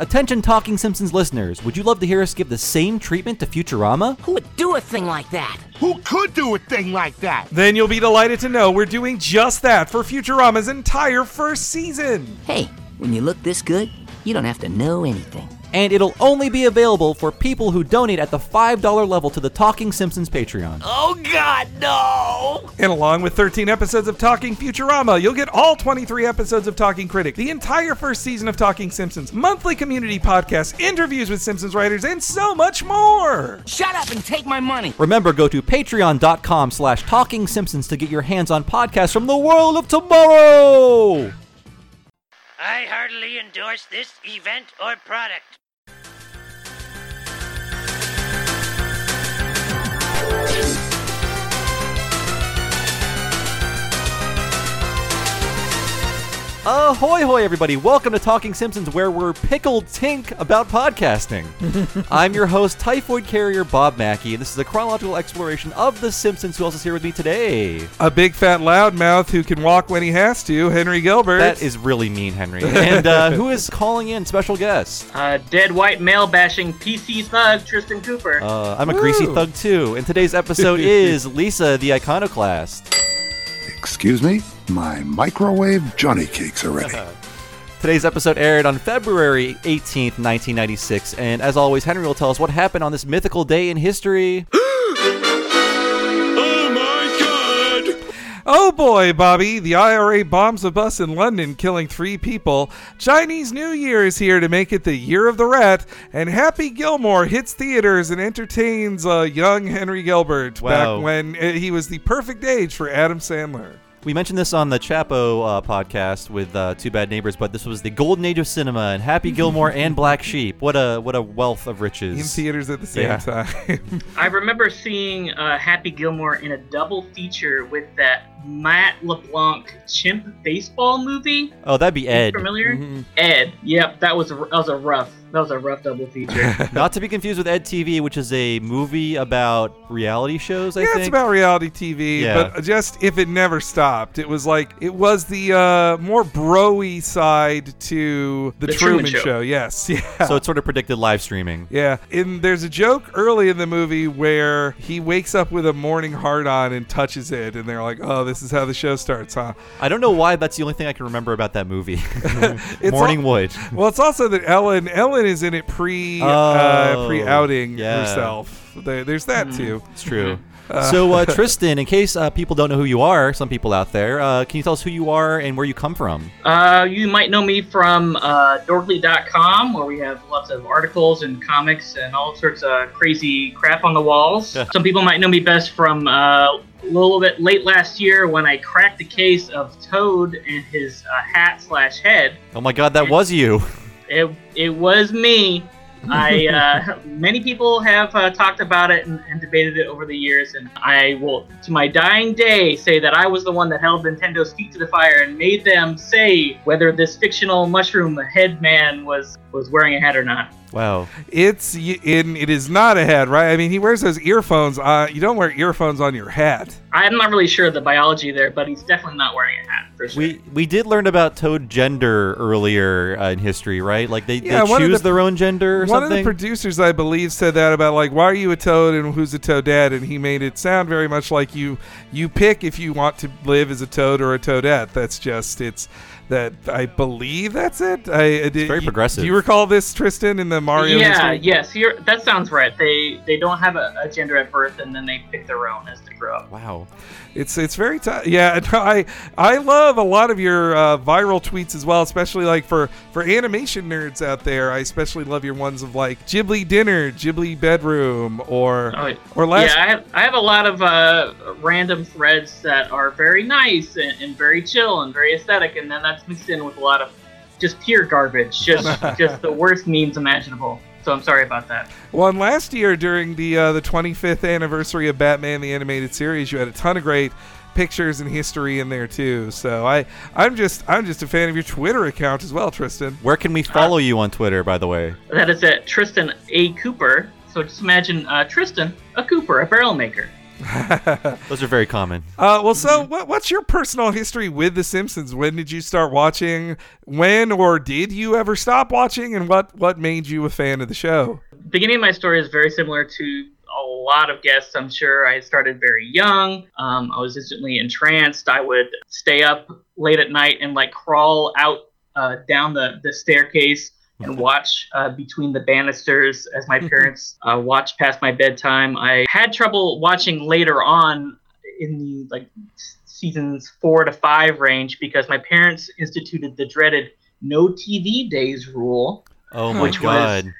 Attention Talking Simpsons listeners, would you love to hear us give the same treatment to Futurama? Who would do a thing like that? Who could do a thing like that? Then you'll be delighted to know we're doing just that for Futurama's entire first season. Hey, when you look this good, you don't have to know anything. And it'll only be available for people who donate at the $5 level to the Talking Simpsons Patreon. Oh God, no! And along with 13 episodes of Talking Futurama, you'll get all 23 episodes of Talking Critic, the entire first season of Talking Simpsons, monthly community podcasts, interviews with Simpsons writers, and so much more. Shut up and take my money. Remember, go to patreon.com slash talking simpsons to get your hands on podcasts from the world of tomorrow! I heartily endorse this event or product. Ahoy, hoy, everybody! Welcome to Talking Simpsons, where we're pickled tink about podcasting. I'm your host, Typhoid Carrier Bob Mackey, and this is a chronological exploration of The Simpsons. Who else is here with me today? A big fat loudmouth who can walk when he has to, Henry Gilbert. That is really mean, Henry. And uh, who is calling in special guest? Uh, dead white male bashing PC thug Tristan Cooper. Uh, I'm a greasy thug too, and today's episode is Lisa the Iconoclast. Excuse me? My microwave Johnny cakes are ready. Today's episode aired on February 18th, 1996, and as always, Henry will tell us what happened on this mythical day in history. Oh my god! Oh boy, Bobby, the IRA bombs a bus in London, killing three people. Chinese New Year is here to make it the Year of the Rat, and Happy Gilmore hits theaters and entertains uh, young Henry Gilbert Wow. back when uh, he was the perfect age for Adam Sandler. We mentioned this on the Chapo uh, podcast with uh, Two Bad Neighbors, but this was the golden age of cinema, and Happy Gilmore and Black Sheep. What a what a wealth of riches. In theaters at the same Yeah. time. I remember seeing uh, Happy Gilmore in a double feature with that Matt LeBlanc chimp baseball movie. Oh, that'd be Ed. Familiar? Mhm. Ed. Yep, that was a, that was a rough that was a rough double feature. Not to be confused with Ed TV, which is a movie about reality shows. I yeah, think. it's about reality TV, Yeah. but just if it never stopped, it was like it was the uh, more broy side to the, The Truman, Truman Show. Yes, yeah. so it sort of predicted live streaming. Yeah, and there's a joke early in the movie where he wakes up with a morning heart on and touches it, and they're like, "Oh, this is how the show starts, huh?" I don't know why that's the only thing I can remember about that movie. It's Morning al- Wood. Well, it's also that Ellen Ellen is in it pre Oh, uh, pre outing yeah. herself. There, there's that too. It's true. so, uh, Tristan, in case uh, people don't know who you are, some people out there, uh, can you tell us who you are and where you come from? uh, you might know me from uh, Dorkly.com, where we have lots of articles and comics and all sorts of crazy crap on the walls. Some people might know me best from uh, a little bit late last year when I cracked the case of Toad and his uh, hat slash head. Oh my God, that was you. It it was me. I uh, many people have uh, talked about it and, and debated it over the years, and I will, to my dying day, say that I was the one that held Nintendo's feet to the fire and made them say whether this fictional mushroom head man was was wearing a hat or not. Wow. It's in. It is not a hat, right? I mean, he wears those earphones. Uh, you don't wear earphones on your hat. I'm not really sure of the biology there, but he's definitely not wearing a hat for sure. We we did learn about Toad gender earlier uh, in history, right? Like they, Yeah, they choose the- their own gender or One of something. the producers, I believe, said that about like, why are you a toad and who's a toadette? And he made it sound very much like you you pick if you want to live as a toad or a toadette. That's just it's that I believe that's it. I it's very progressive. Do you recall this, Tristan, in the Mario? yeah, history? yes, you're, that sounds right. They they don't have a, a gender at birth, and then they pick their own as they grow up. wow. It's it's very tough. Yeah, I I love a lot of your uh, viral tweets as well, especially like for for animation nerds out there. I especially love your ones of like Ghibli dinner, Ghibli bedroom, or Oh, or last. yeah, I have, I have a lot of uh, random threads that are very nice and, and very chill and very aesthetic, and then that's mixed in with a lot of just pure garbage, just just the worst memes imaginable. So I'm sorry about that. Well, and last year during the uh, the 25th anniversary of Batman the animated series, you had a ton of great pictures and history in there too. So I I'm just I'm just a fan of your Twitter account as well, Tristan. Where can we follow you on Twitter, by the way? That is at Tristan A. Cooper. So just imagine uh, Tristan, a Cooper, a barrel maker. Those are very common. Uh, well, so what, what's your personal history with The Simpsons? When did you start watching? When or did you ever stop watching? And what what made you a fan of the show? beginning of my story is very similar to a lot of guests, I'm sure. I started very young. Um, I was instantly entranced. I would stay up late at night and like crawl out uh, down the, the staircase and watch uh, between the banisters as my parents uh, watched past my bedtime. I had trouble watching later on in the like seasons four to five range because my parents instituted the dreaded no TV days rule. Oh my Which was- god.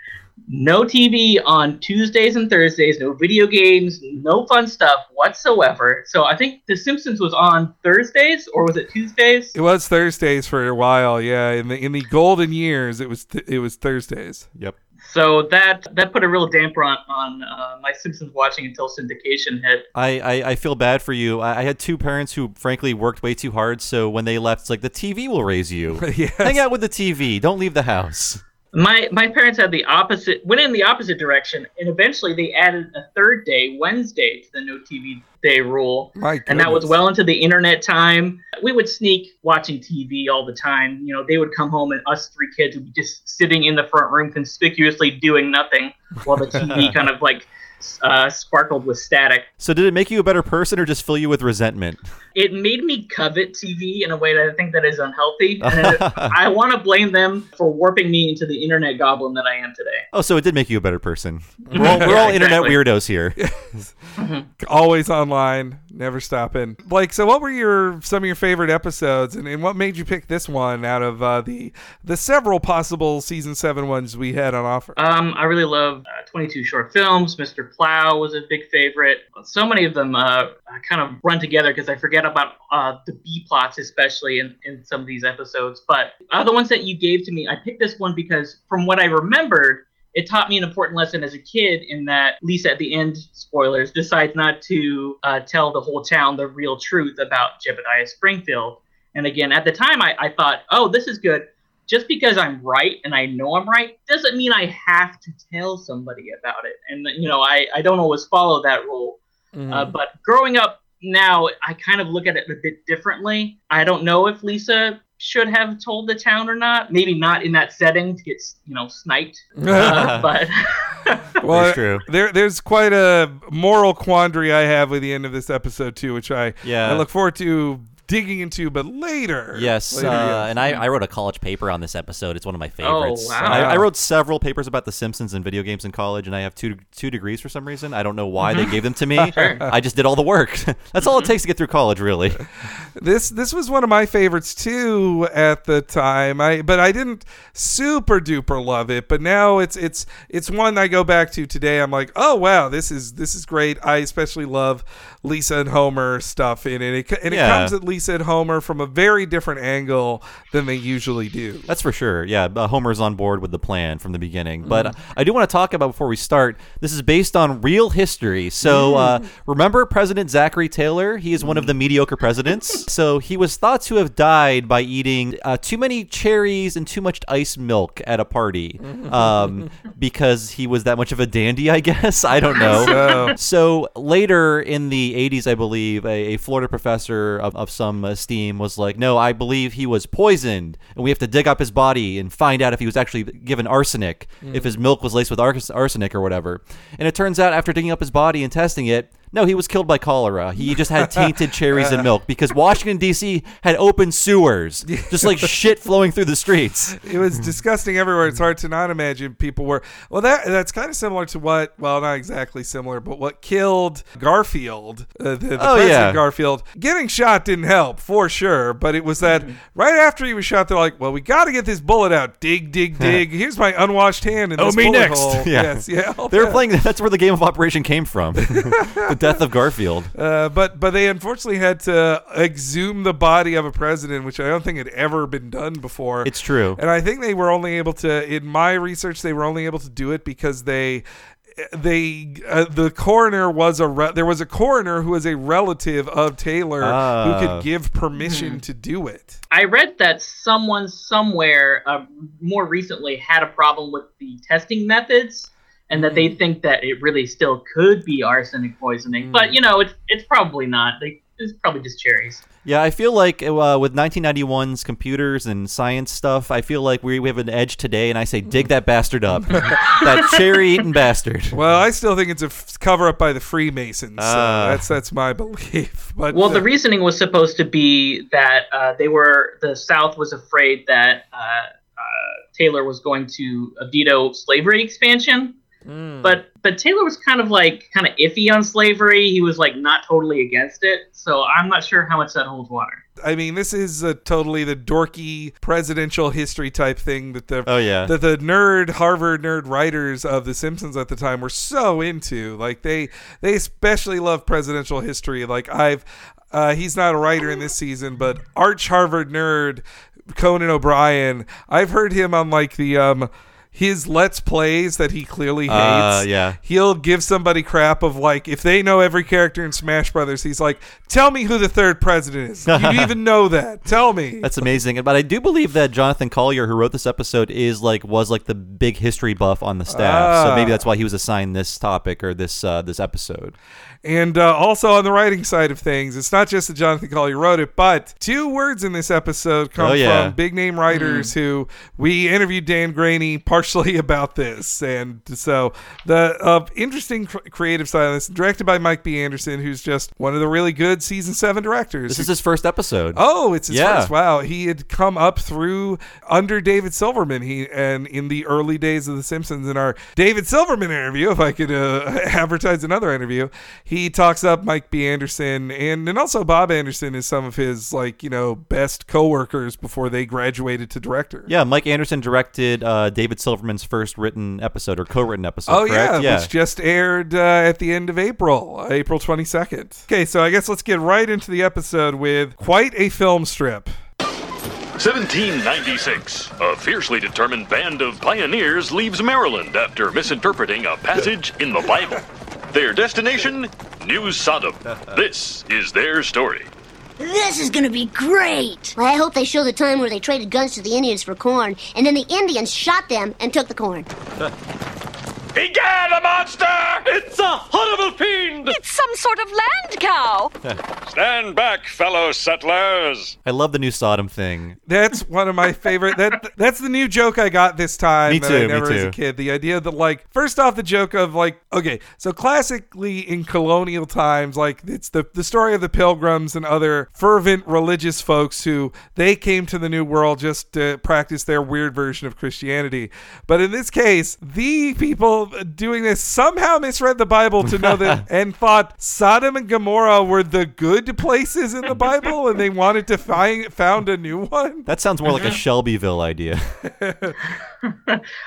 No TV on Tuesdays and Thursdays, no video games, no fun stuff whatsoever. So I think The Simpsons was on Thursdays or was it Tuesdays? It was Thursdays for a while. Yeah, in the in the golden years, it was th- it was Thursdays. Yep. So that that put a real damper on on uh, my Simpsons watching until syndication hit. I, I, I feel bad for you. I, I had two parents who, frankly, worked way too hard. So when they left, it's like the TV will raise you. Yes. Hang out with the TV. Don't leave the house. My my parents had the opposite went in the opposite direction, and eventually they added a third day, Wednesday, to the no TV day rule. And that was well into the internet time. We would sneak watching TV all the time. You know, they would come home and us three kids would be just sitting in the front room conspicuously doing nothing while the TV kind of like uh, sparkled with static. So did it make you a better person or just fill you with resentment? It made me covet TV in a way that I think that is unhealthy. And I want to blame them for warping me into the internet goblin that I am today. Oh, so it did make you a better person. We're all, we're all Yeah, internet exactly. weirdos here. always online, never stopping. Like, so what were your some of your favorite episodes, and, and what made you pick this one out of uh, the the several possible season seven ones we had on offer? Um, I really love uh, 22 short films. Plow was a big favorite. So many of them uh, kind of run together because I forget about uh, the B plots, especially in, in some of these episodes. But uh, the ones that you gave to me, I picked this one because from what I remembered, it taught me an important lesson as a kid in that Lisa at the end, spoilers, decides not to uh, tell the whole town the real truth about Jebediah Springfield. And again, at the time, I, I thought, oh, this is good just because I'm right and I know I'm right doesn't mean I have to tell somebody about it. And you know, I, I don't always follow that rule. Uh, but growing up now, I kind of look at it a bit differently. I don't know if Lisa should have told the town or not. Maybe not in that setting to get you know sniped. Uh, but well, That's true. there there's quite a moral quandary I have with the end of this episode too, which I Yeah. I look forward to digging into, but later. Yes, Later, uh, yes. and I, I wrote a college paper on this episode. It's one of my favorites. Oh, wow. I, I wrote several papers about The Simpsons and video games in college, and I have two two degrees for some reason. I don't know why they gave them to me. I just did all the work. That's all it takes to get through college, really. this this was one of my favorites too at the time. I but I didn't super duper love it. But now it's it's it's one I go back to today. I'm like, oh wow, this is this is great. I especially love Lisa and Homer stuff in it, and it Yeah. comes at Lisa and Homer from a very different angle than they usually do. That's for sure. Yeah, uh, Homer's on board with the plan from the beginning. But uh, I do want to talk about before we start. This is based on real history. So uh, remember President Zachary Taylor? He is one of the mediocre presidents. So he was thought to have died by eating uh, too many cherries and too much ice milk at a party, um, because he was that much of a dandy. I guess I don't know. So later in the 80s, I believe, a, a Florida professor of, of some esteem was like, no, I believe he was poisoned, and we have to dig up his body and find out if he was actually given arsenic, if hmm. his milk was laced with ars- arsenic or whatever. And it turns out, after digging up his body and testing it, no, he was killed by cholera. He just had tainted cherries and milk because Washington, D.C. had open sewers, just like shit flowing through the streets. it was disgusting everywhere. It's hard to not imagine people were. Well, that that's kind of similar to what. Well, not exactly similar, but what killed Garfield, uh, the, the Oh, president yeah. Garfield. Getting shot didn't help for sure, but it was that right after he was shot, they're like, "Well, we got to get this bullet out. Dig, dig, dig. Here's my unwashed hand in Oh, me next. hole." Yeah. Yes, yeah. They were that. playing. That's where the game of Operation came from. The death of Garfield. Uh, but but they unfortunately had to exhume the body of a president, which I don't think had ever been done before. It's true. And I think they were only able to, in my research, they were only able to do it because they, they, uh, the coroner was a, re- there was a coroner who was a relative of Taylor who Ah. could give permission to do it. I read that someone somewhere uh, more recently had a problem with the testing methods, and that they think that it really still could be arsenic poisoning. But you know, it's it's probably not. They, it's probably just cherries. Yeah, I feel like uh, with 1991's computers and science stuff, I feel like we, we have an edge today, and I say, dig that bastard up. that cherry eating bastard. Well, I still think it's a f- cover up by the Freemasons. so Ah. that's that's my belief. But Well, uh, the reasoning was supposed to be that uh, they were the South was afraid that uh, uh, Taylor was going to veto slavery expansion, but but Taylor was kind of like kind of iffy on slavery. He was like not totally against it, so I'm not sure how much that holds water. I mean, this is totally the dorky presidential history type thing that the Oh, yeah. that the nerd Harvard nerd writers of The Simpsons at the time were so into. Like they they especially love presidential history. Like I've uh, he's not a writer in this season, but arch Harvard nerd Conan O'Brien. I've heard him on like the um his let's plays that he clearly hates. Uh, yeah. He'll give somebody crap of like if they know every character in Smash Brothers, he's like, "Tell me who the third president is. You even know that? Tell me." That's amazing. But I do believe that Jonathan Collier, who wrote this episode, is like was like the big history buff on the staff. So Ah. maybe that's why he was assigned this topic or this uh, this episode. And uh, also on the writing side of things, it's not just that Jonathan Collier wrote it, but two words in this episode come Oh, yeah. from big name writers who we interviewed Dan Greaney partially about this. And so the uh, interesting cr- creative side of this, directed by Mike B. Anderson, who's just one of the really good season seven directors. This is his first episode. Oh, it's his Yeah. first. Wow, he had come up through under David Silverman. He and in the early days of The Simpsons, in our David Silverman interview, if I could uh, advertise another interview, he talks up Mike B. Anderson and and also Bob Anderson is some of his like you know best coworkers before they graduated to director. Yeah, Mike Anderson directed uh, David Silverman's first written episode or co-written episode. Oh correct? yeah, which just aired uh, at the end of April, uh, April twenty second. Okay, so I guess let's get right into the episode with quite a film strip. 1796. A fiercely determined band of pioneers leaves Maryland after misinterpreting a passage in the Bible. Their destination? New Sodom. This is their story. This is gonna be great! I hope they show the time where they traded guns to the Indians for corn, and then the Indians shot them and took the corn. Egad, a monster! It's a horrible fiend! It's some sort of land cow! Stand back, fellow settlers! I love the new Sodom thing. That's one of my favorite. That that's the new joke I got this time. Me that too, I me never as a kid. The idea that like first off the joke of like okay, so classically in colonial times, like it's the the story of the pilgrims and other fervent religious folks who they came to the new world just to practice their weird version of Christianity. But in this case, the people doing this somehow misread the Bible to know that and thought Sodom and Gomorrah were the good places in the Bible, and they wanted to find found a new one. That sounds more like a Shelbyville idea.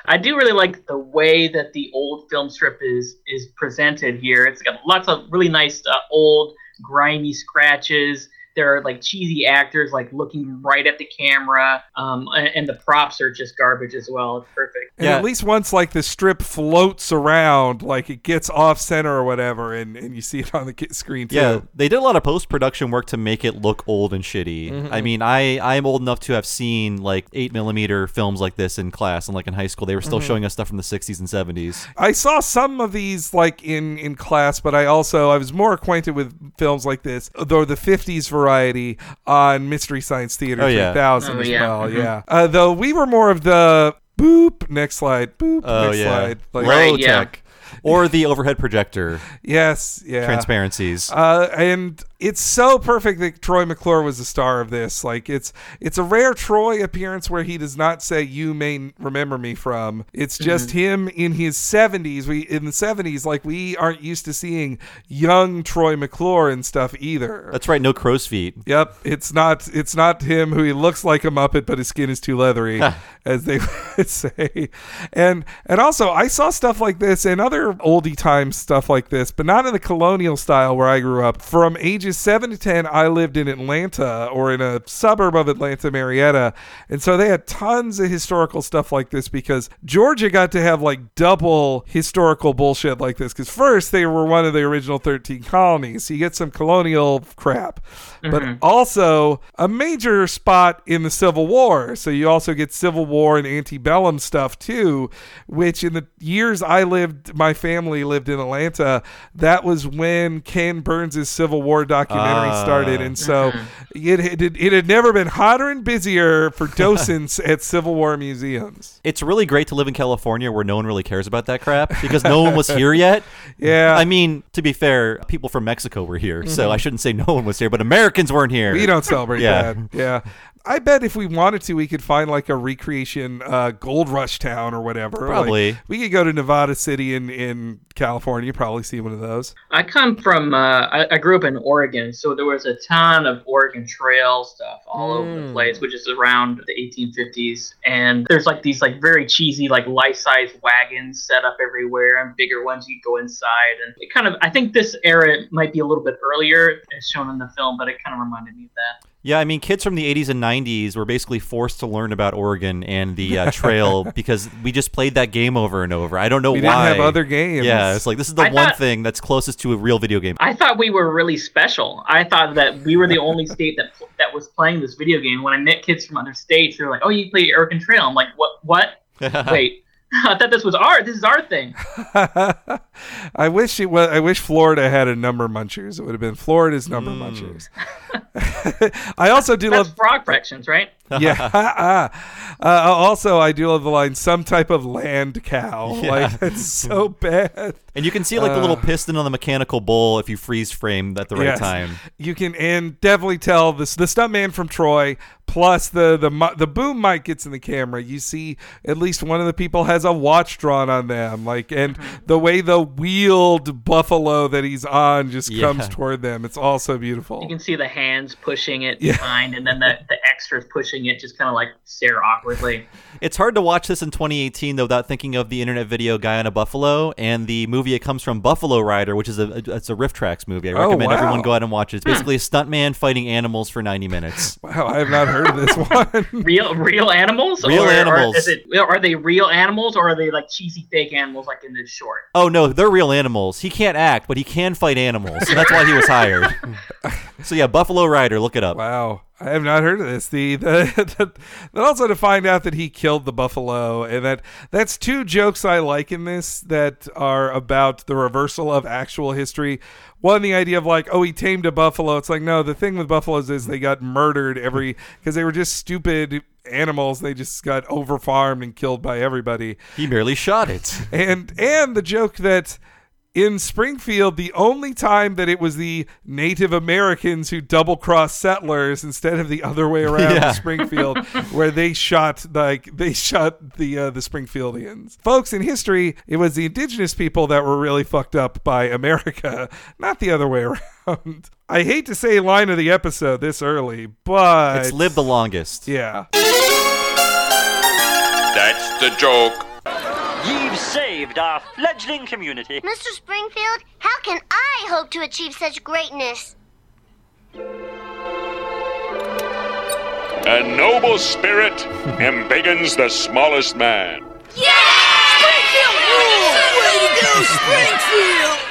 I do really like the way that the old film strip is is presented here. It's got lots of really nice uh, old grimy scratches. There are like cheesy actors like looking right at the camera, um, and, and the props are just garbage as well. It's perfect. And at least once like the strip floats around, like it gets off center or whatever, and, and you see it on the screen too. Yeah, they did a lot of post production work to make it look old and shitty. Mm-hmm. I mean, I I'm old enough to have seen like eight millimeter films like this in class and like in high school. They were still Mhm. showing us stuff from the 60s and 70s. I saw some of these like in in class, but I also I was more acquainted with films like this, though the '50s variety on Mystery Science Theater Oh, yeah. 3000 Oh, as yeah. well. Mhm. Yeah, uh, though we were more of the boop next slide, boop Oh next yeah, slide, like low tech, or the overhead projector. Yes, yeah. Transparencies. Uh, and it's so perfect that Troy McClure was the star of this. Like it's it's a rare Troy appearance where he does not say "you may remember me from." It's just Mm-hmm. him in his seventies. We in the seventies, like we aren't used to seeing young Troy McClure and stuff either. That's right, no crow's feet. Yep, it's not it's not him who he looks like a Muppet, but his skin is too leathery, as they would say. And and also I saw stuff like this and other oldie time stuff like this, but not in the colonial style where I grew up. From ages ages 7 to 10, I lived in Atlanta or in a suburb of Atlanta, Marietta. And so they had tons of historical stuff like this because Georgia got to have like double historical bullshit like this. Because first, they were one of the original 13 colonies. So you get some colonial crap. But Mhm. also a major spot in the Civil War. So you also get Civil War and antebellum stuff too, which in the years I lived, my family lived in Atlanta, that was when Ken Burns' Civil War documentary Ah. started. And so it, it, it had never been hotter and busier for docents at Civil War museums. It's really great to live in California where no one really cares about that crap because no one was here yet. Yeah. I mean, to be fair, people from Mexico were here, so I shouldn't say no one was here, but Americans weren't here. We don't celebrate Yeah. that. Yeah. I bet if we wanted to, we could find like a recreation uh, gold rush town or whatever. Like, Probably. we could go to Nevada City in, in California, probably see one of those. I come from, uh, I, I grew up in Oregon, so there was a ton of Oregon Trail stuff all over the place, which is around the 1850s. And there's like these like very cheesy like life-size wagons set up everywhere, and bigger ones you go inside. And it kind of, I think this era might be a little bit earlier, as shown in the film, but it kind of reminded me of that. Yeah, I mean, kids from the 80s and 90s were basically forced to learn about Oregon and the uh, trail because we just played that game over and over. I don't know why. We didn't have other games. Yeah, it's like this is the I one thought- thing that's closest to a real video game. I thought we were really special. I thought that we were the only state that that was playing this video game. When I met kids from other states, they're like, "Oh, you play Oregon Trail?" I'm like, "What? What? Wait, I thought this was our. This is our thing." I wish it was. I wish Florida had a number munchers. It would have been Florida's number Hmm. munchers. I also do That's love. frog fractions, right? yeah. uh, also, I do love the line "some type of land cow." Yeah. Like that's so bad. And you can see like the little Uh, piston on the mechanical bull if you freeze frame at the right Yes. time. You can and definitely tell this the stuntman from Troy plus the the the boom mic gets in the camera. You see at least one of the people has a watch drawn on them, like and Mm-hmm. the way the wheeled buffalo that he's on just Yeah. comes toward them. It's all so beautiful. You can see the hands pushing it Yeah. behind, and then the, the extras pushing it, just kind of like stare awkwardly. It's hard to watch this in 2018 though without thinking of the internet video "Guy on a Buffalo" and the movie it comes from, Buffalo Rider, which is a it's a RiffTrax movie. I Oh, recommend wow. everyone go out and watch it. It's hmm. basically a stuntman fighting animals for 90 minutes. Wow, I have not heard of this one. Real, real animals. Real or, animals. Or is it, are they real animals, or are they like cheesy fake animals, like in this short? Oh no, they're real animals. He can't act, but he can fight animals, and that's why he was hired. so yeah, Buffalo Rider, look it up. Wow, I have not heard of this. The, the, the then also to find out that he killed the buffalo, and that that's two jokes I like in this that are about the reversal of actual history. One, the idea of like, oh, he tamed a buffalo. It's like, no, the thing with buffaloes is they got murdered every because they were just stupid animals. They just got overfarmed and killed by everybody. He merely shot it. And and the joke that in Springfield, the only time that it was the Native Americans who double crossed settlers instead of the other way around Yeah. in Springfield, where they shot like they shot the uh, the Springfieldians. Folks, in history, it was the indigenous people that were really fucked up by America, not the other way around. I hate to say line of the episode this early, but It's lived the longest. yeah. That's the joke. You've saved our fledgling community. Mr. Springfield, how can I hope to achieve such greatness? A noble spirit embiggens the smallest man.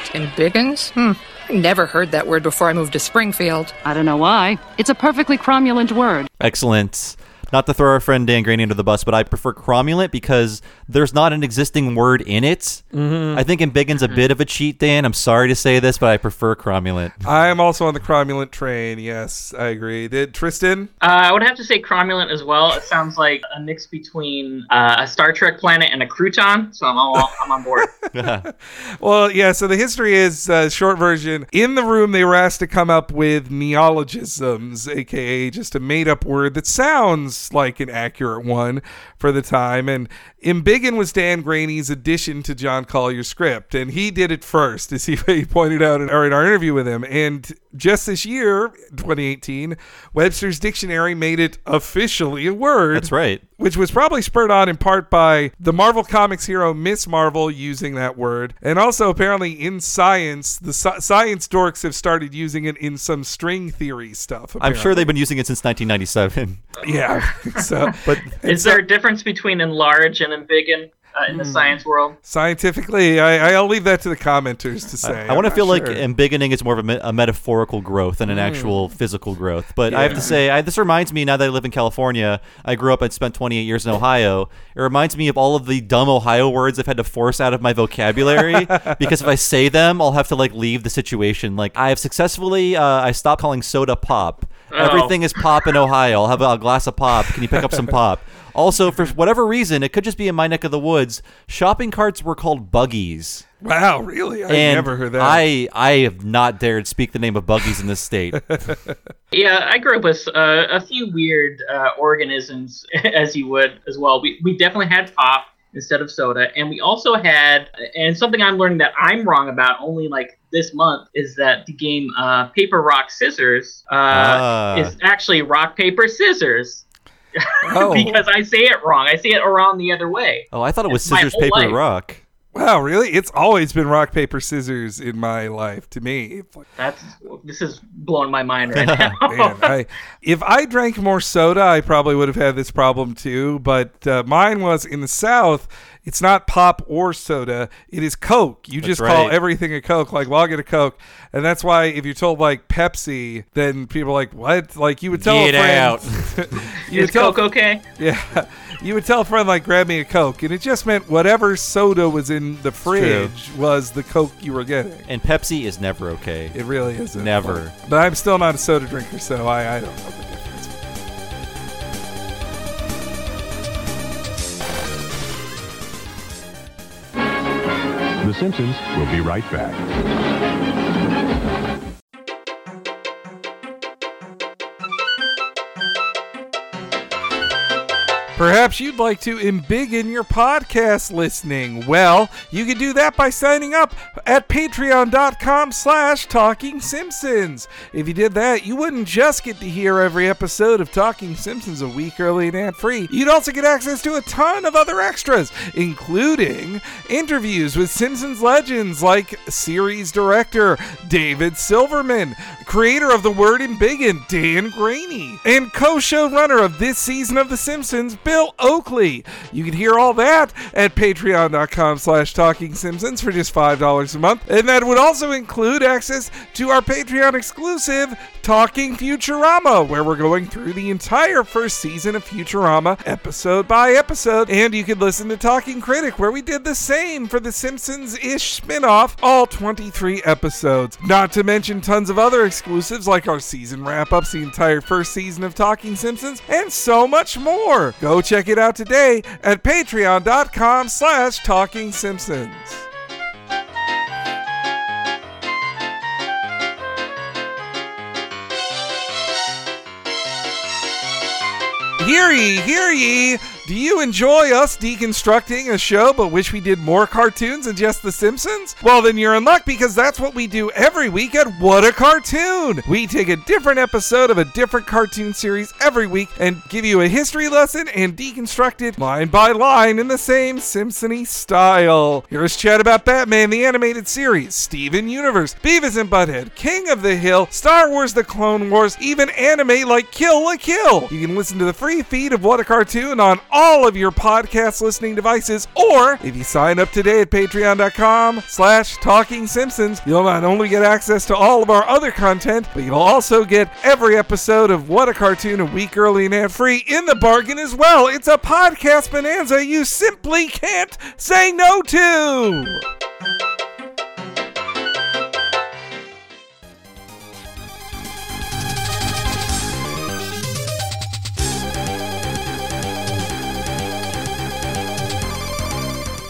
Tim Biggins? Hmm. I never heard that word before I moved to Springfield. I don't know why. It's a perfectly cromulent word. Excellent. Not to throw our friend Dan Greaney under the bus, but I prefer cromulent because there's not an existing word in it. Mhm. I think embiggen's a bit of a cheat, Dan. I'm sorry to say this, but I prefer cromulent. I am also on the cromulent train. Yes, I agree. Did Tristan? Uh, I would have to say cromulent as well. It sounds like a mix between uh, a Star Trek planet and a crouton, so I'm all, I'm on board. Well, yeah. So the history is uh, short version. In the room, they were asked to come up with neologisms, aka just a made-up word that sounds like an accurate one for the time. And Embiggen was Dan Greaney's addition to John Collier's script, and he did it first, as he, he pointed out in in our interview with him. And just this year, 2018, Webster's Dictionary made it officially a word. That's right. Which was probably spurred on in part by the Marvel Comics hero Miss Marvel using that word. And also, apparently, in science, the sci- science dorks have started using it in some string theory stuff. I'm sure they've been using it since 1997. Yeah. so, but Is there a difference between enlarge and embiggen uh, in the Hmm. science world? Scientifically, I, I'll leave that to the commenters to say. I, want to feel not like sure. embiggening is more of a, me- a metaphorical growth than an Mm. actual physical growth. But I have to say, I, this reminds me now that I live in California. I grew up and spent 28 years in Ohio. It reminds me of all of the dumb Ohio words I've had to force out of my vocabulary because if I say them, I'll have to like leave the situation. Like I have successfully, uh, I stopped calling soda pop. Oh. Everything is pop in Ohio. I'll have a, a glass of pop. Can you pick up some pop? Also, for whatever reason, it could just be in my neck of the woods. Shopping carts were called buggies. Wow, really? I and never heard that. I I have not dared speak the name of buggies in this state. Yeah, I grew up with uh, a few weird uh, organisms, as you would as well. We, we definitely had pop instead of soda, and we also had, and something I'm learning that I'm wrong about only like this month is that the game uh, Paper Rock Scissors uh, Ah. is actually rock paper scissors. Oh. because I say it wrong. I say it around the other way. Oh, I thought it was It's scissors, paper, life. rock. Wow, really? It's always been rock, paper, scissors in my life to me. That's this is blowing my mind right now. Man, I, if I drank more soda, I probably would have had this problem too. But uh, mine was in the South. It's not pop or soda. It is Coke. You That's just call right. everything a Coke. Like, well, I'll get a Coke, and that's why if you're told like Pepsi, then people are like, what? Like you would tell Get a friend. you is would tell, Coke okay? Yeah, you would tell a friend like, grab me a Coke, and it just meant whatever soda was in the fridge was the Coke you were getting. And Pepsi is never okay. It really isn't. Never. But I'm still not a soda drinker, so I, I don't know the Simpsons will be right back. Perhaps you'd like to embiggen your podcast listening. Well, you can do that by signing up at patreon.com slash talking simpsons. If you did that, you wouldn't just get to hear every episode of Talking Simpsons a week early and ad-free. You'd also get access to a ton of other extras, including interviews with Simpsons legends like series director David Silverman, creator of the word embiggen Dan Greaney, and co-showrunner of this season of The Simpsons, Bill Oakley. You can hear all that at patreon.com slash talking simpsons for just $5 a month. And that would also include access to our Patreon exclusive Talking Futurama, where we're going through the entire first season of Futurama episode by episode. And you can listen to Talking Critic, where we did the same for the Simpsons-ish spin-off, all 23 episodes. Not to mention tons of other exclusives like our season wrap-ups, the entire first season of Talking Simpsons, and so much more. Go check it out today at patreon.com slash talking simpsons. Hear ye, hear ye! Do you enjoy us deconstructing a show but wish we did more cartoons than just The Simpsons? Well, then you're in luck because that's what we do every week at What a Cartoon! We take a different episode of a different cartoon series every week and give you a history lesson and deconstruct it line by line in the same Simpsony style. Here's chat about Batman the Animated Series, Steven Universe, Beavis and Butthead, King of the Hill, Star Wars The Clone Wars, even anime like Kill la Kill. You can listen to the free feed of What a Cartoon on all of your podcast listening devices, or if you sign up today at patreon.com slash talking simpsons, you'll not only get access to all of our other content, but you'll also get every episode of What a Cartoon a week early and ad-free in the bargain as well. It's a podcast bonanza you simply can't say no to!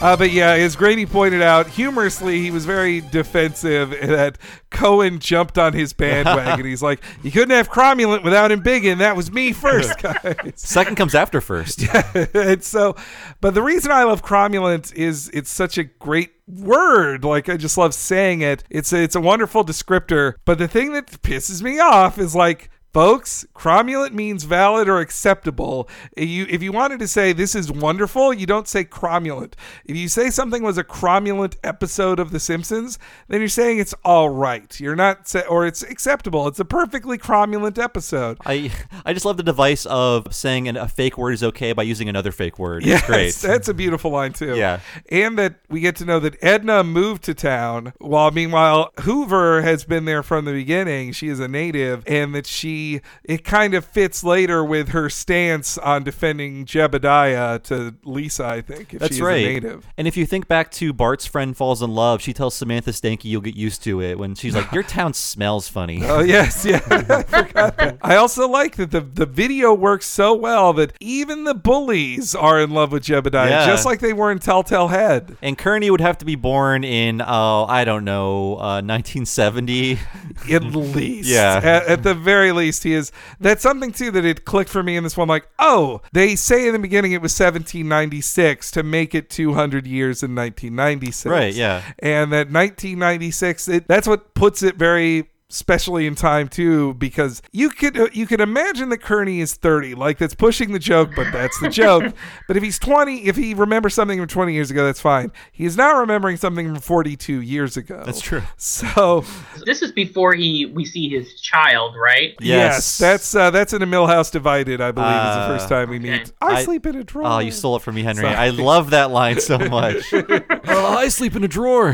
Uh, but yeah, as Greaney pointed out, humorously, he was very defensive that Cohen jumped on his bandwagon. He's like, you couldn't have Cromulent without embiggen. That was me first, guys. Second comes after first. and so, but the reason I love Cromulent is it's such a great word. Like I just love saying it. It's a, it's a wonderful descriptor. But the thing that pisses me off is like Folks, cromulent means valid or acceptable. If you, if you wanted to say this is wonderful, you don't say cromulent. If you say something was a cromulent episode of The Simpsons, then you're saying it's all right. You're not, say, or it's acceptable. It's a perfectly cromulent episode. I I just love the device of saying an, a fake word is okay by using another fake word. Yes, It's great. that's a beautiful line too. Yeah. and that we get to know that Edna moved to town, while meanwhile Hoover has been there from the beginning. She is a native, and that she it kind of fits later with her stance on defending Jebediah to Lisa. I think if That's she's right. a native. And if you think back to Bart's friend falls in love, she tells Samantha Stanky you'll get used to it when she's like, Your town smells funny. Oh yes, yeah. I. I also like that the the video works so well that even the bullies are in love with Jebediah, Yeah. just like they were in Telltale Head. And Kearney would have to be born in, oh, I don't know, uh, 1970. At least, Yeah. At, at the very least, he is. That's something too that it clicked for me in this one. Like, oh, they say in the beginning it was 1796 to make it 200 years in 1996. Right, yeah. And that 1996, it, that's what puts it very especially in time too because you could uh, you could imagine that Kearney is 30 like that's pushing the joke but that's the joke but if he's 20 if he remembers something from 20 years ago that's fine he is now remembering something from 42 years ago That's true. so This is before he we see his child, right? Yes, that's uh, that's in a Milhouse Divided, I believe, is the first Uh, time we meet. I, sleep in a drawer. Oh, you stole it from me, Henry. Sorry. I love that line so much. oh, I sleep in a drawer.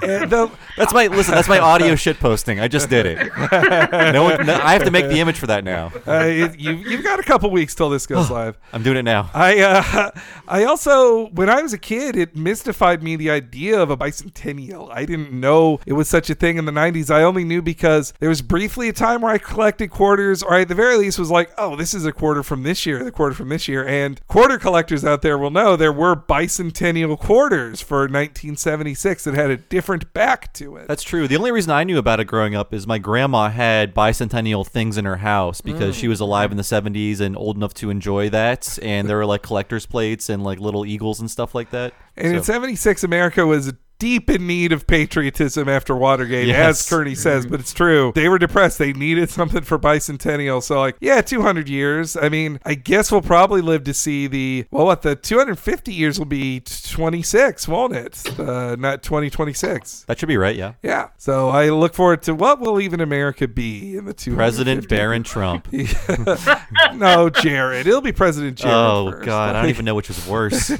The- That's my listen. That's my audio shit posting. I just did it. No, one, no I have to make the image for that now. uh, you, you've got a couple weeks till this goes live. I'm doing it now. I uh, I also when I was a kid, it mystified me the idea of a bicentennial. I didn't know it was such a thing in the '90s. I only knew because there was briefly a time where I collected quarters, or at the very least was like, oh, this is a quarter from this year, the quarter from this year. And quarter collectors out there will know there were bicentennial quarters for 1976 that had a different back to it. That's true. The only reason I knew about it growing up is my grandma had bicentennial things in her house because Mm. she was alive in the 70s and old enough to enjoy that. And there were like collector's plates and like little eagles and stuff like that. And in 76, America was deep in need of patriotism after Watergate, Yes. as Kearney says, but it's true. They were depressed. They needed something for bicentennial. So, like, yeah, 200 years. I mean, I guess we'll probably live to see the, well, what, the 250 years will be 26, won't it? Uh, not 2026. that should be right, yeah. Yeah. So I look forward to what will even America be in the 250 President Barron Trump. no, Jared. It'll be President Jared. oh, first. God. I don't even know which is worse.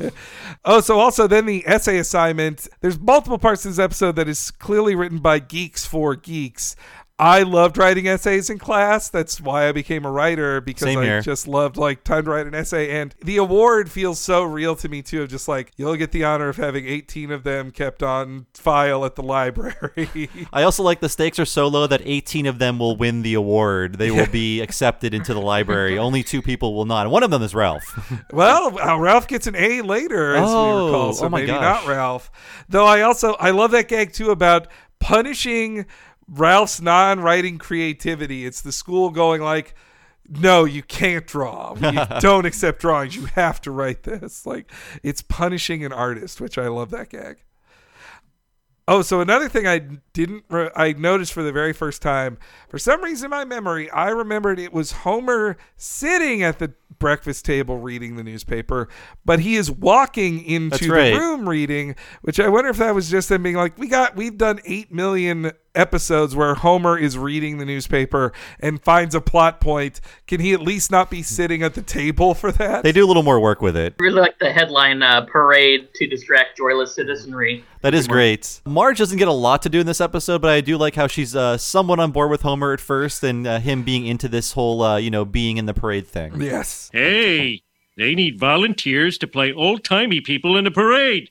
oh, so also then the essay assignment. There's multiple parts of this episode that is clearly written by geeks for geeks. I loved writing essays in class. That's why I became a writer because Same I here. just loved like time to write an essay. And the award feels so real to me too. Of just like you'll get the honor of having 18 of them kept on file at the library. I also like the stakes are so low that 18 of them will win the award. They will be accepted into the library. Only two people will not. And one of them is Ralph. Well, uh, Ralph gets an A later, as Oh, we recall. So oh maybe gosh. not Ralph. Though I also I love that gag too about punishing Ralph's non-writing creativity. It's the school going like, "No, you can't draw. We don't accept drawings. You have to write this." Like it's punishing an artist, which I love that gag. Oh, so another thing I didn't re- I noticed for the very first time. For some reason in my memory, I remembered it was Homer sitting at the breakfast table reading the newspaper, but he is walking into That's the room reading, which I wonder if that was just them being like, "We got we've done 8 million episodes where Homer is reading the newspaper and finds a plot point. Can he at least not be sitting at the table for that?" They do a little more work with it. Really like the headline uh, "Parade to Distract Joyless Citizenry." That is great. Marge doesn't get a lot to do in this episode, but I do like how she's uh, somewhat on board with Homer at first and uh, him being into this whole, uh, you know, being in the parade thing. Yes. Hey, they need volunteers to play old timey people in a parade.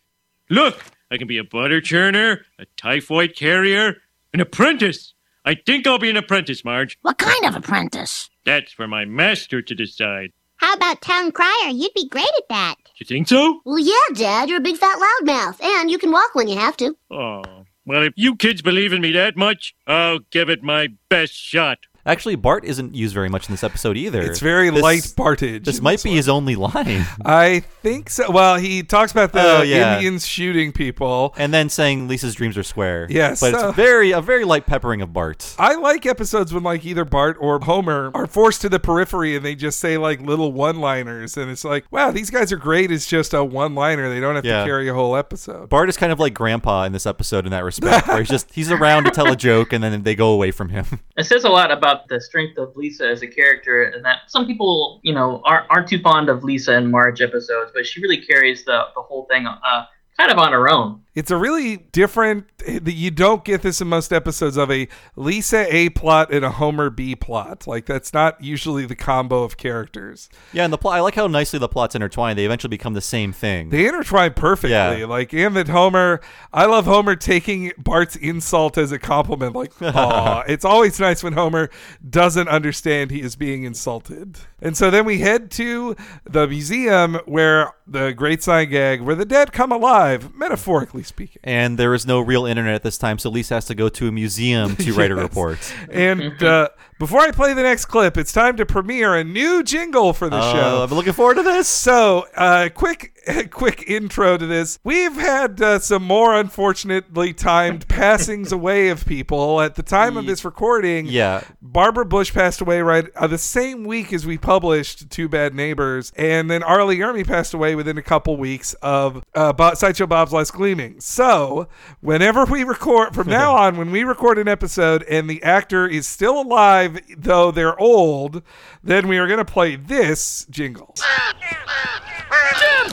Look, I can be a butter churner, a typhoid carrier, an apprentice. I think I'll be an apprentice, Marge. What kind of apprentice? That's for my master to decide. How about town crier? You'd be great at that. You think so? Well, yeah, Dad. You're a big fat loudmouth, and you can walk when you have to. Oh, well, if you kids believe in me that much, I'll give it my best shot. Actually, Bart isn't used very much in this episode either. It's very This- light Bartage. This in might be his only line. I think so. Well, he talks about the Oh, yeah. Indians shooting people. and then saying Lisa's dreams are square. Yes, but so- it's very a very light peppering of Bart. I like episodes when like either Bart or Homer are forced to the periphery and they just say like little one-liners and it's like, wow, these guys are great. It's just a one-liner. They don't have Yeah. to carry a whole episode. Bart is kind of like Grandpa in this episode in that respect, where he's just he's around to tell a joke and then they go away from him. It says a lot about the strength of Lisa as a character, and that some people, you know, aren't, aren't too fond of Lisa and Marge episodes, but she really carries the, the whole thing uh, kind of on her own. It's a really different. You don't get this in most episodes of a Lisa A plot and a Homer B plot. Like that's not usually the combo of characters. Yeah, and the plot I like how nicely the plots intertwine. They eventually become the same thing. They intertwine perfectly. Yeah. Like and that Homer, I love Homer taking Bart's insult as a compliment. Like, aw, it's always nice when Homer doesn't understand he is being insulted. And so then we head to the museum where the Great Sign Gag, where the dead come alive, metaphorically speaking. and there is no real internet at this time, so Lisa has to go to a museum to write a report. And uh, before I play the next clip, it's time to premiere a new jingle for the Oh, show. I've been looking forward to this. So, uh, quick, quick intro to this. We've had uh, some more unfortunately timed passings away of people. At the time of this recording, Yeah. Barbara Bush passed away right uh, the same week as we published Two Bad Neighbors, and then R. Lee Ermey passed away within a couple weeks of uh, Bo- Sideshow Bob's Last Gleaming. So, whenever we record from now on, when we record an episode and the actor is still alive, though they're old, then we are going to play this jingle.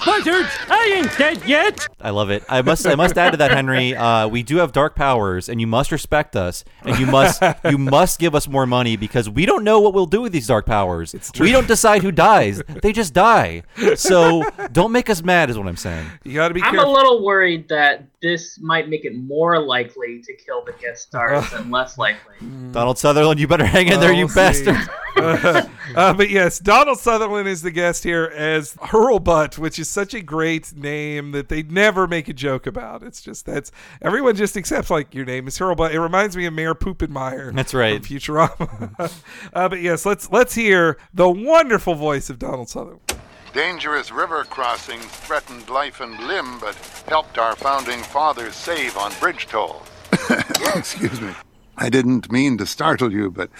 Buzzards! I ain't dead yet! I love it. I must I must add to that, Henry. Uh, we do have dark powers, and you must respect us, and you must you must give us more money because we don't know what we'll do with these dark powers. We don't decide who dies; they just die. So don't make us mad, is what I'm saying. You got to be I'm careful. a little worried that this might make it more likely to kill the guest stars and less likely. Donald Sutherland, you better hang in there, you We'll bastard. uh, but yes, Donald Sutherland is the guest here as Hurlbutt, which is such a great name that they never make a joke about. It's just that's everyone just accepts like your name is Hurlbutt. It reminds me of Mayor Poopenmeyer. That's right. From Futurama. uh, but yes, let's let's hear the wonderful voice of Donald Sutherland. Dangerous river crossings threatened life and limb, but helped our founding fathers save on bridge tolls. Excuse me. I didn't mean to startle you, but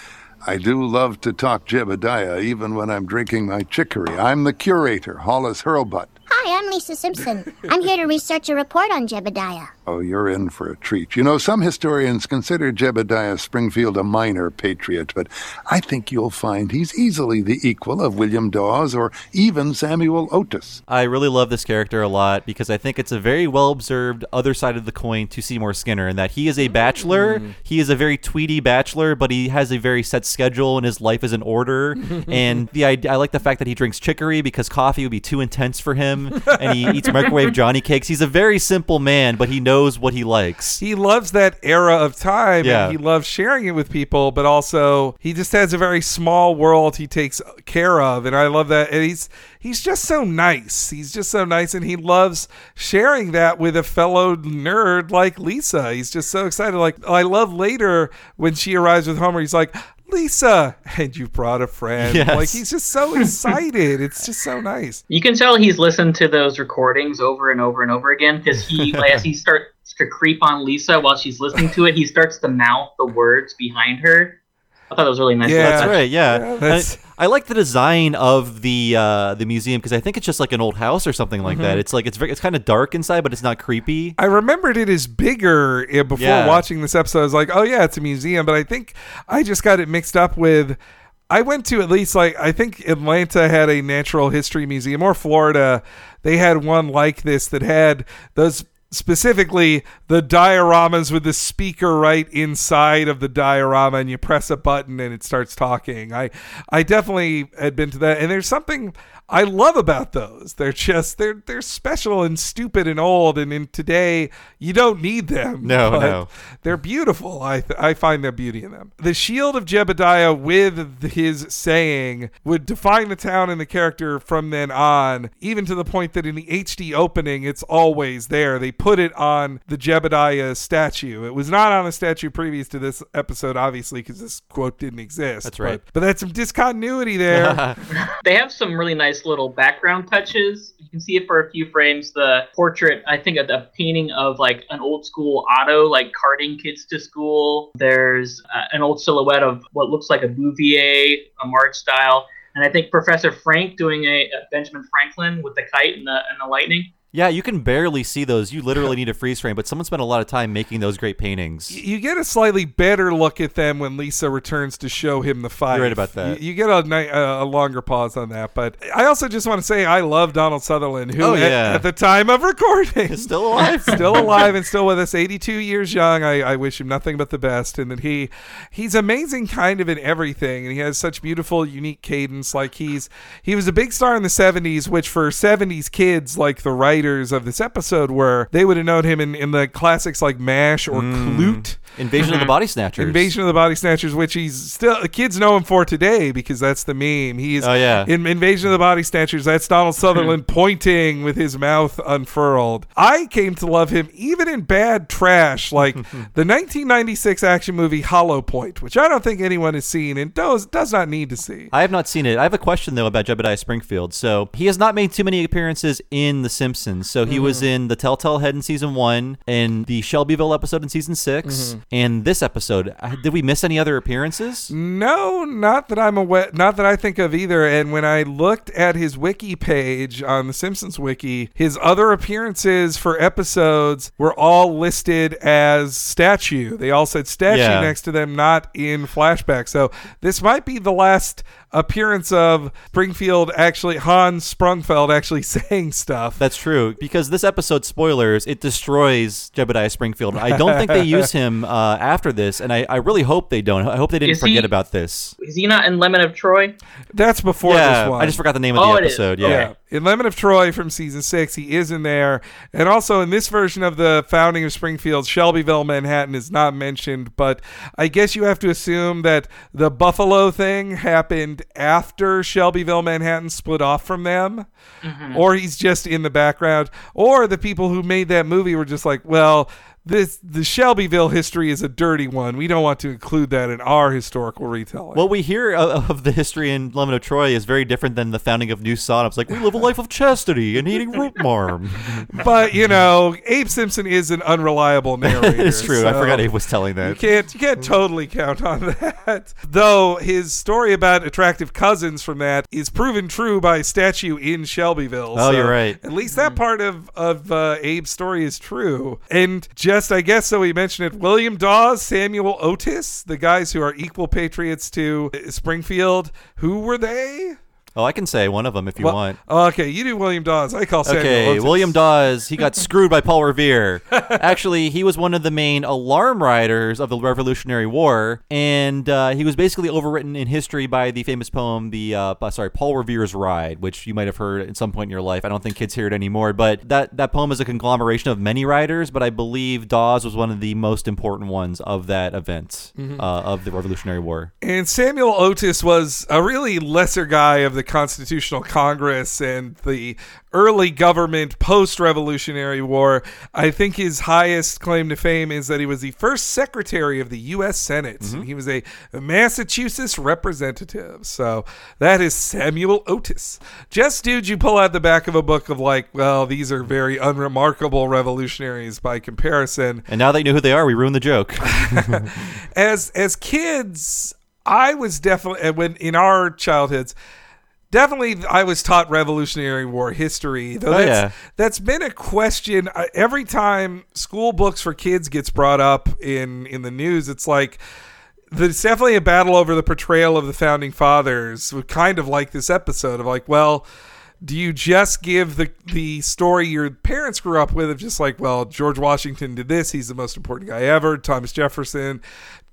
I do love to talk Jebediah even when I'm drinking my chicory. I'm the curator, Hollis Hurlbutt. Hi, I'm Lisa Simpson. I'm here to research a report on Jebediah. Oh, you're in for a treat. You know, some historians consider Jebediah Springfield a minor patriot, but I think you'll find he's easily the equal of William Dawes or even Samuel Otis. I really love this character a lot because I think it's a very well observed other side of the coin to Seymour Skinner, in that he is a bachelor. Mm-hmm. He is a very tweety bachelor, but he has a very set schedule and his life is in order. and the idea, I like the fact that he drinks chicory because coffee would be too intense for him, and he eats microwave Johnny cakes. He's a very simple man, but he knows what he likes. He loves that era of time Yeah. and he loves sharing it with people, but also he just has a very small world he takes care of. And I love that. And he's he's just so nice. He's just so nice and he loves sharing that with a fellow nerd like Lisa. He's just so excited. Like I love later when she arrives with Homer, he's like Lisa, and you brought a friend. Yes. Like he's just so excited. It's just so nice. You can tell he's listened to those recordings over and over and over again because he, like, as he starts to creep on Lisa while she's listening to it, he starts to mouth the words behind her. I thought that was really nice. Yeah. That's right. Yeah, Yeah, that's- I, I like the design of the uh, the museum because I think it's just like an old house or something like that. Mhm. It's like it's very, it's kind of dark inside, but it's not creepy. I remembered it is bigger uh, before Yeah. watching this episode. I was like, oh yeah, it's a museum, but I think I just got it mixed up with. I went to at least like I think Atlanta had a natural history museum or Florida. They had one like this that had those specifically the dioramas with the speaker right inside of the diorama and you press a button and it starts talking. I I definitely had been to that and there's something I love about those. They're just they're they're special and stupid and old, and in today you don't need them. No, but no. they're beautiful. I th- I find their beauty in them. The shield of Jebediah with his saying would define the town and the character from then on, even to the point that in the HD opening it's always there. They put it on the Jebediah statue. It was not on a statue previous to this episode, obviously, because this quote didn't exist. That's right. But, but that's some discontinuity there. They have some really nice little background touches. You can see it for a few frames. The portrait, I think, of the painting of like an old school auto, like carting kids to school. There's uh, an old silhouette of what looks like a Bouvier, a Marge style. And I think Professor Frink doing a, a Benjamin Franklin with the kite and the, and the lightning. Yeah, you can barely see those. You literally need a freeze frame, but someone spent a lot of time making those great paintings. you get a slightly better look at them when Lisa returns to show him the fight. You're right about that. You, you get a, ni- a, a longer pause on that, but I also just want to say I love Donald Sutherland, who Oh, yeah. at the time of recording Is still alive. still alive and still with us 82 years young I, I wish him nothing but the best and that he he's amazing kind of in everything and he has such beautiful unique cadence like he's he was a big star in the 70s which for 70s kids like the writers of this episode were they would have known him in, in the classics like mash or hmm. Klute Invasion of the Body Snatchers. Invasion of the Body Snatchers, which he's still kids know him for today because that's the meme. He's Oh, yeah. in Invasion of the Body Snatchers. That's Donald Sutherland pointing with his mouth unfurled. I came to love him even in bad trash, like the 1996 action movie Hollow Point, which I don't think anyone has seen and does does not need to see. I have not seen it. I have a question though about Jebediah Springfield. So he has not made too many appearances in The Simpsons. So he Mm-hmm. was in the Telltale Head in season one, and the Shelbyville episode in season 6 Mm-hmm. And this episode. Uh, Did we miss any other appearances? No, not that I'm aware, not that I think of either. And when I looked at his wiki page on the Simpsons wiki, his other appearances for episodes were all listed as statue. They all said statue Yeah. next to them, not in flashback. So this might be the last appearance of Springfield actually Hans Sprungfeld actually saying stuff. That's true because this episode spoilers it destroys Jebediah Springfield. I don't think they use him uh, after this, and I, I really hope they don't. I hope they didn't Is he- forget about this. Is he not in Lemon of Troy? That's before yeah, this one. I just forgot the name of Oh, the it is. episode. Okay. Yeah. In Lemon of Troy from season six, he is in there. And also in this version of the founding of Springfield, Shelbyville, Manhattan is not mentioned. But I guess you have to assume that the Buffalo thing happened after Shelbyville, Manhattan split off from them. Mm-hmm. Or he's just in the background. Or the people who made that movie were just like, well, this the Shelbyville history is a dirty one. We don't want to include that in our historical retelling. What we hear o- of the history in Lemon of Troy is very different than the founding of New Sodom. It's like we live a life of chastity and eating root marm. but you know, Abe Simpson is an unreliable narrator. it's true. I forgot Abe was telling that. You that. can't you can't totally count on that. Though his story about attractive cousins from that is proven true by a statue in Shelbyville. Oh, so you're right. At least that part of of uh, Abe's story is true. And just I guess so we mentioned it. William Dawes, Samuel Otis, the guys who are equal patriots to Springfield. Who were they? Oh, I can say one of them if you Well- want. Okay, you do William Dawes. I call Samuel Okay, Otis. William Dawes, he got screwed by Paul Revere. Actually, he was one of the main alarm riders of the Revolutionary War, and uh, he was basically overwritten in history by the famous poem, the uh, uh, sorry, Paul Revere's Ride, which you might have heard at some point in your life. I don't think kids hear it anymore, but that that poem is a conglomeration of many riders, but I believe Dawes was one of the most important ones of that event Mhm. uh, of the Revolutionary War. And Samuel Otis was a really lesser guy of the Constitutional Congress and the early government post Revolutionary War. I think his highest claim to fame is that he was the first secretary of the U.S. Senate. And he was a Massachusetts representative. So that is Samuel Otis. Just dudes you pull out the back of a book of, like, well, these are very unremarkable revolutionaries by comparison And now that you know who they are, we ruined the joke. as as kids, I was definitely when in our childhoods. Definitely, I was taught Revolutionary War history. Though Oh, that's, yeah. that's been a question uh, every time school books for kids gets brought up in in the news. It's like there's definitely a battle over the portrayal of the founding fathers. Kind of like this episode of like, well, do you just give the the story your parents grew up with of just like, well, George Washington did this, he's the most important guy ever, Thomas Jefferson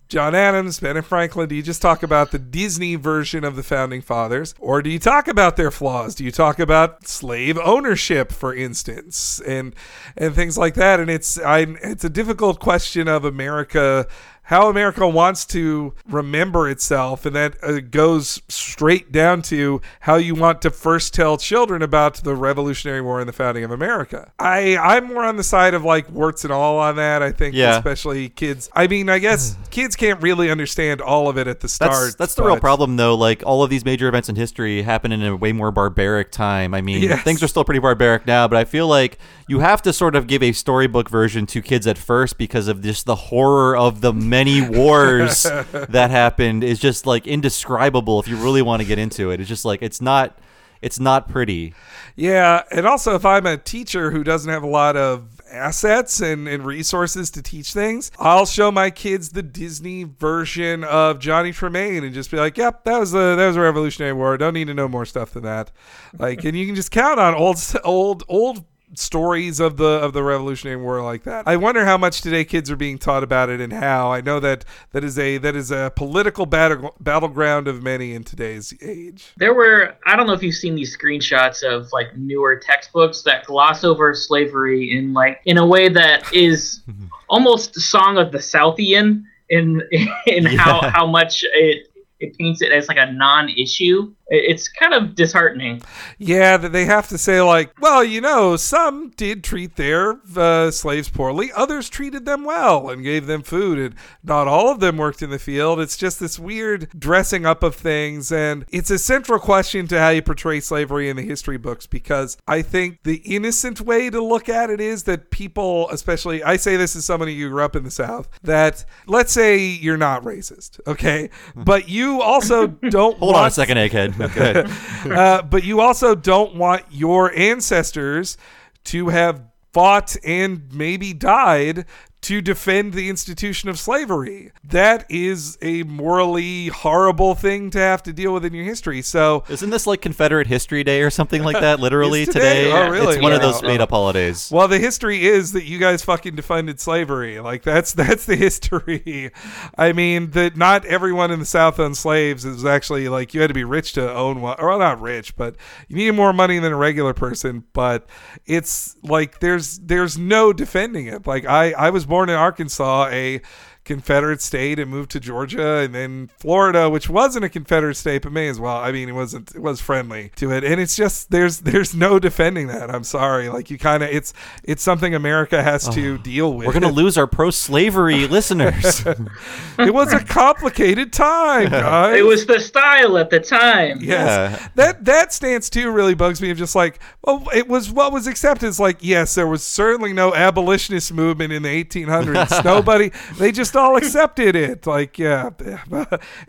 John Adams, Ben and Franklin? Do you just talk about the Disney version of the founding fathers, or do you talk about their flaws? Do you talk about slave ownership, for instance, and and things like that? And it's I it's a difficult question of America how America wants to remember itself, and that uh, goes straight down to how you want to first tell children about the Revolutionary War and the founding of America. I I'm more on the side of like warts and all on that. I think, Yeah. especially kids. I mean, I guess kids can't really understand all of it at the start. That's, that's the real problem, though. Like all of these major events in history happen in a way more barbaric time. I mean, Yes. things are still pretty barbaric now, but I feel like you have to sort of give a storybook version to kids at first because of just the horror of the many wars that happened is just like indescribable. If you really want to get into it, it's just like it's not, it's not pretty. Yeah, and also if I'm a teacher who doesn't have a lot of assets and, and resources to teach things, I'll show my kids the Disney version of Johnny Tremain and just be like, "Yep, that was the that was a Revolutionary War. Don't need to know more stuff than that." Like, and you can just count on old old old stories of the of the Revolutionary War like that. I wonder how much today kids are being taught about it and how. I know that that is a that is a political battle, battleground of many in today's age. There were I don't know if you've seen these screenshots of like newer textbooks that gloss over slavery in like in a way that is almost Song of the Southian in in how how much it it paints it as like a non-issue. It's kind of disheartening. Yeah, that they have to say like, well, you know, some did treat their uh, slaves poorly, others treated them well and gave them food, and not all of them worked in the field. It's just this weird dressing up of things, and it's a central question to how you portray slavery in the history books because I think the innocent way to look at it is that people, especially, I say this as somebody who grew up in the South, that let's say you're not racist, okay, but you also don't Hold on a second, egghead. Okay. uh, but you also don't want your ancestors to have fought and maybe died to defend the institution of slavery. That is a morally horrible thing to have to deal with in your history. So, Isn't this like Confederate History Day or something like that? Literally Is today? Oh, really? It's one of Wow. those made-up holidays. well, the history is that you guys fucking defended slavery. Like that's that's the history. I mean, that not everyone in the South owned slaves. It was actually like you had to be rich to own one, or well, not rich, but you needed more money than a regular person. But it's like there's there's no defending it. Like I I was born in Arkansas, a Confederate state and moved to Georgia and then Florida, which wasn't a Confederate state, but may as well. I mean, it wasn't. It was friendly to it, and it's just there's there's no defending that. I'm sorry. Like you kind of it's it's something America has to deal with. We're gonna lose our pro-slavery listeners. it was a complicated time, guys. It was the style at the time. Yes. Yeah. That that stance too really bugs me of just like, well, it was what was accepted. It's like, yes, there was certainly no abolitionist movement in the 1800s. Nobody, they just all accepted it. Like, yeah.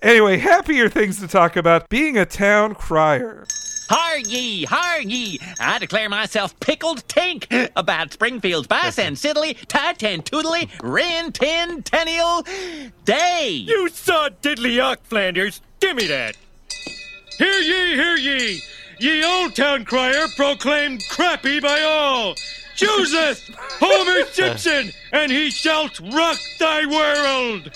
anyway, happier things to talk about. Being a town crier. Har ye, har ye! I declare myself pickled tink about Springfield's bicentennial, titantoodly, rentennial day. You saw diddly yuck, Flanders. Give me that. Hear ye, hear ye! Ye old town crier proclaimed crappy by all. Chooseth Homer Simpson, and he shalt rock thy world.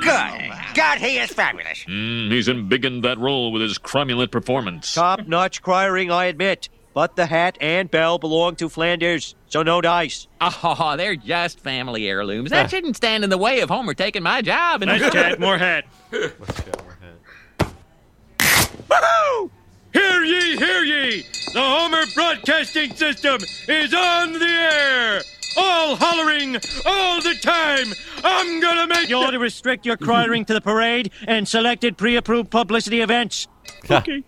Good. God, he is fabulous. Mm, he's embiggened that role with his cromulent performance. Top notch criering, I admit. But the hat and bell belong to Flanders, so no dice. Oh, they're just family heirlooms. That shouldn't stand in the way of Homer taking my job. And Let's chat more hat. Woohoo! Hear ye, hear ye! The Homer Broadcasting System is on the air! All hollering all the time! I'm gonna make You ought to restrict your criering to the parade and selected pre-approved publicity events. Okay.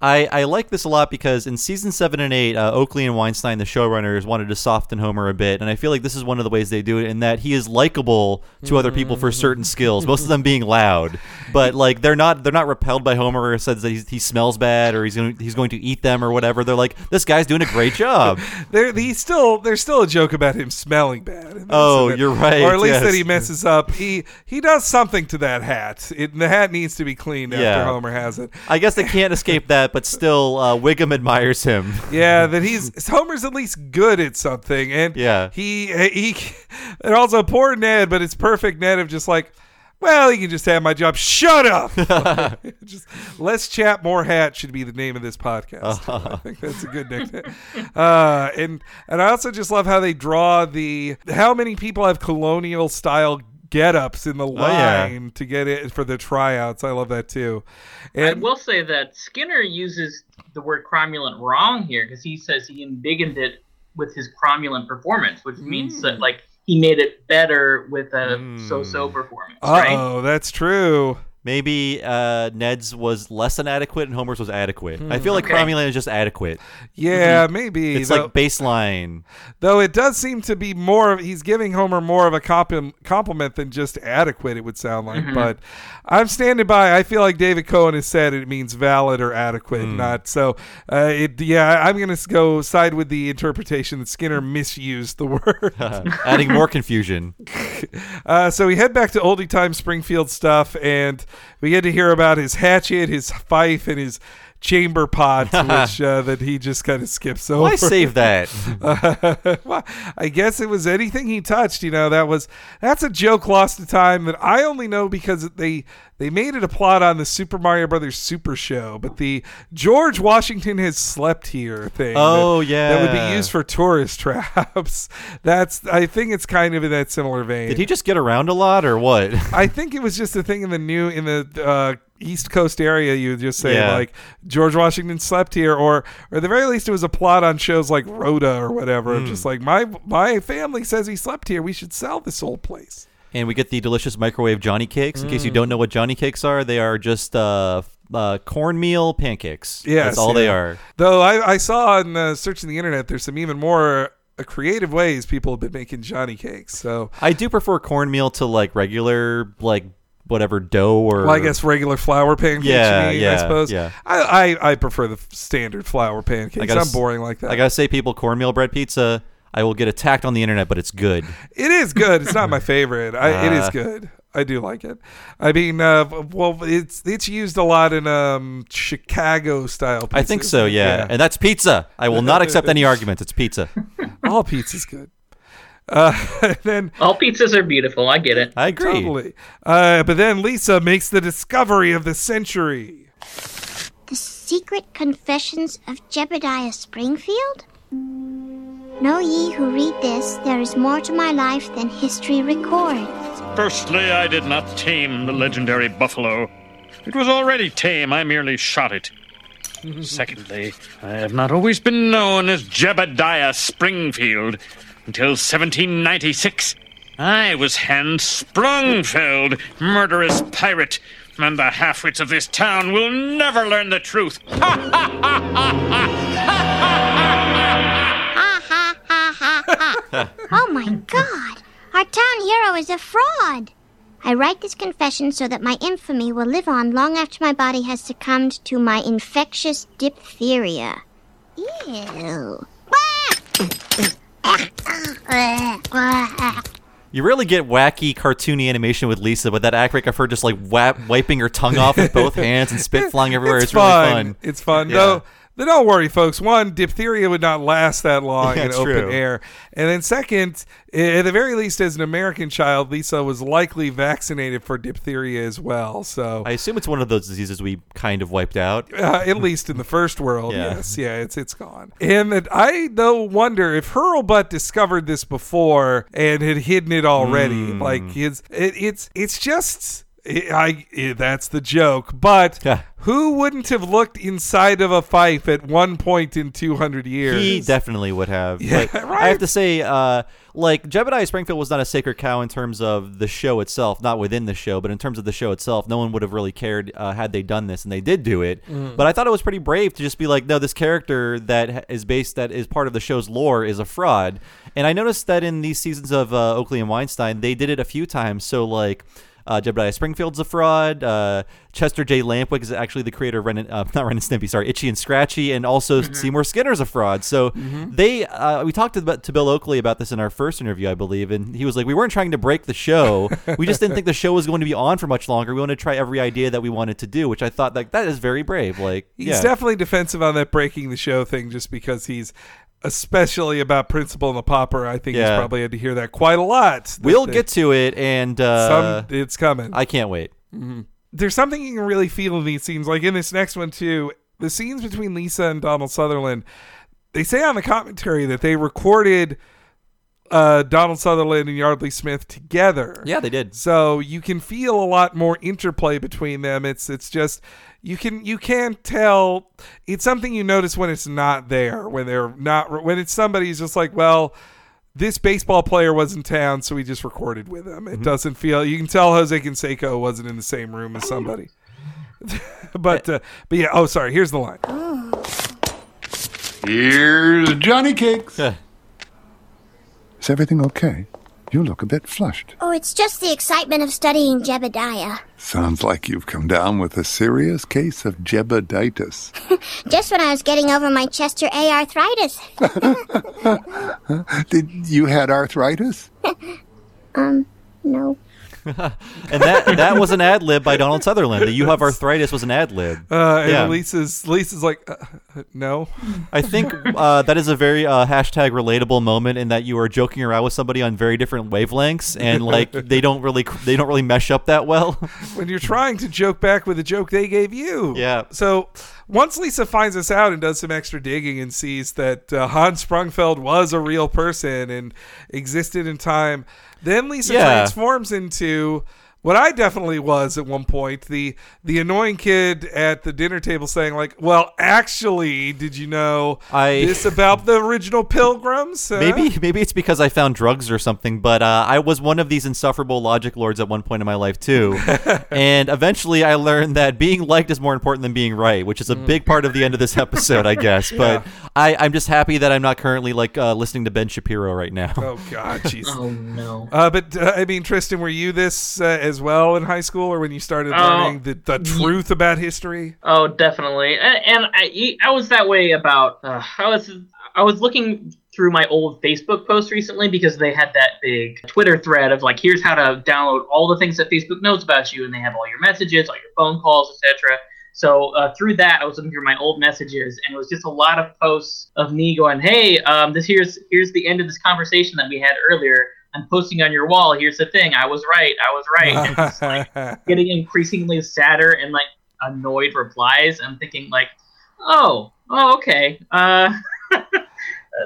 I, I like this a lot because in season seven and eight, uh, Oakley and Weinstein, the showrunners, wanted to soften Homer a bit, and I feel like this is one of the ways they do it in that he is likable to other people for certain skills, most of them being loud, but like they're not they're not repelled by Homer or says that he's, he smells bad or he's going he's going to eat them or whatever. They're like this guy's doing a great job. There, he's still there's still a joke about him smelling bad. Oh, that- you're right, Or at least that he messes up. He he does something to that hat. It, the hat needs to be cleaned Yeah. after Homer has it. I guess they can't escape that, but still, uh, Wiggum admires him. Yeah, that he's Homer's at least good at something, and Yeah. he he and also poor Ned, but it's perfect Ned of just like, well, he can just have my job. Shut up. just less chat, more hat should be the name of this podcast. I think that's a good nickname. Uh, and and I also just love how they draw the how many people have colonial style get-ups in the yeah. line to get it for the tryouts. I love that too. I And will say that Skinner uses the word cromulent wrong here because he says he embiggened it with his cromulent performance, which means Mm. that like he made it better with a so-so performance, right? oh, that's true. Maybe uh, Ned's was less inadequate and Homer's was adequate. I feel like Okay. Cromulent is just adequate. Yeah, maybe. It's though- like baseline. Though it does seem to be more of he's giving Homer more of a compli- compliment than just adequate. It would sound like, Mhm. but I'm standing by. I feel like David Cohen has said it means valid or adequate, Hmm. not so. Uh, it, yeah, I'm gonna go side with the interpretation that Skinner misused the word. Adding more confusion. Uh, so we head back to oldie time Springfield stuff, and we get to hear about his hatchet, his fife, and his chamber pot, which uh, that he just kind of skips over. Why save that? Uh, well, I guess it was anything he touched. You know, that was that's a joke lost to time that I only know because they they made it a plot on the Super Mario Brothers Super Show. But the George Washington has slept here thing. Oh, that, that would be used for tourist traps. That's I think it's kind of in that similar vein. Did he just get around a lot or what? I think it was just a thing in the new in the uh, East Coast area. You would just say Yeah. like George Washington slept here, or or at the very least, it was a plot on shows like Rhoda or whatever. Hmm. Just like my my family says he slept here. We should sell this old place. And we get the delicious microwave Johnny cakes. In case you don't know what Johnny cakes are, they are just uh, uh, cornmeal pancakes. Yes, That's all they are. Though I, I saw on uh, searching the internet, there's some even more uh, creative ways people have been making Johnny cakes. So I do prefer cornmeal to like regular, like whatever dough or. well, I guess regular flour pancakes. Yeah, mean, yeah, I suppose. yeah. I, I I prefer the standard flour pancakes. gotta I'm boring like that. I gotta say, people, cornmeal bread pizza. I will get attacked on the internet, but it's good. It is good. It's not my favorite. I, it is Uh. good. I do like it. I mean, uh, well, it's it's used a lot in um, Chicago style. Pizzas. I think so, yeah. And that's pizza. I will not accept any arguments. It's pizza. All pizza's good. Uh, then All pizzas are beautiful. I get it. I agree. totally. Uh, but then Lisa makes the discovery of the century. The Secret Confessions of Jebediah Springfield? Know ye who read this, there is more to my life than history records. Firstly, I did not tame the legendary buffalo. It was already tame, I merely shot it. Secondly, I have not always been known as Jebediah Springfield. Until 1796, I was Hans Sprungfeld, murderous pirate, and the half-wits of this town will never learn the truth. Ha ha ha ha ha. oh my god! Our town hero is a fraud! I write this confession so that my infamy will live on long after my body has succumbed to my infectious diphtheria. Ew. You really get wacky, cartoony animation with Lisa, but that act break of her just like wap- wiping her tongue off with both hands and spit flying everywhere. It's, really fun. It's fun. Yeah. Though, then don't worry, folks. One, diphtheria would not last that long Yeah, in it's open true. air. And then second, at the very least, as an American child, Lisa was likely vaccinated for diphtheria as well. So I assume it's one of those diseases we kind of wiped out. uh, at least in the first world, Yeah. yes, yeah, it's it's gone. And that I though wonder if Hurlbutt discovered this before and had hidden it already. Hmm. Like his, it, it's it's just. It, I that's the joke, but who wouldn't have looked inside of a fife at one point in two hundred years? He definitely would have. Yeah, but I have to say, uh, like Jebediah Springfield was not a sacred cow in terms of the show itself, not within the show, but in terms of the show itself, no one would have really cared uh, had they done this, and they did do it. Mm. But I thought it was pretty brave to just be like, no, this character that is based, that is part of the show's lore, is a fraud. And I noticed that in these seasons of uh, Oakley and Weinstein, they did it a few times. So like. Uh, Jebediah Springfield's a fraud. Uh, Chester J. Lampwick is actually the creator of Ren and, uh, not Ren and Stimpy, sorry, Itchy and Scratchy, and also Seymour Skinner's a fraud. So they, uh, we talked to, to Bill Oakley about this in our first interview, I believe, and he was like, we weren't trying to break the show. we just didn't think the show was going to be on for much longer. We wanted to try every idea that we wanted to do, which I thought like that is very brave. Like, He's yeah. definitely defensive on that breaking the show thing just because he's especially about principal and the pauper. I think Yeah. he's probably had to hear that quite a lot. that We'll they- get to it, and uh, some it's coming. I can't wait. There's something you can really feel in these scenes, like in this next one too. The scenes between Lisa and Donald Sutherland. They say on the commentary that they recorded uh, Donald Sutherland and Yeardley Smith together. Yeah, they did. So you can feel a lot more interplay between them. It's it's just you can you can tell it's something you notice when it's not there when they're not when it's somebody who's just like well this baseball player was in town so we just recorded with him. It Mm-hmm. doesn't feel you can tell Jose Canseco wasn't in the same room as somebody. but uh, but yeah oh sorry here's the line. Here's Johnny Cakes. Is everything okay? You look a bit flushed. Oh, it's just the excitement of studying Jebediah. Sounds like you've come down with a serious case of jebeditis. Just when I was getting over my Chester A arthritis. Did you had arthritis? um, no. and that that was an ad lib by Donald Sutherland. The "You have arthritis" was an ad lib. Uh, and Yeah. Lisa's Lisa's like uh, no. I think uh, that is a very uh, hashtag relatable moment in that you are joking around with somebody on very different wavelengths, and like they don't really they don't really mesh up that well. when you're trying to joke back with a joke they gave you. Yeah. So once Lisa finds this out and does some extra digging and sees that uh, Hans Sprungfeld was a real person and existed in time, then Lisa Yeah. transforms into what I definitely was at one point the the annoying kid at the dinner table saying like, "Well, actually, did you know I- this about the original Pilgrims?" huh?" Maybe maybe it's because I found drugs or something, but uh, I was one of these insufferable logic lords at one point in my life too, and eventually I learned that being liked is more important than being right, which is a big part of the end of this episode, I guess. But I, I'm just happy that I'm not currently like uh, listening to Ben Shapiro right now. Oh God, jeez. Oh no. Uh, but uh, I mean, Tristan, were you this uh, as well in high school, or when you started Oh, learning the, the truth about history? Oh, definitely. And, and I, I was that way about. Uh, I was I was looking through my old Facebook post recently because they had that big Twitter thread of like, here's how to download all the things that Facebook knows about you, and they have all your messages, all your phone calls, etc. So uh, through that, I was looking through my old messages, and it was just a lot of posts of me going, "Hey, um, this here's here's the end of this conversation that we had earlier. I'm posting on your wall. Here's the thing. I was right. I was right." And it's like getting increasingly sadder and like annoyed replies. I'm thinking like, "Oh, oh, okay." Uh,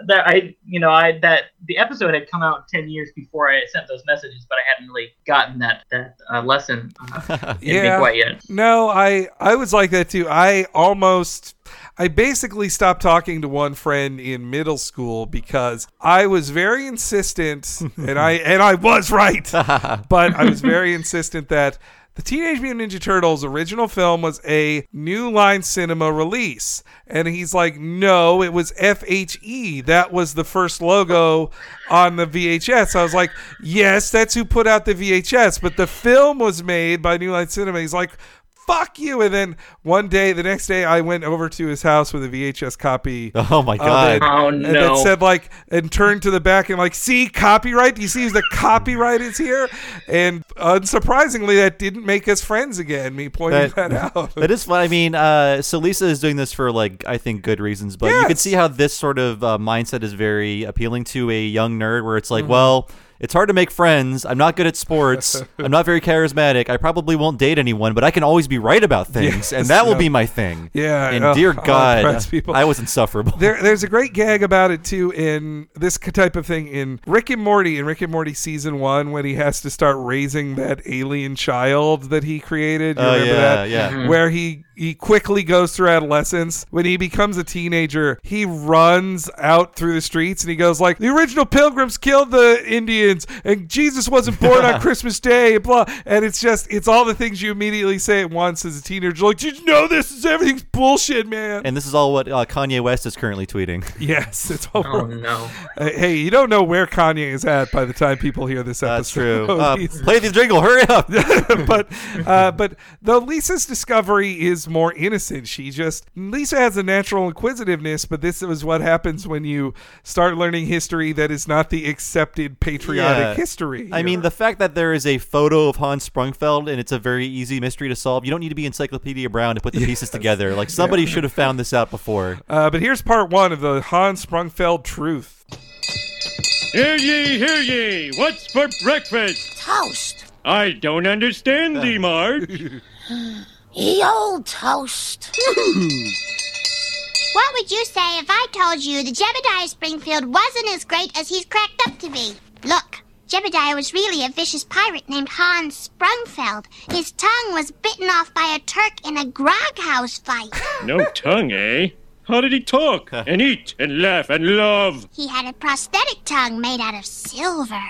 that I, you know, I that the episode had come out ten years before I sent those messages, but I hadn't really gotten that that uh, lesson uh, in me quite yet. No, I I was like that too. I almost I basically stopped talking to one friend in middle school because I was very insistent and I and I was right. but I was very insistent that the Teenage Mutant Ninja Turtles original film was a New Line Cinema release. And he's like, no, it was FHE. That was the first logo on the VHS. I was like, yes, that's who put out the VHS. But the film was made by New Line Cinema. He's like, fuck you. And then one day, the next day, I went over to his house with a VHS copy. Oh my God. it, Oh, And no. it said like, and turned to the back and like, see, copyright. Do you see the copyright is here? And unsurprisingly, that didn't make us friends again. Me pointing that, out. that is fun. I mean, uh, so Lisa is doing this for like I think good reasons, but you can see how this sort of uh, mindset is very appealing to a young nerd, where it's like, Mhm. well. It's hard to make friends. I'm not good at sports. I'm not very charismatic. I probably won't date anyone, but I can always be right about things, Yes, and that will be my thing. Yeah, And oh, dear God, impress people. I was insufferable. There, there's a great gag about it too in this type of thing in Rick and Morty in Rick and Morty season one when he has to start raising that alien child that he created. You Oh, remember yeah, that? yeah. Mhm. Where he he quickly goes through adolescence. When he becomes a teenager, he runs out through the streets and he goes like, "The original Pilgrims killed the Indians, and Jesus wasn't born on Christmas Day." Blah, and it's just it's all the things you immediately say at once as a teenager. Like, did you know this is everything's bullshit, man? And this is all what uh, Kanye West is currently tweeting. Yes, it's all. Oh no. Uh, hey, you don't know where Kanye is at by the time people hear this episode. That's episode. true. Uh, play the jingle. Hurry up. but uh, but though Lisa's discovery is more innocent, she just Lisa has a natural inquisitiveness. But this is what happens when you start learning history that is not the accepted patriotic Yeah. history. I mean, the fact that there is a photo of Hans Sprungfeld and it's a very easy mystery to solve. You don't need to be Encyclopedia Brown to put the pieces together. Like somebody should have found this out before. Uh, but here's part one of the Hans Sprungfeld truth. Hear ye, hear ye! What's for breakfast? Toast. I don't understand thee, Marge. Ye old toast. What would you say if I told you that Jebediah Springfield wasn't as great as he's cracked up to be? Look, Jebediah was really a vicious pirate named Hans Sprungfeld. His tongue was bitten off by a Turk in a grog house fight. No tongue, eh? How did he talk? and eat and laugh and love? He had a prosthetic tongue made out of silver.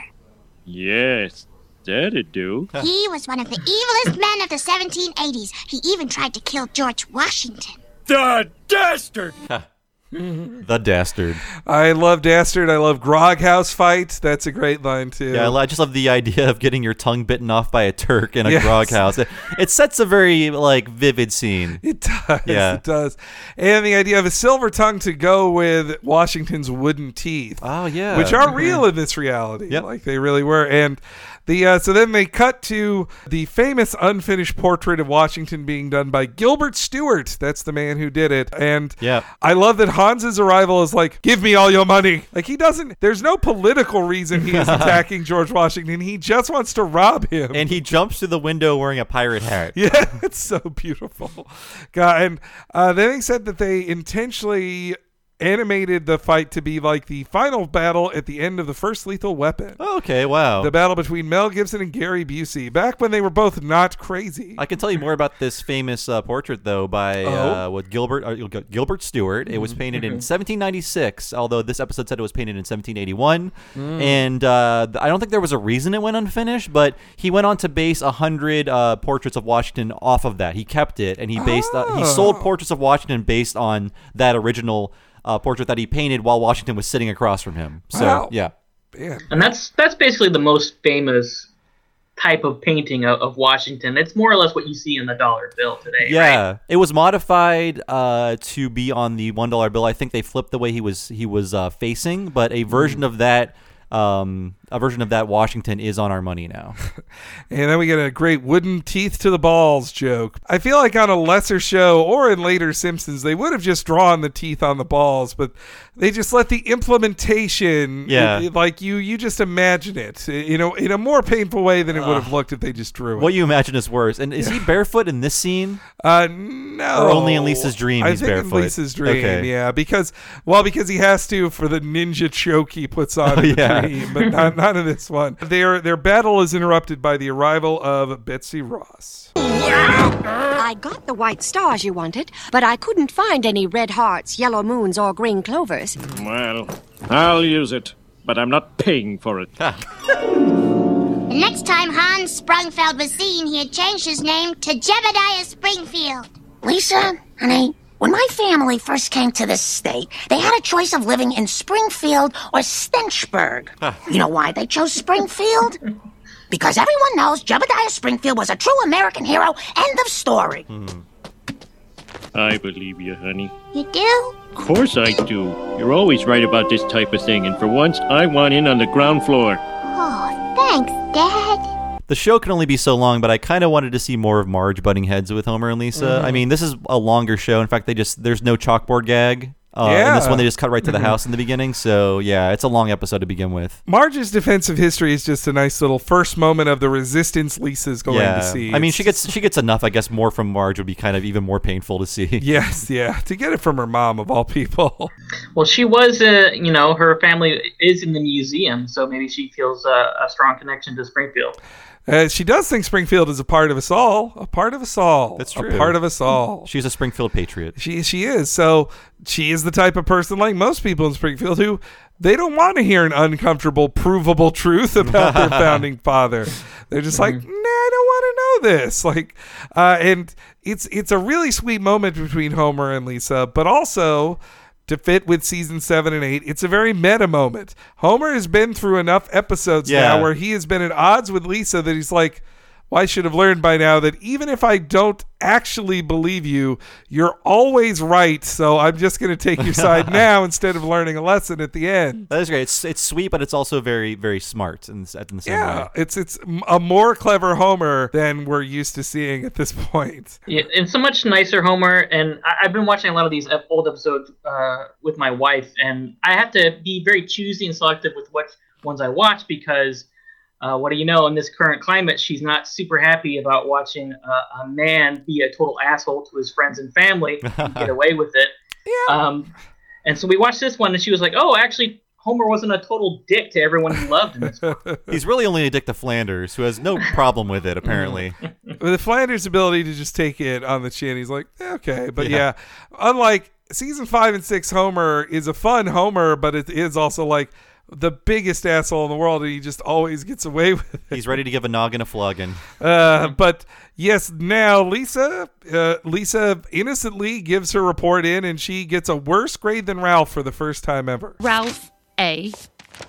Yes, that'd do. He was one of the evilest men of the 1780s. He even tried to kill George Washington. The dastard! The dastard. I love Dastard. I love Grog House fight. That's a great line too. Yeah, I, I just love the idea of getting your tongue bitten off by a Turk in a Yes. grog house. It, it sets a very like vivid scene. It does. Yeah. It does. And the idea of a silver tongue to go with Washington's wooden teeth. Oh yeah, Which are mm-hmm. real in this reality. Yep. Like they really were. And the uh, so then they cut to the famous unfinished portrait of Washington being done by Gilbert Stuart. That's the man who did it. And Yeah. I love that Hans's arrival is like, give me all your money. Like he doesn't there's no political reason he is attacking George Washington. He just wants to rob him. And he jumps through the window wearing a pirate hat. Yeah, it's so beautiful. God, and uh, then they said that they intentionally animated the fight to be like the final battle at the end of the first Lethal Weapon. Okay, wow. The battle between Mel Gibson and Gary Busey, back when they were both not crazy. I can tell you more about this famous uh, portrait though by uh, Oh. with Gilbert uh, Gilbert Stuart. It was painted in 1796, although this episode said it was painted in 1781. Mm. And uh, I don't think there was a reason it went unfinished, but he went on to base a hundred uh, portraits of Washington off of that. He kept it, and he based uh, he sold Oh. portraits of Washington based on that original uh, portrait that he painted while Washington was sitting across from him. So Wow. yeah. Man. And that's that's basically the most famous type of painting of, of Washington. It's more or less what you see in the dollar bill today. Yeah, it was modified uh, to be on the one dollar bill. I think they flipped the way he was he was uh, facing, but a version of that um, a version of that Washington is on our money now. And then we get a great wooden teeth to the balls joke. I feel like on a lesser show or in later Simpsons, they would have just drawn the teeth on the balls, but they just let the implementation, Yeah. it- it- like you, you just imagine it, you know, in a more painful way than it would have looked if they just drew it. what you imagine is worse. And is he barefoot in this scene? Uh, no. Or only in Lisa's dream I he's think barefoot? in Lisa's dream, Okay. yeah, because well, because he has to for the ninja choke he puts on Oh, in the yeah. dream, but not, not in this one. Their their battle is interrupted by the arrival of Betsy Ross. I got the white stars you wanted, but I couldn't find any red hearts, yellow moons, or green clovers. Well, I'll use it, but I'm not paying for it. The next time Hans Sprungfeld was seen, he had changed his name to Jebediah Springfield. Lisa, honey, when my family first came to this state, they had a choice of living in Springfield or Stenchburg. you know why they chose Springfield? Because everyone knows Jebediah Springfield was a true American hero. End of story. Hmm. I believe you, honey. You do? Of course I do. You're always right about this type of thing, and for once, I want in on the ground floor. Oh, thanks, Dad. The show can only be so long, but I kind of wanted to see more of Marge butting heads with Homer and Lisa. Mhm. I mean, this is a longer show. In fact, they just there's no chalkboard gag. Uh, In this one, they just cut right to the Mhm. house in the beginning. So yeah, it's a long episode to begin with. Marge's defensive history is just a nice little first moment of the resistance Lisa's going yeah, to see. I mean, she gets she gets enough. I guess more from Marge would be kind of even more painful to see. Yes, yeah. To get it from her mom of all people. Well, she was, uh, you know, her family is in the museum, so maybe she feels uh, a strong connection to Springfield. Uh, she does think Springfield is a part of us all, a part of us all. That's true. A part of us all. She's a Springfield patriot. She she is. So she is the type of person like most people in Springfield who they don't want to hear an uncomfortable, provable truth about their founding father. They're just like, nah, I don't want to know this. Like, uh, and it's it's a really sweet moment between Homer and Lisa, but also to fit with season seven and eight, it's a very meta moment. Homer has been through enough episodes Yeah. now where he has been at odds with Lisa that he's like, well, I should have learned by now that even if I don't actually believe you, you're always right. So I'm just going to take your side now instead of learning a lesson at the end. That is great. It's it's sweet, but it's also very very smart in, in the same Yeah, way. it's it's m- a more clever Homer than we're used to seeing at this point. Yeah, and so much nicer Homer. And I- I've been watching a lot of these old episodes uh, with my wife, and I have to be very choosy and selective with what ones I watch because, uh, what do you know, in this current climate, she's not super happy about watching uh, a man be a total asshole to his friends and family and get away with it. Yeah. Um, and so we watched this one, and she was like, "Oh, actually." Homer wasn't a total dick to everyone he loved in this He's really only a dick to Flanders, who has no problem with it apparently. With the Flanders' ability to just take it on the chin, he's like, "Eh, okay. But Yeah. yeah. unlike season five and six, Homer is a fun Homer, but it is also like the biggest asshole in the world, and he just always gets away with it. He's ready to give a noggin a flogging. Uh, but yes, now Lisa, uh, Lisa innocently gives her report in, and she gets a worse grade than Ralph for the first time ever. Ralph A,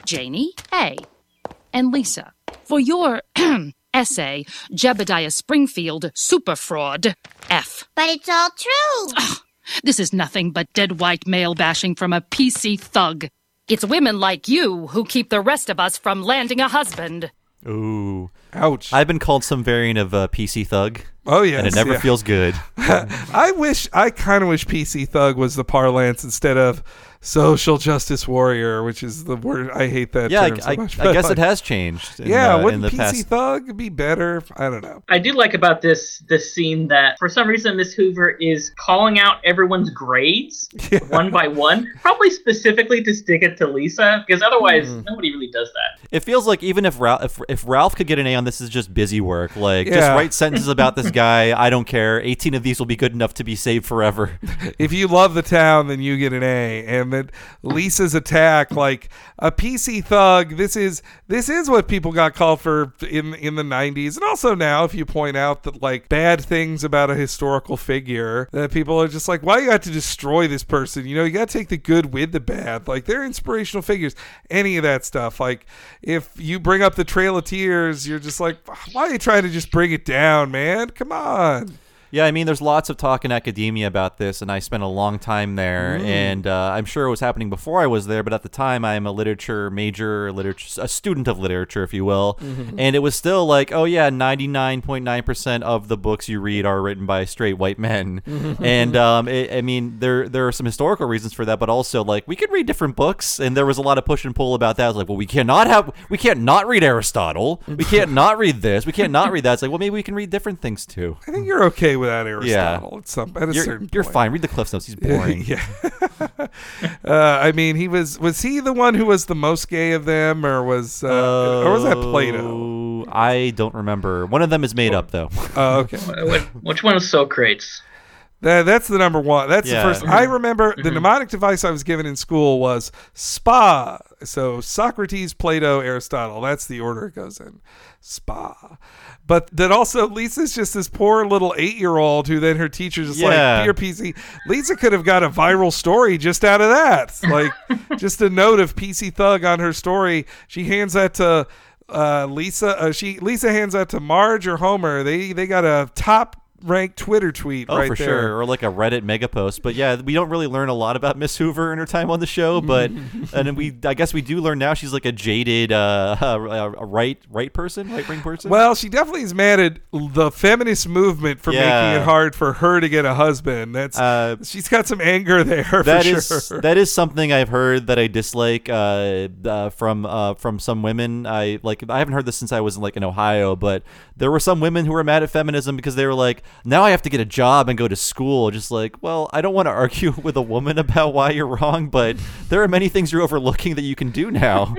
Janie A, and Lisa. For your essay, Jebediah Springfield, Super Fraud, F. But it's all true. This is nothing but dead white male bashing from a PC thug. It's women like you who keep the rest of us from landing a husband. Ooh. Ouch. I've been called some variant of uh, PC thug. Oh, yes, And it never yeah. feels good. I wish, I kind of wish PC Thug was the parlance instead of social justice warrior, which is the word. I hate that Yeah, I- term so I- much. I but, guess it has changed in, yeah, uh, wouldn't the PC past- Thug be better? I don't know. I do like about this this scene that for some reason Miss Hoover is calling out everyone's grades one by one, probably specifically to stick it to Lisa, because otherwise Hmm. nobody really does that. It feels like even if Ralph, if, if Ralph could get an A on this, is just busy work. Like just write sentences about this guy. I don't care. Eighteen of these will be good enough to be saved forever. if you love the town, then you get an A. And that Lisa's attack, like a PC thug, this is this is what people got called for in in the '90s, and also now. If you point out that like bad things about a historical figure, that people are just like, why you got to destroy this person? You know, you got to take the good with the bad. Like they're inspirational figures. Any of that stuff. Like if you bring up the Trail of Tears, you're just like, why are you trying to just bring it down, man? Come on. Yeah, I mean, there's lots of talk in academia about this, and I spent a long time there. Mm. And uh, I'm sure it was happening before I was there, but at the time, I'm a literature major, literature, a student of literature, if you will. Mhm. And it was still like, oh yeah, 99.9% of the books you read are written by straight white men. and um, it, I mean, there there are some historical reasons for that, but also like we could read different books, and there was a lot of push and pull about that. I was like, well, we cannot have, we can't not read Aristotle, we can't not read this, we can't not read that. It's like, well, maybe we can read different things too. I think you're okay without Aristotle. Yeah. At some at a you're, certain you're point. fine. Read the Cliff Notes. He's boring. yeah. uh, I mean, he was was he the one who was the most gay of them, or was uh, or was that Plato? Oh, I don't remember. One of them is made up though. Oh, okay. Which one is Socrates? That, that's the number one. That's Yeah. the first. I remember the mnemonic device I was given in school was SPA. So Socrates, Plato, Aristotle. That's the order it goes in. SPA. But that also Lisa's just this poor little eight year old who then her teacher's just Yeah. like, dear PC. Lisa could have got a viral story just out of that. Like just a note of PC Thug on her story. She hands that to uh, Lisa. Uh, she Lisa hands that to Marge or Homer. They they got a top ranked Twitter tweet Oh, right for there. sure, or like a Reddit mega post. But yeah, we don't really learn a lot about Miss Hoover in her time on the show. But and then we, I guess we do learn now she's like a jaded, uh, a right, right person, right wing person. Well, she definitely is mad at the feminist movement for Yeah. making it hard for her to get a husband. That's she's got some anger there for That sure. is that is something I've heard that I dislike uh, uh, from uh, from some women. I like I haven't heard this since I was in, like in Ohio, but there were some women who were mad at feminism because they were like, now I have to get a job and go to school. Just like, well, I don't want to argue with a woman about why you're wrong, but there are many things you're overlooking that you can do now.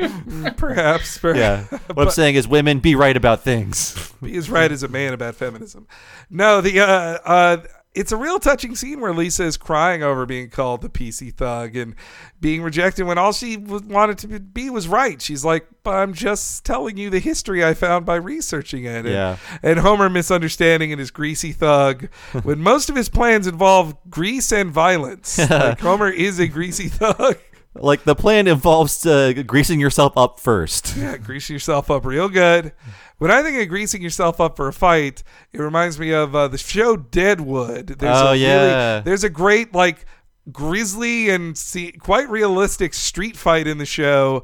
perhaps, perhaps. yeah. What I'm saying is, women, be right about things. Be as right as a man about feminism. No, the uh, uh, it's a real touching scene where Lisa is crying over being called the PC thug and being rejected when all she wanted to be was right. She's like, "But I'm just telling you the history I found by researching it." And, Yeah. and Homer misunderstanding and his greasy thug when most of his plans involve grease and violence. like Homer is a greasy thug. Like the plan involves uh, greasing yourself up first. Yeah, grease yourself up real good. When I think of greasing yourself up for a fight, it reminds me of uh, the show Deadwood. There's Oh, a yeah. there's a great like grisly and see, quite realistic street fight in the show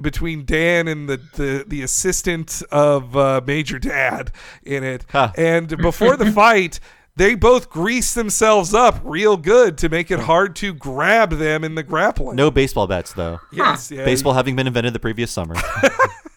between Dan and the the, the assistant of uh, Major Dad in it. And before the fight. They both grease themselves up real good to make it hard to grab them in the grappling. No baseball bats, though. Yes, yeah. Baseball having been invented the previous summer.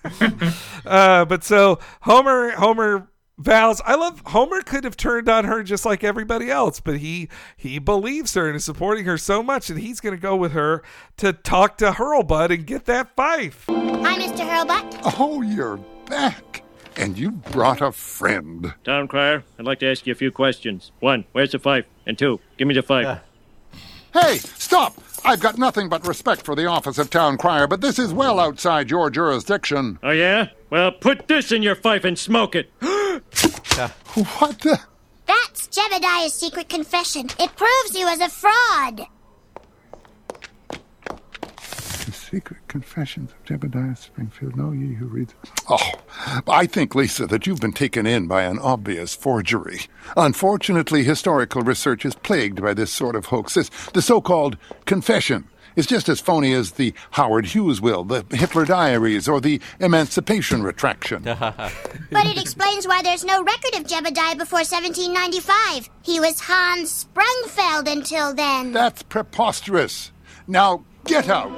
Uh, but so Homer, Homer vows. I love Homer. Could have turned on her just like everybody else, but he he believes her and is supporting her so much that he's going to go with her to talk to Hurlbut and get that fife. Hi, Mr. Hurlbut. Oh, you're back. And you brought a friend. Town crier, I'd like to ask you a few questions. One, where's the fife? And two, give me the fife. Uh. Hey, stop! I've got nothing but respect for the office of town crier, but this is well outside your jurisdiction. Oh, yeah? Well, put this in your fife and smoke it. What the? That's Jebediah's secret confession. It proves you as a fraud. The secret confessions of Jebediah Springfield. Know ye who reads. Oh, I think, Lisa, that you've been taken in by an obvious forgery. Unfortunately, historical research is plagued by this sort of hoax. This, the so-called confession is just as phony as the Howard Hughes will, the Hitler Diaries, or the Emancipation Retraction. But it explains why there's no record of Jebediah before 1795. He was Hans Sprungfeld until then. That's preposterous. Now, get out.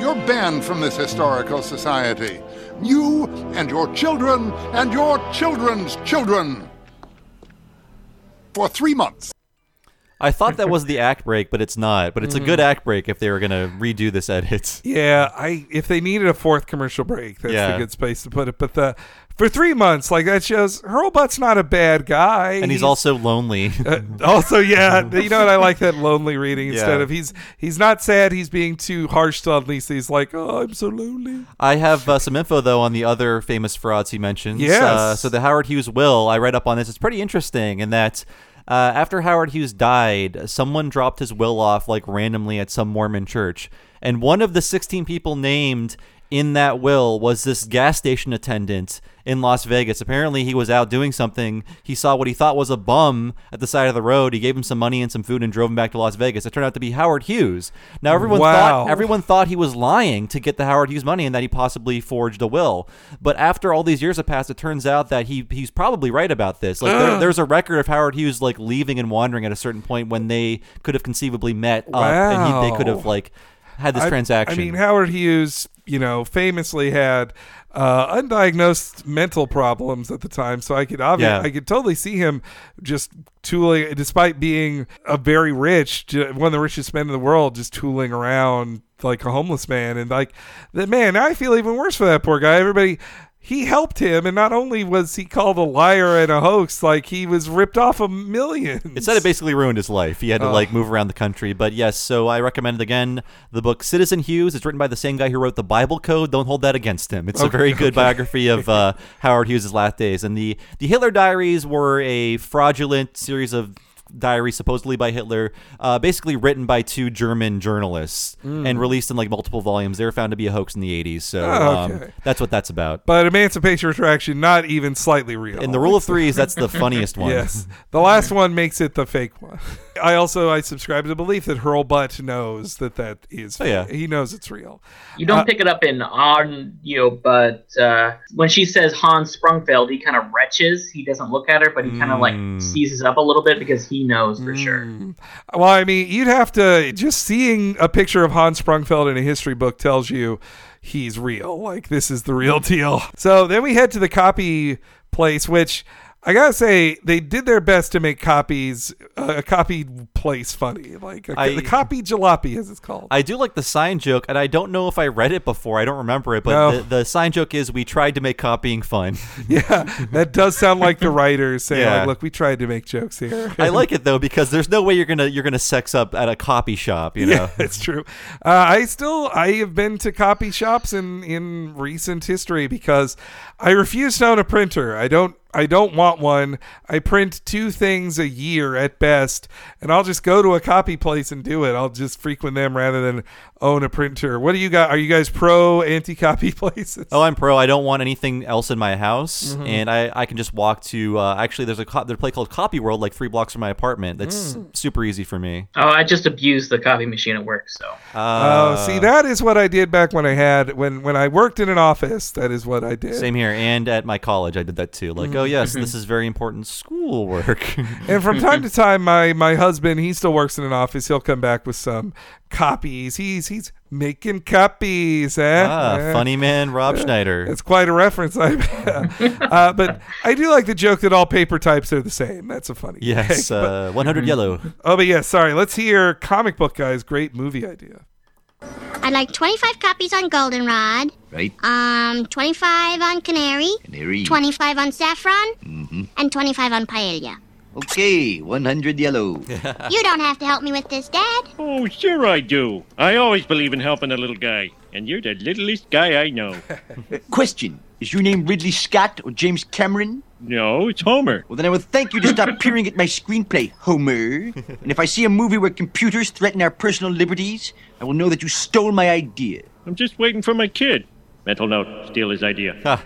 You're banned from this historical society. You and your children and your children's children. For three months. I thought that was the act break, but it's not. But it's a good Mm. act break if they were going to redo this edit. Yeah, I if they needed a fourth commercial break, that's Yeah. the good space to put it. But the for three months, like that shows Hurlbut's not a bad guy, And he's also lonely. Uh, also, yeah, you know what? I like that lonely reading instead Yeah. of he's he's not sad. He's being too harsh to Lisa. He's like, oh, I'm so lonely. I have uh, some info though on the other famous frauds he mentions. Yes. Uh, so the Howard Hughes will, I read up on this. It's pretty interesting in that uh, after Howard Hughes died, someone dropped his will off like randomly at some Mormon church, and one of the 16 people named in that will was this gas station attendant in Las Vegas. Apparently, he was out doing something. He saw what he thought was a bum at the side of the road. He gave him some money and some food and drove him back to Las Vegas. It turned out to be Howard Hughes. Now everyone Wow. thought everyone thought he was lying to get the Howard Hughes money and that he possibly forged a will. But after all these years have passed, it turns out that he he's probably right about this. Like there, there's a record of Howard Hughes like leaving and wandering at a certain point when they could have conceivably met up and he, they could have like had this I- transaction. I mean, Howard Hughes, you know, famously had uh, undiagnosed mental problems at the time, so I could obvi- Yeah. I could totally see him just tooling, despite being a very rich, one of the richest men in the world, just tooling around like a homeless man, and like the man. I feel even worse for that poor guy. Everybody. He helped him, and not only was he called a liar and a hoax, like he was ripped off a million. It said it basically ruined his life. He had to Oh. like move around the country. But yes, so I recommend again the book Citizen Hughes. It's written by the same guy who wrote the Bible Code. Don't hold that against him. It's a very good okay. biography of uh, Howard Hughes' last days. And the the Hitler Diaries were a fraudulent series of diaries supposedly by Hitler, uh, basically written by two German journalists Mm. and released in like multiple volumes. They were found to be a hoax in the 80s. So Oh, um, that's what that's about. But Emancipation Retraction, not even slightly real. In the rule of threes, that's the funniest one. Yes, the last one makes it the fake one. I also I subscribe to the belief that Hurlbut knows that that is. Oh, yeah. he knows it's real. You don't Uh, pick it up in audio, but uh, when she says Hans Sprungfeld, he kind of retches. He doesn't look at her, but he kind of like Mm. seizes up a little bit because he knows for sure. Well, I mean, you'd have to just seeing a picture of Hans Sprungfeld in a history book tells you he's real. Like this is the real deal. So then we head to the copy place, which I gotta say, they did their best to make copies uh, a copy place funny, like a, I- the copy jalopy, as it's called. I do like the sign joke, and I don't know if I read it before. I don't remember it, but No. the, the sign joke is we tried to make copying fun. yeah, that does sound like the writers saying, Yeah. like, "Look, we tried to make jokes here." I like it though because there's no way you're gonna you're gonna sex up at a copy shop. You know, Yeah, it's true. Uh, I still I have been to copy shops in in recent history because I refuse to own a printer. I don't I don't want one. I print two things a year at best, and I'll just go to a copy place and do it. I'll just frequent them rather than own a printer. What do you got? Are you guys pro anti-copy places? Oh, I'm pro. I don't want anything else in my house, Mhm. and I, I can just walk to. Uh, actually, there's a co- there's a place called Copy World, like three blocks from my apartment. That's Mm. super easy for me. Oh, I just abused the copy machine at work, so. Uh, Oh, see, that is what I did back when I had when when I worked in an office. That is what I did. Same here, and at my college, I did that too. Like, Mhm. oh yes, this is very important schoolwork. and from time to time, my my husband, he still works in an office. He'll come back with some copies. He's he's making copies. Eh? Ah, Eh. funny man, Rob Eh. Schneider. It's quite a reference. I, uh, but I do like the joke that all paper types are the same. That's a funny. Yes, gag, but- uh, 100 yellow. Oh, but yeah, sorry. Let's hear comic book guys. Great movie idea. I'd like 25 copies on Goldenrod. Right. Um, 25 on Canary. Canary. 25 on Saffron. Mm-hmm. And 25 on Paella. Okay, 100 yellow. You don't have to help me with this, Dad. Oh, sure I do. I always believe in helping a little guy. And you're the littlest guy I know. Question Is your name Ridley Scott or James Cameron? No, it's Homer. Well, then I will thank you to stop peering at my screenplay, Homer. And if I see a movie where computers threaten our personal liberties, I will know that you stole my idea. I'm just waiting for my kid. Mental note, steal his idea.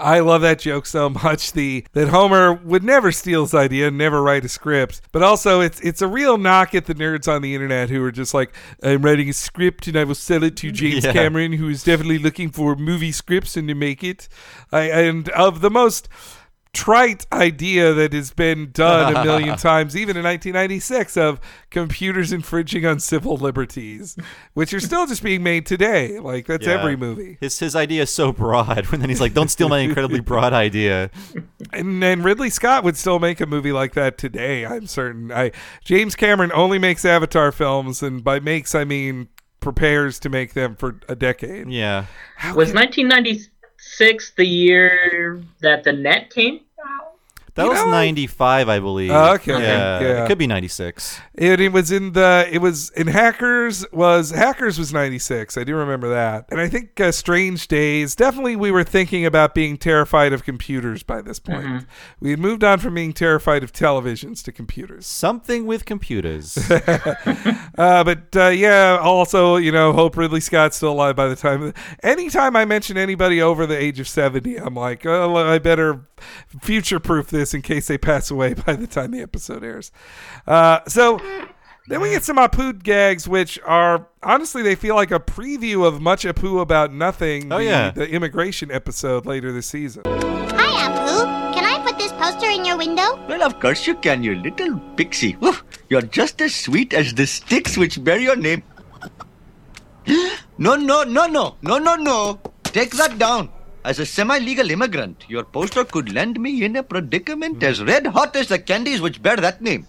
I love that joke so much. The that Homer would never steal his idea, never write a script. But also, it's it's a real knock at the nerds on the internet who are just like, I'm writing a script and I will sell it to James Yeah. Cameron, who is definitely looking for movie scripts and to make it. I, and of the most trite idea that has been done a million times, even in 1996, of computers infringing on civil liberties, which are still just being made today. Like that's Yeah. every movie. His his idea is so broad, and then he's like, "Don't steal my incredibly broad idea." And then Ridley Scott would still make a movie like that today. I'm certain. I James Cameron only makes Avatar films, and by makes I mean prepares to make them for a decade. Yeah. Was 1996 the year that the net came? That You was know- 95, I believe. Oh, okay. Yeah, Yeah. It could be 96. It, it was in the it was in Hackers was Hackers was 96. I do remember that. And I think uh, Strange Days definitely we were thinking about being terrified of computers by this point. Mhm. We had moved on from being terrified of televisions to computers. Something with computers. uh, but uh, yeah, also you know, hope Ridley Scott's still alive by the time. Anytime I mention anybody over the age of seventy, I'm like, oh, I better future-proof this in case they pass away by the time the episode airs. Uh, so. Then we get some Apu gags, which are honestly they feel like a preview of much Apu about nothing. Oh, the, yeah. the immigration episode later this season. Hi, Apu. Can I put this poster in your window? Well, of course you can, you little pixie. Woof, you're just as sweet as the sticks which bear your name. no, no, no, no, no, no, no. Take that down. As a semi-legal immigrant, your poster could land me in a predicament as red hot as the candies which bear that name.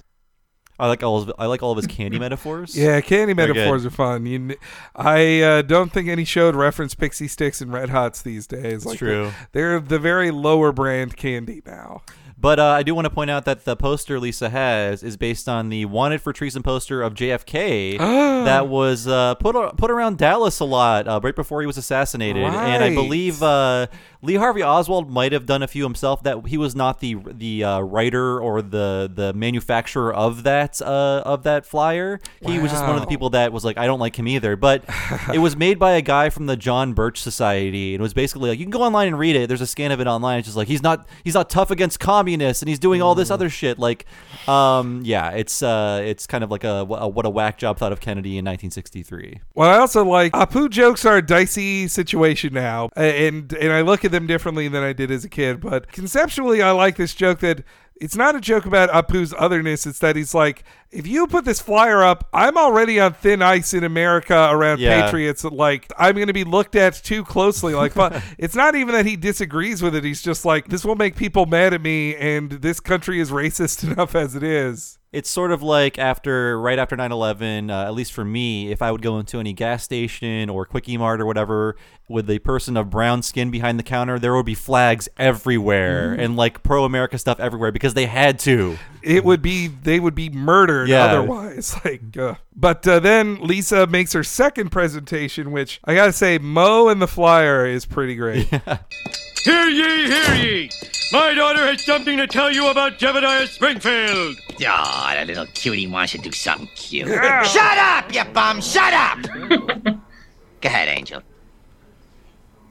I like all of, I like all of his candy metaphors. Yeah, candy They're good. metaphors are fun. You, I uh, don't think any show would reference Pixy Stix and Red Hots these days. Like true. They're, they're the very lower brand candy now. But uh, I do want to point out that the poster Lisa has is based on the wanted for treason poster of JFK that was uh, put put around Dallas a lot uh, right before he was assassinated, and I believe uh, Lee Harvey Oswald might have done a few himself. That he was not the the uh, writer or the the manufacturer of that uh, of that flyer. He was just one of the people that was like, I don't like him either. But it was made by a guy from the John Birch Society, and it was basically like you can go online and read it. There's a scan of it online. It's just like he's not he's not tough against communists, and he's doing all Mm. this other shit. Like, um, yeah, it's uh, it's kind of like a, a what a whack job thought of Kennedy in 1963. Well, I also like Apu jokes are a dicey situation now, and and I look at them differently than I did as a kid. But conceptually, I like this joke that it's not a joke about Apu's otherness. It's that he's like, if you put this flyer up, I'm already on thin ice in America around Yeah. patriots. Like, I'm going to be looked at too closely. Like, fu- it's not even that he disagrees with it. He's just like, this will make people mad at me, and this country is racist enough as it is. It's sort of like after, right after 9 11, uh, at least for me, if I would go into any gas station or Kwik-E-Mart or whatever with a person of brown skin behind the counter, there would be flags everywhere Mhm. and like pro America stuff everywhere because they had to. it would be they would be murdered Yeah. otherwise like uh. but uh, then lisa makes her second presentation which i gotta say Moe and the flyer is pretty great Hear ye, hear ye! My daughter has something to tell you about Jebediah Springfield! Oh, the little cutie wants to do something cute. Shut up, you bum! Shut up! Go ahead, Angel.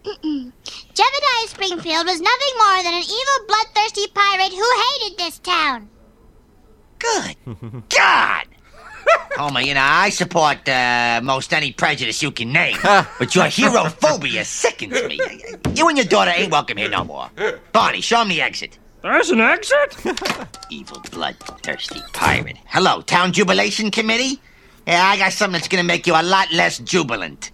Mm-mm. Jebediah Springfield was nothing more than an evil, bloodthirsty pirate who hated this town. Good. God! Homer, you know, I support uh, most any prejudice you can name, but your hero phobia sickens me. You and your daughter ain't welcome here no more. Barney, show him the exit. There's an exit? Evil, bloodthirsty pirate. Hello, Town Jubilation Committee? Yeah, I got something that's gonna make you a lot less jubilant.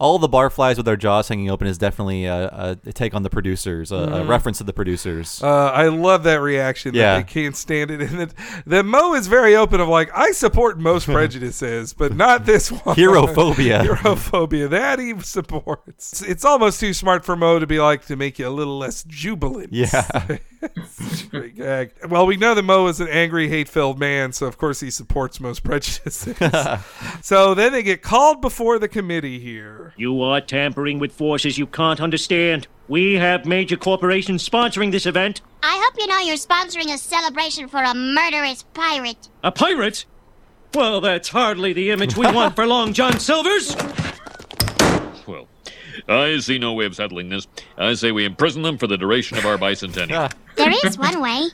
All the barflies with their jaws hanging open is definitely a, a take on the producers, a, a Mhm. reference to the producers. uh, i love that reaction Yeah. that they can't stand it and that, that Moe is very open of like i support most prejudices but not this one Herophobia. herophobia that he supports it's, it's almost too smart for Moe to be like to make you a little less jubilant Yeah. Great gag. Well, we know that Moe is an angry, hate-filled man, so of course he supports most prejudices. so then they get called before the committee here. You are tampering with forces you can't understand. We have major corporations sponsoring this event. I hope you know you're sponsoring a celebration for a murderous pirate. A pirate? Well, that's hardly the image we want for Long John Silver's. Well, I see no way of settling this. I say we imprison them for the duration of our bicentennial. There is one way.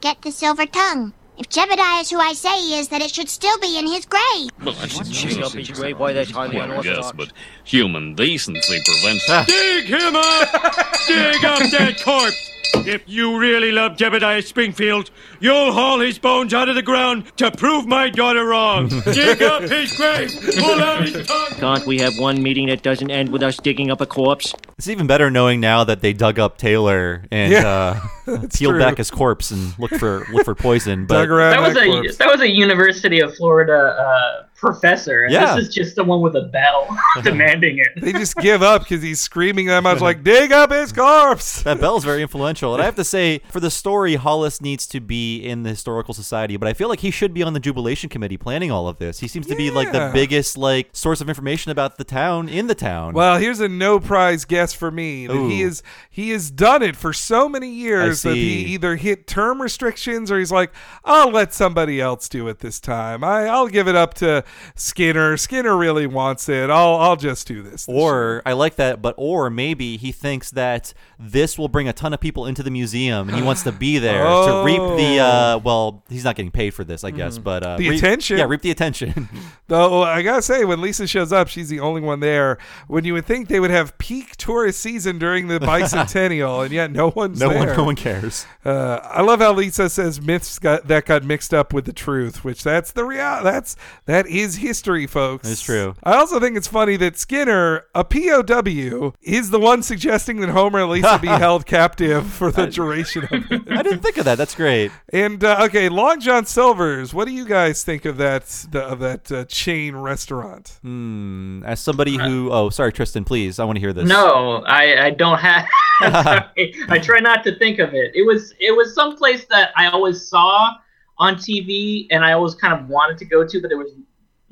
Get the silver tongue. If Jebediah is who I say he is, then it should still be in his grave. Well, that's Dig up his grave, why that's highly Well, yes, but human decency prevents. Dig him up! Dig up that corpse! If you really love Jebediah Springfield, you'll haul his bones out of the ground to prove my daughter wrong. Dig up his grave! Pull out his tongue! Can't we have one meeting that doesn't end with us digging up a corpse? It's even better knowing now that they dug up Taylor and Yeah, uh, peeled true. back his corpse and looked for looked for poison. But that was a that was a University of Florida uh, professor. and Yeah. This is just someone with a bell demanding it. They just give up because he's screaming that much, like, dig up his corpse! That bell's very influential. And I have to say, for the story, Hollis needs to be in the Historical Society, but I feel like he should be on the Jubilation Committee planning all of this. He seems to be like the biggest like source of information about the town in the town. Well, here's a no prize guess for me. That he is he has done it for so many years that he either hit term restrictions or he's like, I'll let somebody else do it this time. I, I'll give it up to Skinner. Skinner really wants it. I'll I'll just do this. Or I like that, but or maybe he thinks that this will bring a ton of people into the museum, and he wants to be there to reap the. Uh, well, he's not getting paid for this, I guess, but uh, Oh. The reap- attention. Yeah, reap the attention. Though I gotta say, when Lisa shows up, she's the only one there. When you would think they would have peak tourist season during the bicentennial, and yet no one's No one- no one cares. Uh, I love how Lisa says myths got that got mixed up with the truth, which that's the real. That's that is history, folks. It's true. I also think it's funny that Skinner, a POW, is the one suggesting that Homer and Lisa be held captive for the duration of it. I didn't think of that. That's great. And uh, okay, Long John Silver's. What do you guys think of that the, of that uh, chain restaurant? Hmm. As somebody who, oh, sorry, Tristan, please, I want to hear this. No, I, I don't have. I try not to think of it. It was it was someplace that I always saw on TV, and I always kind of wanted to go to, but there was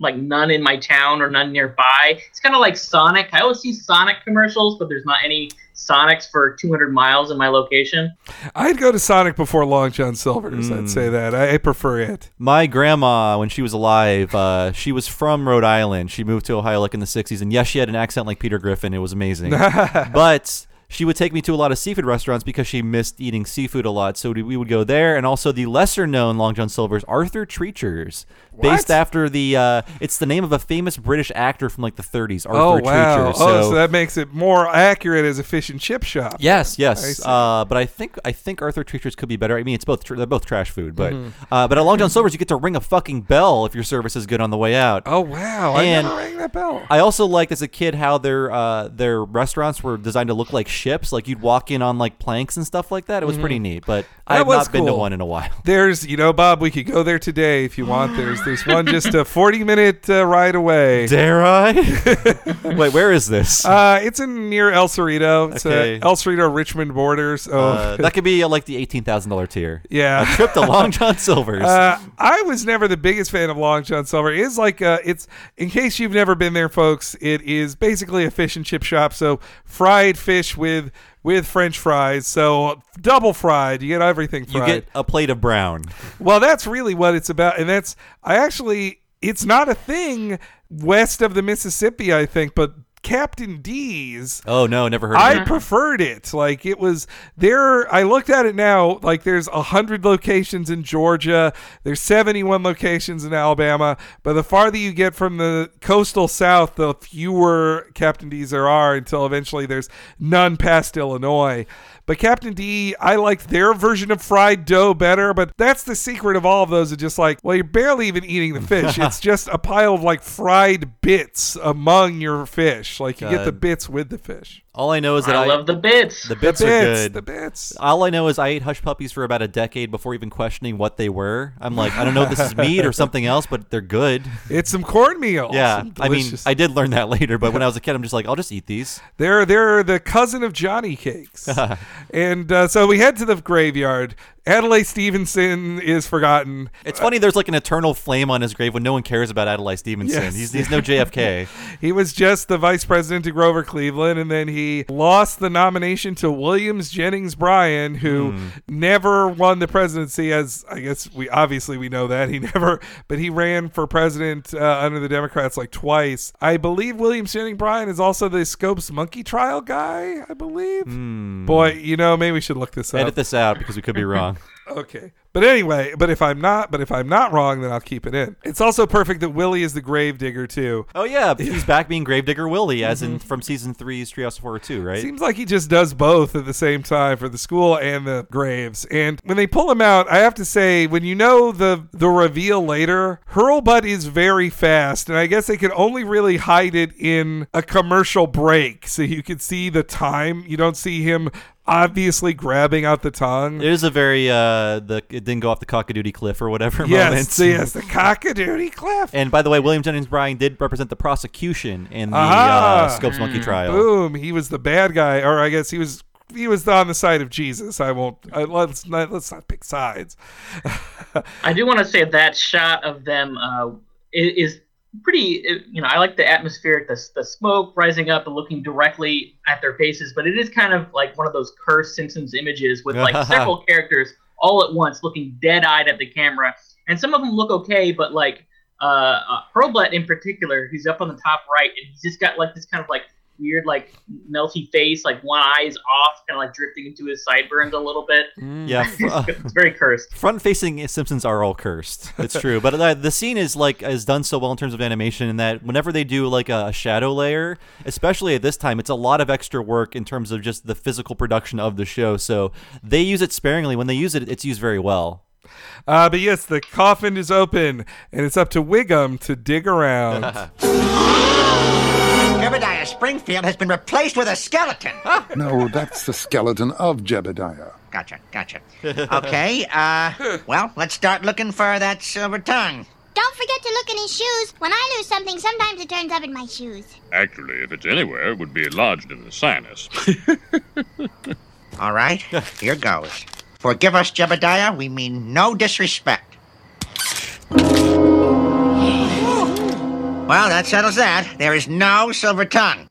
like none in my town or none nearby. It's kind of like Sonic. I always see Sonic commercials, but there's not any Sonics for 200 miles in my location. I'd go to Sonic before Long John Silver's. I'd say that. I, I prefer it. My grandma, when she was alive, uh, she was from Rhode Island. She moved to Ohio like in the 60s. And yes, she had an accent like Peter Griffin. It was amazing. but she would take me to a lot of seafood restaurants because she missed eating seafood a lot. So we we would go there, and also the lesser known Long John Silver's Arthur Treacher's, based after the uh, it's the name of a famous British actor from like the 30s, Arthur oh wow! Treacher. oh, so that makes it more accurate as a fish and chip shop. Yes, yes. see. Uh, but I think I think Arthur Treacher's could be better. I mean, it's both tr- they're both trash food, but Mhm. uh, but at Long John Silver's you get to ring a fucking bell if your service is good on the way out. Oh wow! I And never rang that bell. I also liked as a kid how their uh, their restaurants were designed to look like ships. Like you'd walk in on like planks and stuff like that. It was pretty Mhm. neat. But I've was not been to one in a while. There's, you know, Bob, we could go there today if you want. There's, there's one just a 40 minute uh, ride away. Dare I? Wait, where is this? Uh, it's in near El Cerrito. It's Okay. uh, El Cerrito Richmond borders. Oh, Uh, that could be uh, like the eighteen thousand dollar tier. Yeah, a trip to Long John Silver's. Uh, I was never the biggest fan of Long John Silver. It is like uh, it's in case you've never been there, folks. It is basically a fish and chip shop. So fried fish with with French fries. So double fried. You get everything fried. you get a plate of brown. Well, that's really what it's about, and that's I actually it's not a thing west of the Mississippi, I think, but Captain D's. Oh no, never heard. of I it. Uh-huh. preferred it. Like it was there. I looked at it now. Like there's a hundred locations in Georgia. There's 71 locations in Alabama. But the farther you get from the coastal South, the fewer Captain D's there are. Until eventually there's none past Illinois. But Captain D, I liked their version of fried dough better. But that's the secret of all of those. It's just like, well, you're barely even eating the fish. it's just a pile of like fried bits among your fish. Like you get the bits with the fish. All I know is that I I, love the bits. The bits, The are bits, good. the bits. All I know is I ate hush puppies for about a decade before even questioning what they were. I'm like, I don't know if this is meat or something else, but they're good. It's some cornmeal. Yeah, Some I mean, I did learn that later, but when I was a kid, I'm just like, I'll just eat these. They're they're the cousin of Johnny Cakes, and uh, so we head to the graveyard. Adelaide Stevenson is forgotten. It's funny. There's like an eternal flame on his grave when no one cares about Adlai Stevenson. Yes. He's, he's no JFK. He was just the vice president to Grover Cleveland, and then he lost the nomination to Williams Jennings Bryan, who Hmm. never won the presidency. As I guess we obviously we know that he never, but he ran for president uh, under the Democrats like twice. I believe Williams Jennings Bryan is also the Scopes monkey trial guy. I believe. Boy, you know, maybe we should look this up. Edit this out because we could be wrong. Okay. But anyway, but if I'm not, but if I'm not wrong, then I'll keep it in. It's also perfect that Willie is the grave digger too. Oh yeah, he's back being Gravedigger Willie, as in mm-hmm. from season three's Treehouse of oh Horror two, right? Seems like he just does both at the same time for the school and the graves. And when they pull him out, I have to say, when you know the the reveal later, Hurlbut is very fast, and I guess they could only really hide it in a commercial break, so you could see the time. You don't see him obviously grabbing out the tongue. It is a very uh the it didn't go off the cockadoodie cliff or whatever Yes, moment. yes, the cockadoodie cliff. And by the way, William Jennings Bryan did represent the prosecution in the Aha! uh, Scopes Monkey trial. Boom! He was the bad guy, or I guess he was he was on the side of Jesus. I won't. I, let's not let's not pick sides. I do want to say that shot of them uh, i- is pretty. uh, You know, I like the atmospheric, the the smoke rising up and looking directly at their faces, but it is kind of like one of those cursed Simpsons images with like several characters all at once looking dead-eyed at the camera, and some of them look okay, but like uh, uh Hurlbut in particular, he's up on the top right, and he's just got like this kind of like weird like melty face, like one eye is off, kind of like drifting into his sideburns a little bit. Yeah, it's very cursed. Front-facing Simpsons are all cursed. It's true, but uh, the scene is like is done so well in terms of animation in that whenever they do like a, shadow layer, especially at this time, it's a lot of extra work in terms of just the physical production of the show. So they use it sparingly. When they use it, it's used very well. Uh, but yes, the coffin is open, and it's up to Wiggum to dig around. Jebediah Springfield has been replaced with a skeleton. No, that's the skeleton of Jebediah. Gotcha, gotcha. Okay, uh, well, let's start looking for that silver tongue. Don't forget to look in his shoes. When I lose something, sometimes it turns up in my shoes. Actually, if it's anywhere, it would be lodged in the sinus. All right, here goes. Forgive us, Jebediah, we mean no disrespect. Well, that settles that. There is no silver tongue.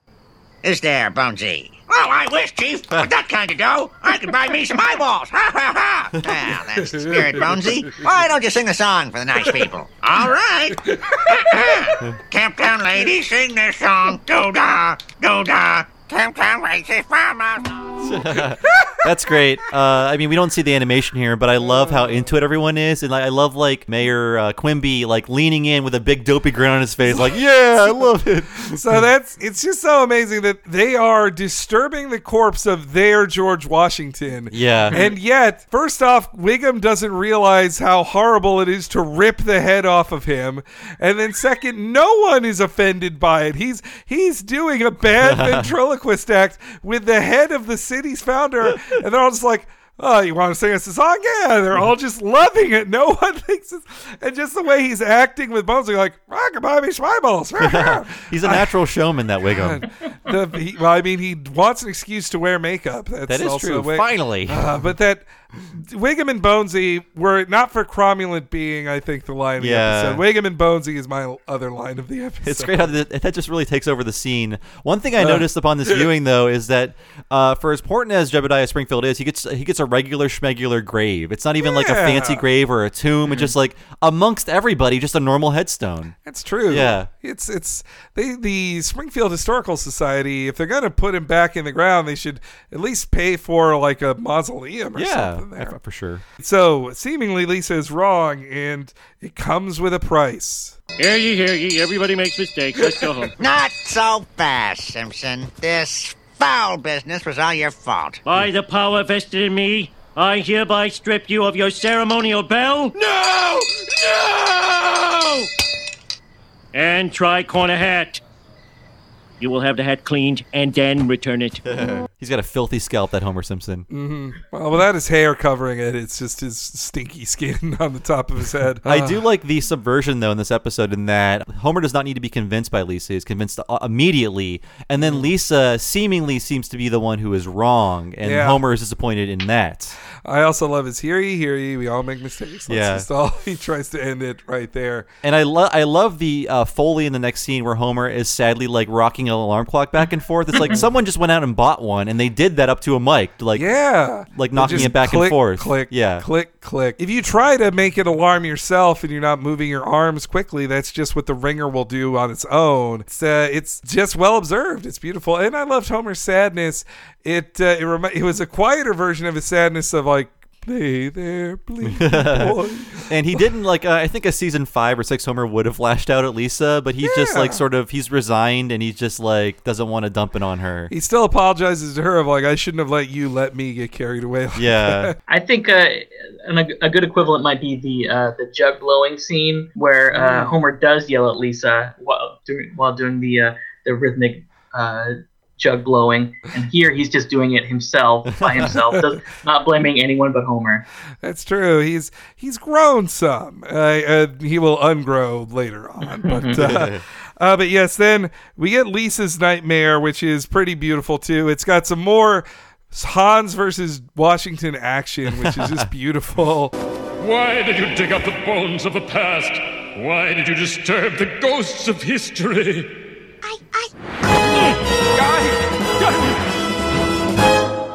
Is there, Bonesy? Well, I wish, Chief. With that kind of dough, I could buy me some eyeballs. Ha ha ha! Well, that's the spirit, Bonesy. Why don't you sing a song for the nice people? All right. Camptown ladies, sing this song. Do da, do da. Camptown racist farmers. That's great. Uh, I mean, we don't see the animation here, but I love how into it everyone is, and I I love like Mayor uh, Quimby like leaning in with a big dopey grin on his face, like, "Yeah, I love it." so that's it's just so amazing that they are disturbing the corpse of their George Washington. Yeah. And yet, first off, Wiggum doesn't realize how horrible it is to rip the head off of him. And then second, no one is offended by it. He's he's doing a bad ventriloquist act with the head of the city's founder, and they're all just like Oh, you want to sing us a song? Yeah, they're all just loving it. No one thinks it's, and just the way he's acting with Bones, they're like, rockabye me schmeibles. He's a natural showman, that Wiggum. the, he, well, I mean, he wants an excuse to wear makeup. That's That is true. way- Finally. Uh, but that Wiggum and Bonesy were not for cromulent being, I think, the line of the Yeah. episode. Wiggum and Bonesy is my other line of the episode. It's great how that, that just really takes over the scene. One thing I Uh. noticed upon this viewing, though, is that uh, for as important as Jebediah Springfield is, he gets he gets a regular schmegular grave. It's not even like a fancy Mm. grave or a tomb. It's just like amongst everybody, just a normal headstone. That's true. Yeah. It's it's they the Springfield Historical Society. If they're gonna put him back in the ground, they should at least pay for like a mausoleum or Yeah, something there. for sure. So seemingly Lisa is wrong, and it comes with a price. Hear ye, hear ye. Everybody makes mistakes. Let's go home. Not so fast, Simpson. This foul business was all your fault. By the power vested in me, I hereby strip you of your ceremonial bell. No! No! And try corner hat. You will have the hat cleaned and then return it. He's got a filthy scalp, that Homer Simpson. hmm Well, without his hair covering it, it's just his stinky skin on the top of his head. I Uh, do like the subversion though in this episode in that Homer does not need to be convinced by Lisa; he's convinced uh, immediately, and then Lisa seemingly seems to be the one who is wrong, and Yeah. Homer is disappointed in that. I also love his hear ye, hear ye. We all make mistakes. That's Yeah. just all he tries to end it right there. And I love I love the uh, foley in the next scene where Homer is sadly like rocking an alarm clock back and forth. It's like someone just went out and bought one, and they did that up to a mic, like Yeah. like knocking it back click, and forth. Click, yeah, click, click. If you try to make it alarm yourself and you're not moving your arms quickly, that's just what the ringer will do on its own. It's, uh, it's just well observed. It's beautiful, and I loved Homer's sadness. It uh, it, remi- it was a quieter version of his sadness of like. Hey there, please, and he didn't like. Uh, I think a season five or six Homer would have lashed out at Lisa, but he's just like sort of he's resigned and he's just like doesn't want to dump it on her. He still apologizes to her of like, I shouldn't have let you let me get carried away. Like Yeah. that." I think uh, an, a good equivalent might be the uh, the jug blowing scene where uh, Mm. Homer does yell at Lisa while doing while doing the uh, the rhythmic uh, jug blowing, and here he's just doing it himself by himself, does, not blaming anyone but Homer. That's true. He's he's grown some. Uh, uh, he will ungrow later on, but uh, uh, but yes. Then we get Lisa's nightmare, which is pretty beautiful too. It's got some more Hans versus Washington action, which is just beautiful. Why did you dig up the bones of the past? Why did you disturb the ghosts of history?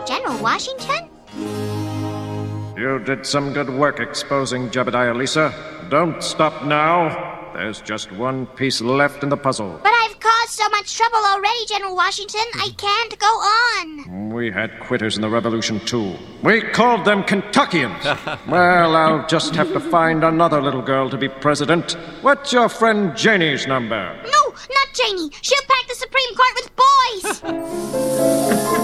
General Washington? You did some good work exposing Jebediah, Lisa. Don't stop now. There's just one piece left in the puzzle. But I've caused so much trouble already, General Washington. I can't go on. We had quitters in the Revolution, too. We called them Kentuckians. well, I'll just have to find another little girl to be president. What's your friend Janie's number? No, not Janie. She'll pack the Supreme Court with boys.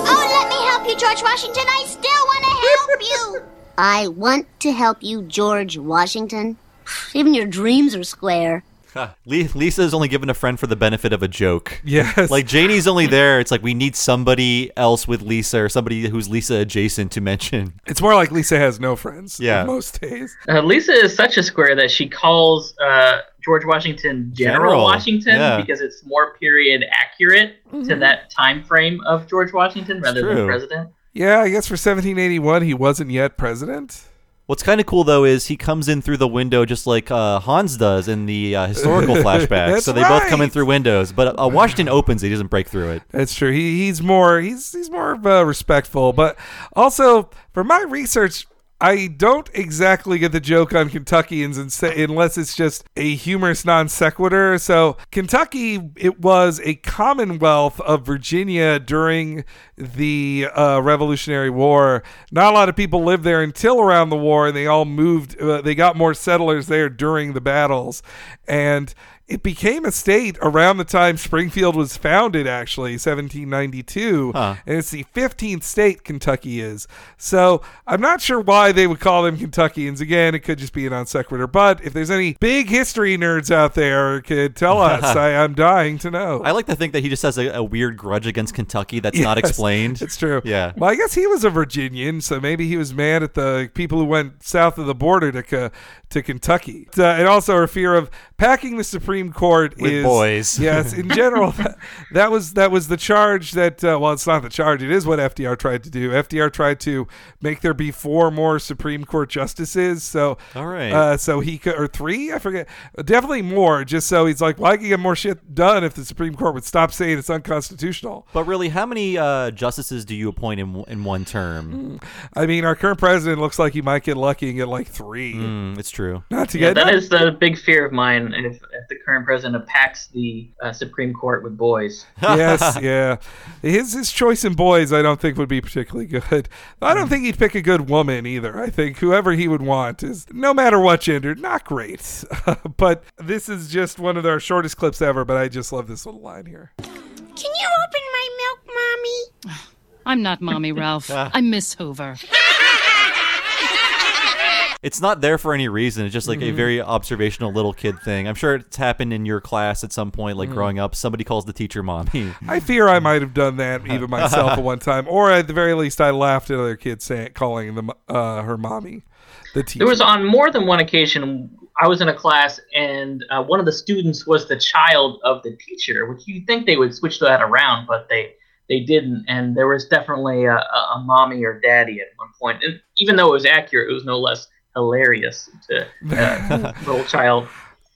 oh, let me help you, George Washington. I still want to help you. I want to help you, George Washington. Even your dreams are square. Le- Lisa is only given a friend for the benefit of a joke. Yes. Like Janie's only there. It's like we need somebody else with Lisa or somebody who's Lisa adjacent to mention. It's more like Lisa has no friends. Yeah. most days. Uh, Lisa is such a square that she calls uh, George Washington General, General, Washington yeah. because it's more period accurate to that time frame of George Washington rather than president. Yeah, I guess for 1781 he wasn't yet president. What's kind of cool though is he comes in through the window just like uh, Hans does in the uh, historical flashback. So they both come in through windows, but uh, Washington opens. He doesn't break through it. That's true. He, he's more he's he's more uh, respectful, but also for my research, I don't exactly get the joke on Kentuckians unless it's just a humorous non sequitur. So Kentucky, it was a commonwealth of Virginia during the uh, Revolutionary War. Not a lot of people lived there until around the war, and they all moved. Uh, they got more settlers there during the battles, and it became a state around the time Springfield was founded, actually, 1792. Huh. And it's the 15th state Kentucky is. So I'm not sure why they would call them Kentuckians. Again, it could just be an non sequitur. But if there's any big history nerds out there, could tell us. I, I'm dying to know. I like to think that he just has a, a weird grudge against Kentucky that's not explained. It's true. Yeah. Well, I guess he was a Virginian, so maybe he was mad at the people who went south of the border to to Kentucky. Uh, and also a fear of packing the Supreme Court With is boys. Yes, in general, that, that was that was the charge that. Uh, well, it's not the charge. It is what FDR tried to do. FDR tried to make there be four more Supreme Court justices. So All right. uh, so he could or three, I forget, definitely more. Just so he's like, well, I can get more shit done if the Supreme Court would stop saying it's unconstitutional. But really, how many uh, justices do you appoint in in one term? I mean, our current president looks like he might get lucky and get like three. Mm, it's true. Not to Yeah, get that is the big fear of mine. If, if the current president packs the uh, Supreme Court with boys. yes, yeah. His his choice in boys, I don't think would be particularly good. I don't think he'd pick a good woman either. I think whoever he would want is, no matter what gender, not great. but this is just one of our shortest clips ever. But I just love this little line here. Can you open my milk, Mommy? I'm not Mommy Ralph. I'm Miss Hoover. It's not there for any reason. It's just like a Mm-hmm. Mhm. very observational little kid thing. I'm sure it's happened in your class at some point, like Mhm. growing up. Somebody calls the teacher mommy. I fear I might have done that even myself at one time, or at the very least, I laughed at other kids saying calling them uh, her mommy. The teacher. There was on more than one occasion I was in a class and uh, one of the students was the child of the teacher, which you think they would switch that around, but they they didn't. And there was definitely a, a, a mommy or daddy at one point. And even though it was accurate, it was no less hilarious to uh, little child.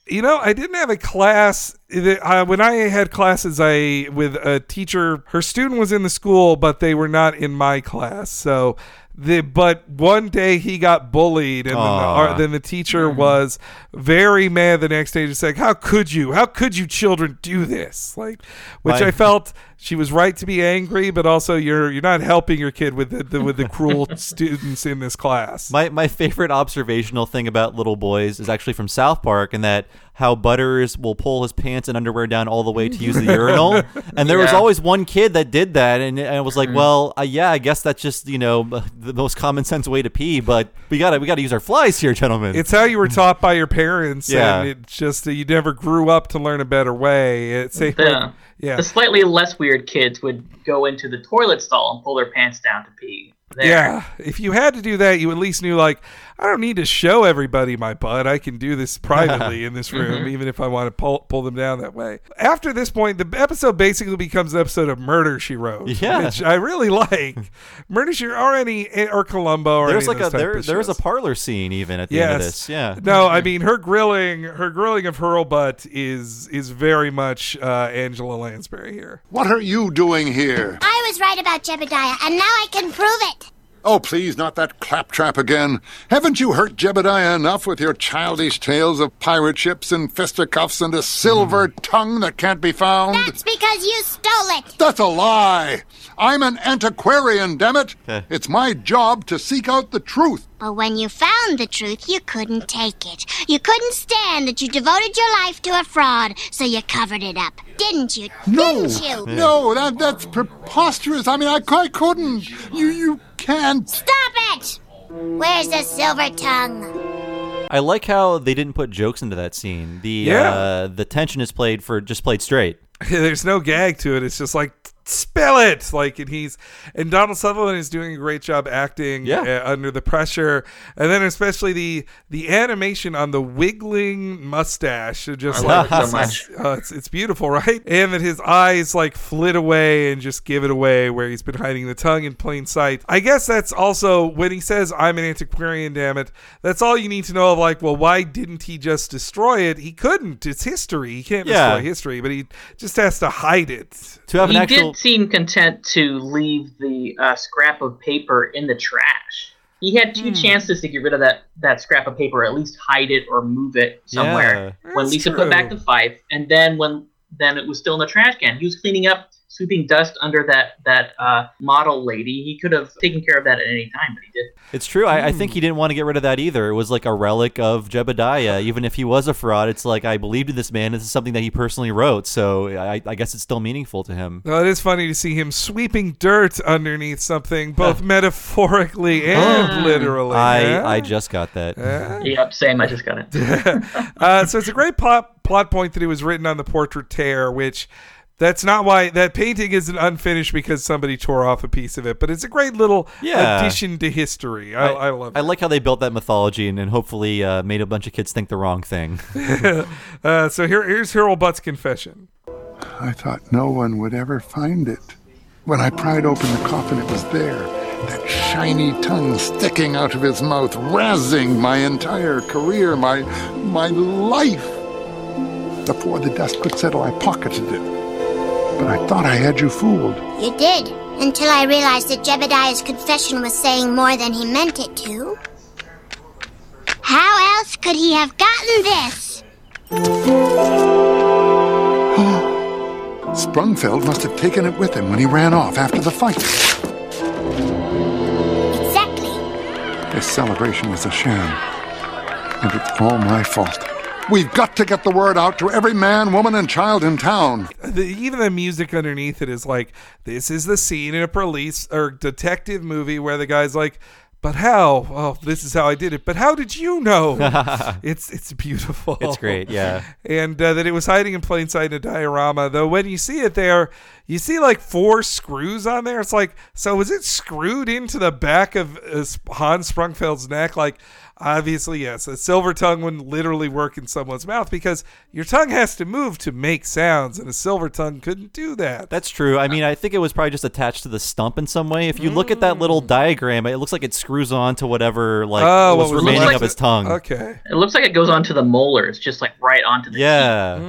You know, I didn't have a class that- uh, when I had classes. I with a teacher. Her student was in the school, but they were not in my class. So the but one day he got bullied, and then the, Aw. our, then the teacher was very mad the next day, just like, "How could you? How could you children do this?" Like, which My- I felt she was right to be angry, but also you're you're not helping your kid with the, the with the cruel students in this class. My my favorite observational thing about little boys is actually from South Park, and that how Butters will pull his pants and underwear down all the way to use the urinal, and there was always one kid that did that, and, and I was like, well, uh, yeah, I guess that's just you know the most common sense way to pee, but we gotta we gotta use our flies here, gentlemen. It's how you were taught by your parents, Yeah. and it just you never grew up to learn a better way. It's a, The, yeah, the slightly less weird kids would go into the toilet stall and pull their pants down to pee. There. yeah. If you had to do that, you at least knew like I don't need to show everybody my butt. I can do this privately in this room, Mhm. even if I want to pull pull them down that way. After this point, the episode basically becomes an episode of Murder She Wrote, Yeah. which I really like. Murder She or any or Columbo or There's any like of a those type there there's a parlor scene even at the end of this. Yeah. No, I mean her grilling, her grilling of Hurlbutt is is very much uh, Angela Lansbury here. What are you doing here? I was right about Jebediah, and now I can prove it. Oh, please, not that claptrap again. Haven't you hurt Jebediah enough with your childish tales of pirate ships and fisticuffs and a silver hmm. tongue that can't be found? That's because you stole it. That's a lie. I'm an antiquarian, damn it. It's my job to seek out the truth. But when you found the truth, you couldn't take it. You couldn't stand that you devoted your life to a fraud, so you covered it up. Didn't you? Didn't you? No, that that's preposterous. I mean, I, I couldn't. You you can't. Stop it! Where's the silver tongue? I like how they didn't put jokes into that scene. The Yeah. uh, the tension is played for just played straight. There's no gag to it. It's just like spill it! Like and he's and Donald Sutherland is doing a great job acting Yeah. uh, under the pressure. And then especially the the animation on the wiggling mustache it just I like love it so much. uh, it's, it's beautiful right? And that his eyes like flit away and just give it away where he's been hiding the tongue in plain sight. I guess that's also when he says I'm an antiquarian damn it that's all you need to know of like well why didn't he just destroy it? He couldn't. It's history. He can't Yeah. destroy history but he just has to hide it. To have an he actual seem content to leave the uh, scrap of paper in the trash. He had two chances to get rid of that that scrap of paper, at least hide it or move it somewhere. Yeah. when Lisa put back the Fife, and then when then it was still in the trash can. He was cleaning up, sweeping dust under that that uh, model lady. He could have taken care of that at any time, but he did. It's true. I, I think Hmm. he didn't want to get rid of that either. It was like a relic of Jebediah. Even if he was a fraud, it's like I believed in this man. This is something that he personally wrote, so I, I guess it's still meaningful to him. Well, it is funny to see him sweeping dirt underneath something, both metaphorically and literally. I huh? I just got that. Yep, same. I just got it. uh, so it's a great plot plot point that it was written on the portrait tear, which that's not why that painting isn't unfinished because somebody tore off a piece of it, but it's a great little Yeah. addition to history. I, I, love. I like how they built that mythology and, and hopefully uh, made a bunch of kids think the wrong thing. uh, so here, here's Hurlbut's confession. I thought no one would ever find it. When I pried open the coffin, it was there. That shiny tongue sticking out of his mouth, razzing my entire career, my my life. Before the dust could settle, I pocketed it. But I thought I had you fooled. You did, until I realized that Jebediah's confession was saying more than he meant it to. How else could he have gotten this? Sprungfeld must have taken it with him when he ran off after the fight. Exactly. This celebration was a sham. And it's all my fault. We've got to get the word out to every man, woman, and child in town. The, even the music underneath it is like this is the scene in a police or detective movie where the guy's like, "But how? Oh, this is how I did it. But how did you know?" it's it's beautiful. It's great, yeah. And uh, that it was hiding in plain sight in a diorama. Though when you see it there, you see like four screws on there. It's like, so was it screwed into the back of uh, Hans Sprungfeld's neck? Like. Obviously, yes. A silver tongue wouldn't literally work in someone's mouth because your tongue has to move to make sounds, and a silver tongue couldn't do that. That's true. I mean, I think it was probably just attached to the stump in some way. If you look at that little diagram, it looks like it screws on to whatever like Oh, was what was remaining left? of his tongue. Okay. It looks like it goes onto the molars, just like right onto the Yeah.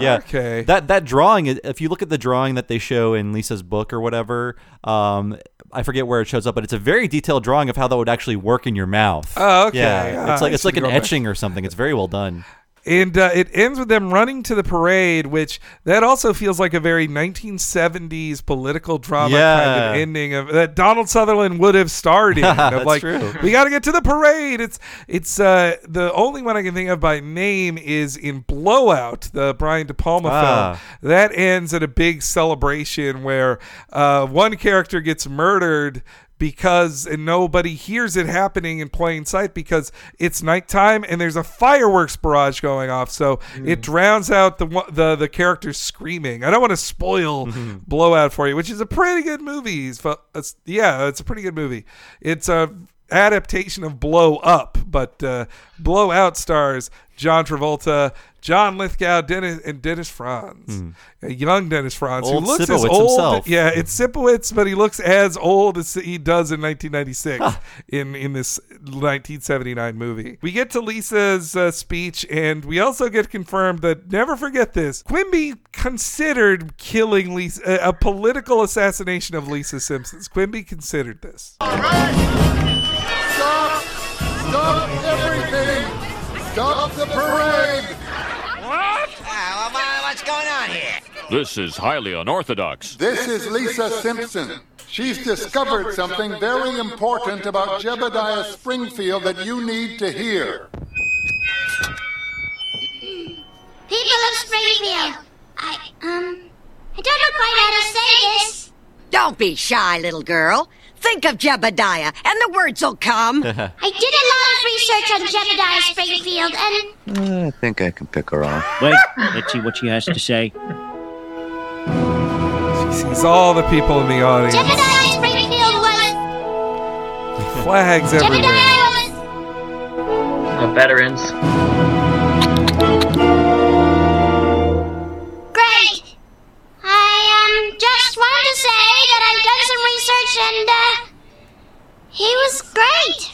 yeah. okay. That that drawing, if you look at the drawing that they show in Lisa's book or whatever, um, I forget where it shows up, but it's a very detailed drawing of how that would actually work in your mouth. Oh, okay. Yeah. It's Ah, like it's like an etching or something. It's very well done. And uh, it ends with them running to the parade, which that also feels like a very 1970s political drama kind of ending of that Donald Sutherland would have starred in. of That's like, true. we got to get to the parade. It's it's uh, the only one I can think of by name is in Blowout, the Brian De Palma Ah. film. That ends at a big celebration where uh, one character gets murdered because and nobody hears it happening in plain sight because it's nighttime and there's a fireworks barrage going off. So hmm. it drowns out the the the characters screaming. I don't want to spoil blowout for you which is a pretty good movie It's uh, it's- yeah it's a pretty good movie. It's a adaptation of blow up but uh, blowout stars john travolta John Lithgow, Dennis, and Dennis Franz, a young Dennis Franz Old who looks as old. himself. Yeah, it's Sipowicz, but he looks as old as he does in 1996 in in this 1979 movie. We get to Lisa's uh, speech, and we also get confirmed that never forget this: Quimby considered killing Lisa, a, a political assassination of Lisa Simpson's. Quimby considered this. Stop! Stop everything! Stop the parade! What? what's going on here? This is highly unorthodox. This is Lisa Simpson. She's discovered something very important about Jebediah Springfield that you need to hear. People of Springfield, I, um, I don't know quite how to say this. Don't be shy, little girl. Think of Jebediah, and the words will come. I did a lot of research on Jebediah Springfield, and I think I can pick her off. Wait, let's see what she has to say. She sees all the people in the audience, Jebediah Springfield was. flags everywhere. Jebediah was. uh, veterans. He was great.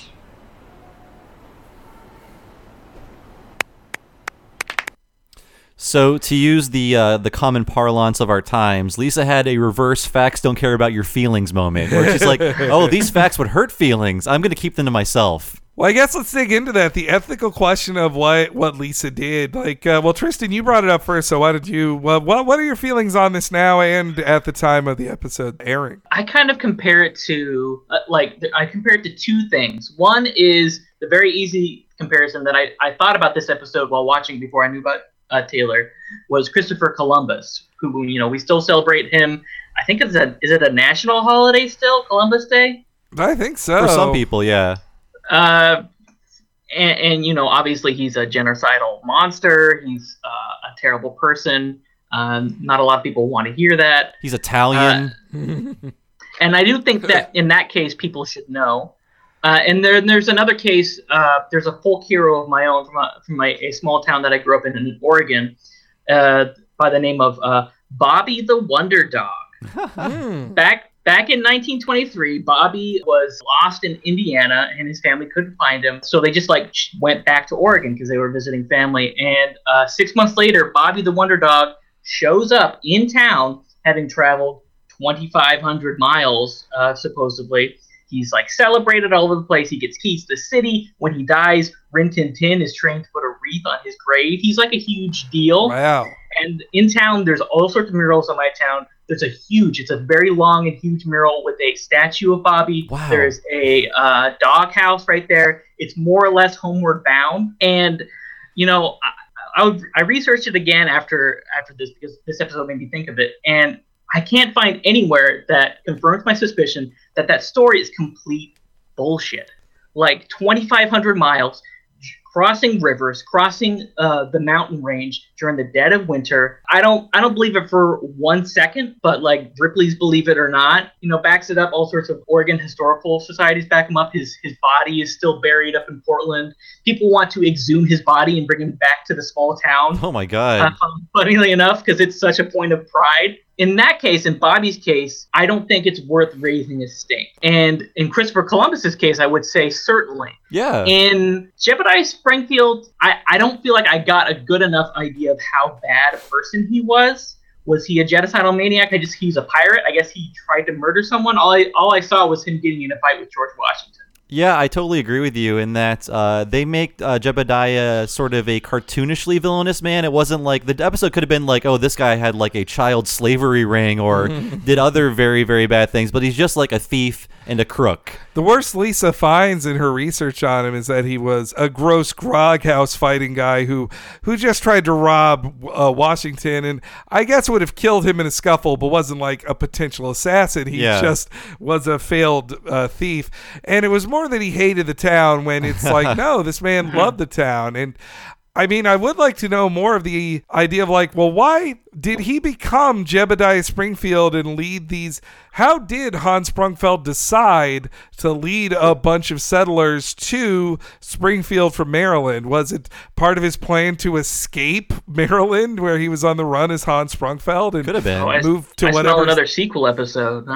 So to use the uh, the common parlance of our times, Lisa had a reverse facts don't care about your feelings moment, where she's like, "Oh, these facts would hurt feelings. I'm going to keep them to myself." Well, I guess let's dig into that. The ethical question of what what Lisa did. Like, uh, well, Tristan, you brought it up first, so why did you? Well, what what are your feelings on this now and at the time of the episode airing? I kind of compare it to uh, like I compare it to two things. One is the very easy comparison that I, I thought about this episode while watching before I knew about uh, Taylor was Christopher Columbus, who you know we still celebrate him. I think it's a is it a national holiday still, Columbus Day? I think so. For some people, yeah. Uh, and, and you know, obviously he's a genocidal monster. He's uh, a terrible person. Um, not a lot of people want to hear that. He's Italian. and I do think that in that case, people should know. Uh, and then there's another case. Uh, there's a folk hero of my own from, a, from a, a small town that I grew up in in Oregon, uh, by the name of uh, Bobby the Wonder Dog. Back back in 1923, Bobby was lost in Indiana, and his family couldn't find him. So they just like went back to Oregon because they were visiting family. And uh, six months later, Bobby the Wonder Dog shows up in town, having traveled 2,500 miles, uh, supposedly. He's like celebrated all over the place. He gets keys to the city. When he dies, Rin Tin Tin is trained to put a wreath on his grave. He's like a huge deal. Wow. And in town, there's all sorts of murals in my town. There's a huge, it's a very long and huge mural with a statue of Bobby. Wow. There's a uh, doghouse right there. It's more or less homeward bound. And, you know, I, I, would, I researched it again after after this because this episode made me think of it. And I can't find anywhere that confirms my suspicion that that story is complete bullshit. Like 2,500 miles, crossing rivers, crossing uh, the mountain range during the dead of winter. I don't, I don't believe it for one second, but like Ripley's believe it or not, you know, backs it up. All sorts of Oregon historical societies back him up. His his body is still buried up in Portland. People want to exhume his body and bring him back to the small town. Oh my god! Um, funnily enough, because it's such a point of pride. In that case, in Bobby's case, I don't think it's worth raising a stink. And in Christopher Columbus's case, I would say certainly. Yeah. In Jebediah Springfield, I, I don't feel like I got a good enough idea of how bad a person he was. Was he a genocidal maniac? I just he's a pirate. I guess he tried to murder someone. All I all I saw was him getting in a fight with George Washington. Yeah, I totally agree with you in that uh, they make uh, Jebediah sort of a cartoonishly villainous man. It wasn't like the episode could have been like, oh, this guy had like a child slavery ring or did other very, very bad things, but he's just like a thief and a crook. The worst Lisa finds in her research on him is that he was a gross grog house fighting guy who who just tried to rob uh, Washington and I guess would have killed him in a scuffle, but wasn't like a potential assassin. He Yeah. just was a failed uh, thief, and it was more that he hated the town. When it's like, no, this man loved the town, and I mean, I would like to know more of the idea of like, well, why did he become Jebediah Springfield and lead these? How did Hans Sprungfeld decide to lead a bunch of settlers to Springfield from Maryland? Was it part of his plan to escape Maryland, where he was on the run as Hans Sprungfeld and Could have been. Oh, I, move to I smell whatever another sequel episode. uh,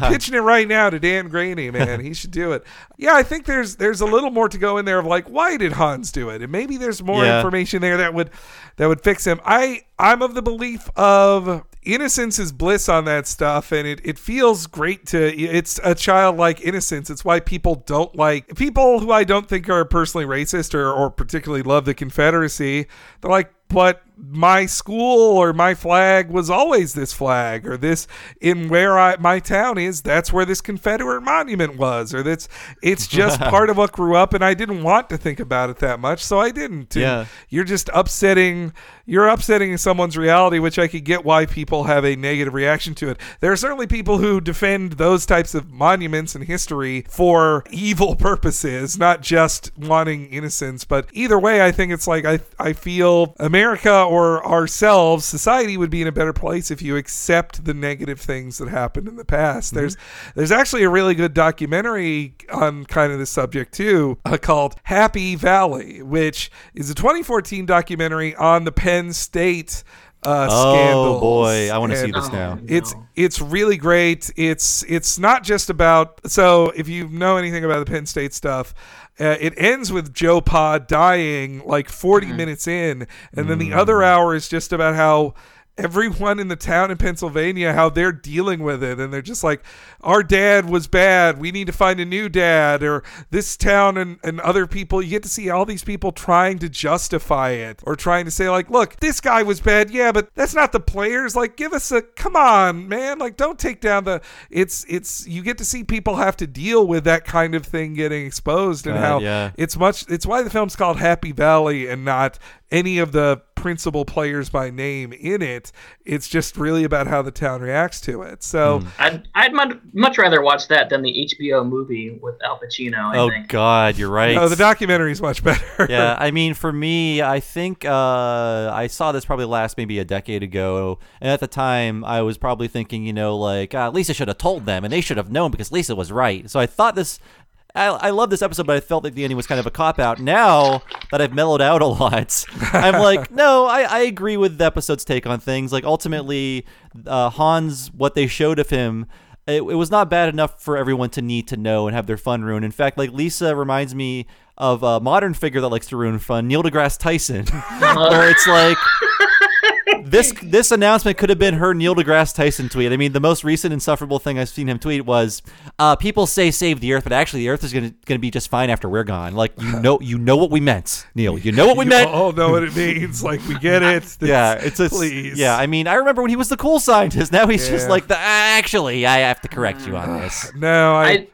I'm pitching it right now to Dan Greaney, man. He should do it. Yeah, I think there's there's a little more to go in there of like why did Hans do it, and maybe there's more Yeah. Information there that would that would fix him. I I'm of the belief of innocence is bliss on that stuff, and it it feels great to. It's a childlike innocence. It's why people don't like people who I don't think are personally racist or or particularly love the Confederacy. They're like, but my school or my flag was always this flag or this in where I my town is that's where this Confederate monument was or that's it's just part of what grew up and I didn't want to think about it that much so I didn't And Yeah. you're just upsetting you're upsetting someone's reality which I could get why people have a negative reaction to it there are certainly people who defend those types of monuments and history for evil purposes not just wanting innocence but either way I think it's like I I feel America or ourselves society would be in a better place if you accept the negative things that happened in the past there's there's actually a really good documentary on kind of this subject too uh, called Happy Valley which is a 2014 documentary on the Penn State uh, Oh, scandals. boy, I wanna see this now. It's it's really great. It's it's not just about. So if you know anything about the Penn State stuff. Uh, it ends with Joe Pa dying like 40 minutes in, and then the other hour is just about how everyone in the town in Pennsylvania how they're dealing with it. And they're just like our dad was bad. We need to find a new dad or this town and, and other people you get to see all these people trying to justify it or trying to say like look this guy was bad. Yeah but that's not the players. Like give us a come on man. Like don't take down the it's it's you get to see people have to deal with that kind of thing getting exposed and God, how yeah. it's much it's why the film's called Happy Valley and not any of the principal players by name in it. It's just really about how the town reacts to it. So I'd, I'd much, much rather watch that than the HBO movie with Al Pacino. I Oh think. God, you're right. no, the documentary is much better. yeah, I mean, for me, I think uh, I saw this probably last maybe a decade ago, and at the time, I was probably thinking, you know, like uh, Lisa should have told them, and they should have known because Lisa was right. So I thought this. I, I love this episode, but I felt like the ending was kind of a cop out. Now that I've mellowed out a lot, I'm like, no, I, I agree with the episode's take on things. Like ultimately, uh, Hans, what they showed of him, it, it was not bad enough for everyone to need to know and have their fun ruined. In fact, like Lisa reminds me of a modern figure that likes to ruin fun, Neil deGrasse Tyson, where it's like this this announcement could have been her Neil deGrasse Tyson tweet. I mean, the most recent insufferable thing I've seen him tweet was, uh, "People say save the Earth, but actually the Earth is gonna gonna be just fine after we're gone." Like you know, you know what we meant, Neil. You know what we You meant. all know what it means. Like we get it. yeah, it's a please. yeah. I mean, I remember when he was the cool scientist. Now he's just like the. Actually, I have to correct you on this. No, I, I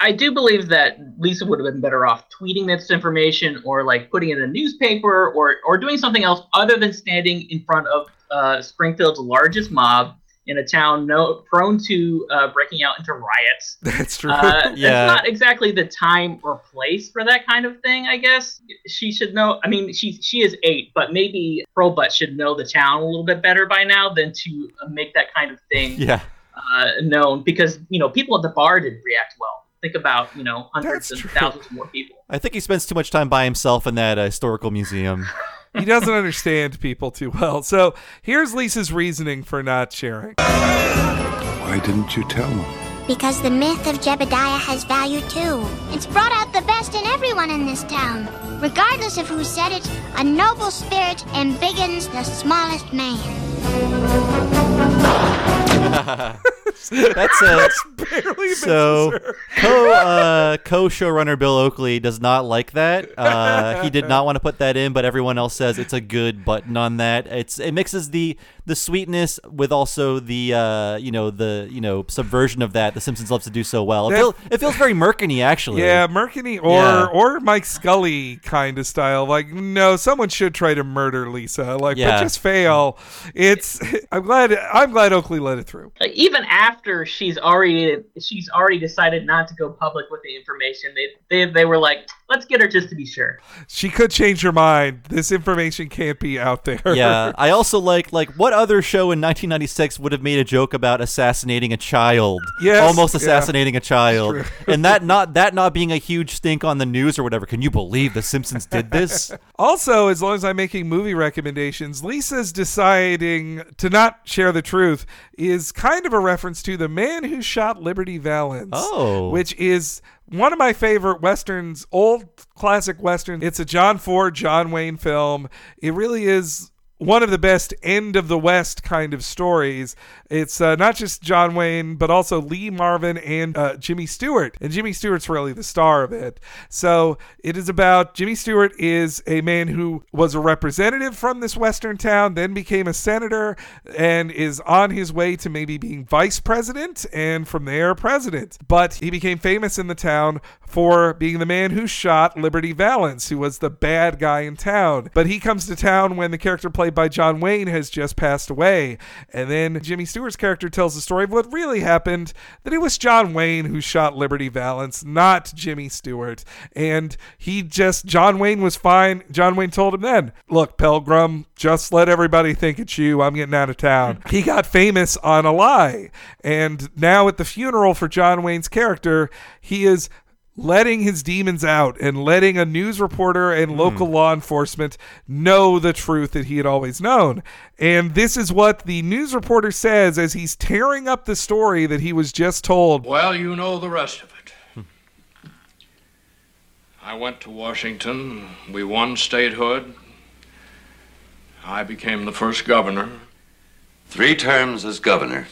I do believe that Lisa would have been better off tweeting this information or like putting it in a newspaper or or doing something else other than standing in front of uh, Springfield's largest mob in a town no, prone to uh, breaking out into riots. That's true. Uh, Yeah. It's not exactly the time or place for that kind of thing, I guess. She should know. I mean, she she is eight, but maybe Hurlbut should know the town a little bit better by now than to uh, make that kind of thing Yeah. uh, known because, you know, people at the bar didn't react well. Think about, you know, hundreds and thousands more people. I think he spends too much time by himself in that uh, historical museum. he doesn't understand people too well. So here's Lisa's reasoning for not sharing. Why didn't you tell them? Because the myth of Jebediah has value too. It's brought out the best in everyone in this town. Regardless of who said it, a noble spirit embiggens the smallest man. That's a barely so co uh, co showrunner Bill Oakley does not like that. Uh, he did not want to put that in, but everyone else says it's a good button on that. It's it mixes the the sweetness with also the uh, you know the you know subversion of that. The Simpsons loves to do so well. It, That- feel, it feels very Mirkiny actually. Yeah, Mirkiny or Yeah. or Mike Scully kind of style. Like, no, someone should try to murder Lisa. Like, Yeah. but just fail. It's. I'm glad. I'm glad Oakley let it through. Even after she's already she's already decided not to go public with the information, they they, they were like, let's get her just to be sure. She could change her mind. This information can't be out there. Yeah, I also like like what other show in 1996 would have made a joke about assassinating a child? Yes, almost yeah. assassinating a child, and that not that not being a huge stink on the news or whatever. Can you believe the Simpsons did this? Also, as long as I'm making movie recommendations, Lisa's deciding to not share the truth is kind of a reference to the man who shot Liberty Valance. Oh. Which is one of my favorite westerns, old classic western. It's a John Ford, John Wayne film. It really is one of the best end of the West kind of stories. It's uh, not just John Wayne, but also Lee Marvin and uh, Jimmy Stewart. And Jimmy Stewart's really the star of it. So it is about Jimmy Stewart is a man who was a representative from this Western town, then became a senator, and is on his way to maybe being vice president, and from there, president. But he became famous in the town for being the man who shot Liberty Valance, who was the bad guy in town. But he comes to town when the character played by John Wayne has just passed away. And then Jimmy Stewart's character tells the story of what really happened that it was John Wayne who shot Liberty Valance, not Jimmy Stewart. And he just, John Wayne was fine. John Wayne told him then, Look, Pilgrim, just let everybody think it's you. I'm getting out of town. he got famous on a lie. And now at the funeral for John Wayne's character, he is letting his demons out and letting a news reporter and hmm. local law enforcement know the truth that he had always known. And this is what the news reporter says as he's tearing up the story that he was just told. Well, you know the rest of it. Hmm. I went to Washington. We won statehood. I became the first governor. Three terms as governor,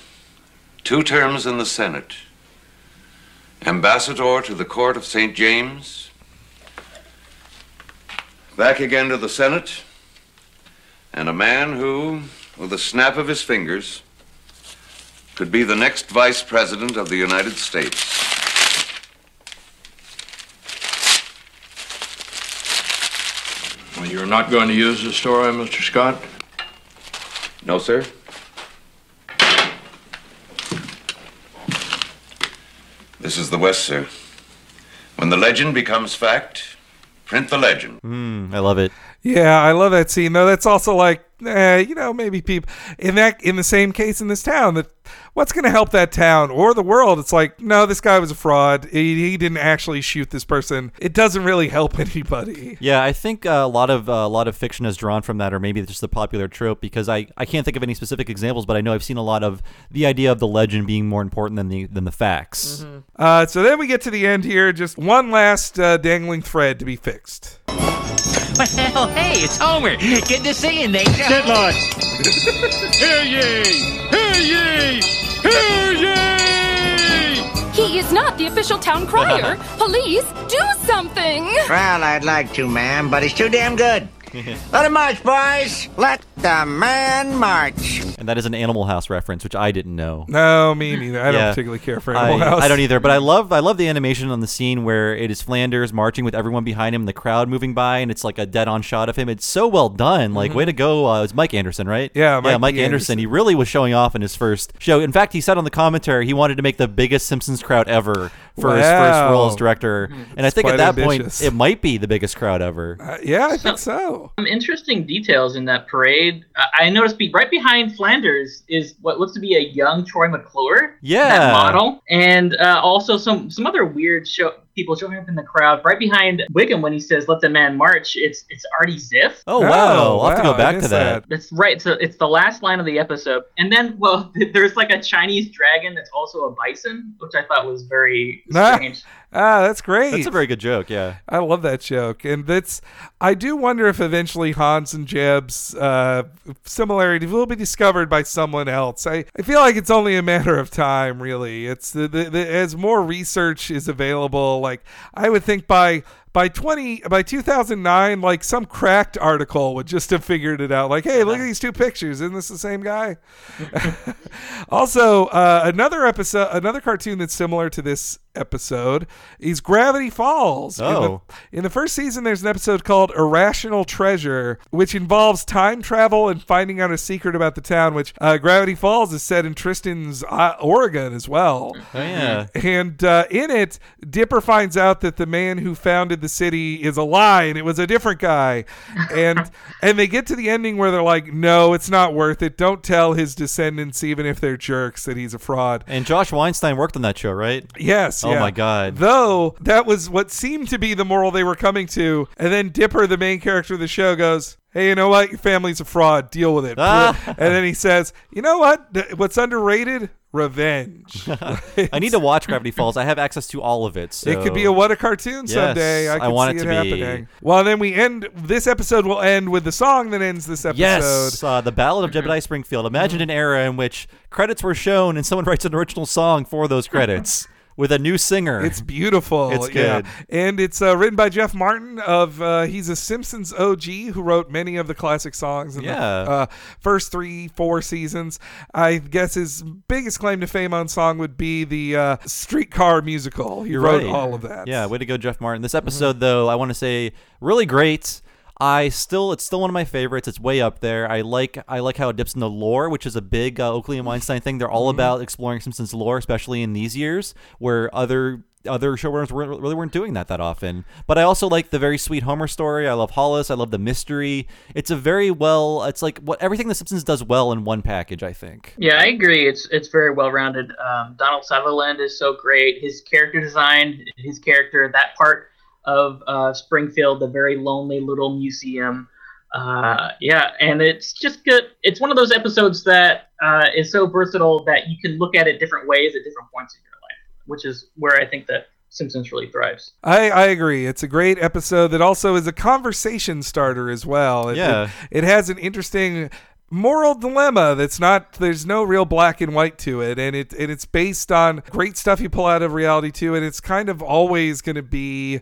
two terms in the Senate, ambassador to the court of St. James, back again to the Senate, and a man who, with a snap of his fingers, could be the next vice president of the United States. Well, you're not going to use the story, Mr. Scott? No, sir. This is the West, sir. When the legend becomes fact, print the legend. Mm, I love it. Yeah, I love that scene. Though that's also like, eh, you know, maybe people in that in the same case in this town that what's going to help that town or the world? It's like, no, this guy was a fraud. He, he didn't actually shoot this person. It doesn't really help anybody. Yeah, I think uh, a lot of uh, a lot of fiction is drawn from that, or maybe just the popular trope. Because I, I can't think of any specific examples, but I know I've seen a lot of the idea of the legend being more important than the than the facts. Uh, so then we get to the end here. Just one last uh, dangling thread to be fixed. Well, hey, it's Homer. Good to see you, Nate. Get lost. Hear ye! Hear ye! Hear ye! He is not the official town crier. Police, do something! Well, I'd like to, ma'am, but he's too damn good. Let him march, boys. Let the man march. And that is an Animal House reference, which I didn't know. No, me neither. I don't Yeah. particularly care for I, Animal House. I don't either, but I love I love the animation on the scene where it is Flanders marching with everyone behind him, and the crowd moving by, and it's like a dead on shot of him. It's so well done. Like, Mhm. way to go! Uh, it's Mike Anderson, right? Yeah, yeah, Mike Mike B. Anderson. He really was showing off in his first show. In fact, he said on the commentary he wanted to make the biggest Simpsons crowd ever for his first role as director, and I think at that ambitious. point it might be the biggest crowd ever. Uh, yeah, I think so. Some interesting details in that parade. I I noticed be, right behind Flanders is what looks to be a young Troy McClure. Yeah. That model. And uh, also some some other weird show people showing up in the crowd. Right behind Wiggum when he says "Let the man march," it's it's Artie Ziff. Oh, wow. I'll have to go oh, back to that. That's right. So it's the last line of the episode, and then well, there's like a Chinese dragon that's also a bison, which I thought was very strange. Ah, that's great. That's a very good joke. Yeah. I love that joke, and that's. I do wonder if eventually Hans and Jeb's uh, similarity will be discovered by someone else. I, I feel like it's only a matter of time. Really, it's the, the, the as more research is available. Like I would think by by 20 by 2009 like some cracked article would just have figured it out like hey look at these two pictures isn't this the same guy also uh, another episode another cartoon that's similar to this episode is gravity falls In the- Oh. in the first season, there's an episode called Irrational Treasure, which involves time travel and finding out a secret about the town, which uh, Gravity Falls is set in Tristan's uh, Oregon as well. Oh, yeah. And uh, in it, Dipper finds out that the man who founded the city is a lie and it was a different guy. And and they get to the ending where they're like, no, it's not worth it. Don't tell his descendants, even if they're jerks, that he's a fraud. And Josh Weinstein worked on that show, right? Yes. Oh yeah. my God. Though that was what seemed to be the moral they were coming to, and then Dipper, the main character of the show, goes, "Hey, you know what? Your family's a fraud. Deal with it." Ah. and then he says, "You know what? What's underrated? Revenge." I need to watch Gravity Falls. I have access to all of it. So. It could be a what a cartoon Yes, someday. I I could want see it it, to be. happening. Well, then we end. This episode will end with the song that ends this episode. Yes, uh, the Ballad of Jebediah Springfield. Imagine an era in which credits were shown and someone writes an original song for those credits with a new singer. It's beautiful. It's yeah. good. And it's uh, written by Jeff Martin of uh, he's a Simpsons OG who wrote many of the classic songs in Yeah. the uh, first three, four seasons. I guess his biggest claim to fame on song would be the uh, Streetcar musical. He You're wrote right. all of that. Yeah, way to go, Jeff Martin. This episode, though, I want to say really great. I still, it's still one of my favorites. It's way up there. I like, I like how it dips into lore, which is a big uh, Oakley and Weinstein thing. They're all Mhm. about exploring Simpsons lore, especially in these years where other other showrunners weren't, really weren't doing that that often. But I also like the very sweet Homer story. I love Hollis. I love the mystery. It's a very well. It's like what everything the Simpsons does well in one package. I think. Yeah, I agree. It's it's very well rounded. Um, Donald Sutherland is so great. His character design, his character, that part of uh, Springfield, the very lonely little museum. Uh, yeah, and it's just good. It's one of those episodes that uh, is so versatile that you can look at it different ways at different points in your life, which is where I think that Simpsons really thrives. I, I agree. It's a great episode that also is a conversation starter as well. It, Yeah. It, it has an interesting moral dilemma that's not there's no real black and white to it. And it and it's based on great stuff you pull out of reality too. And it's kind of always going to be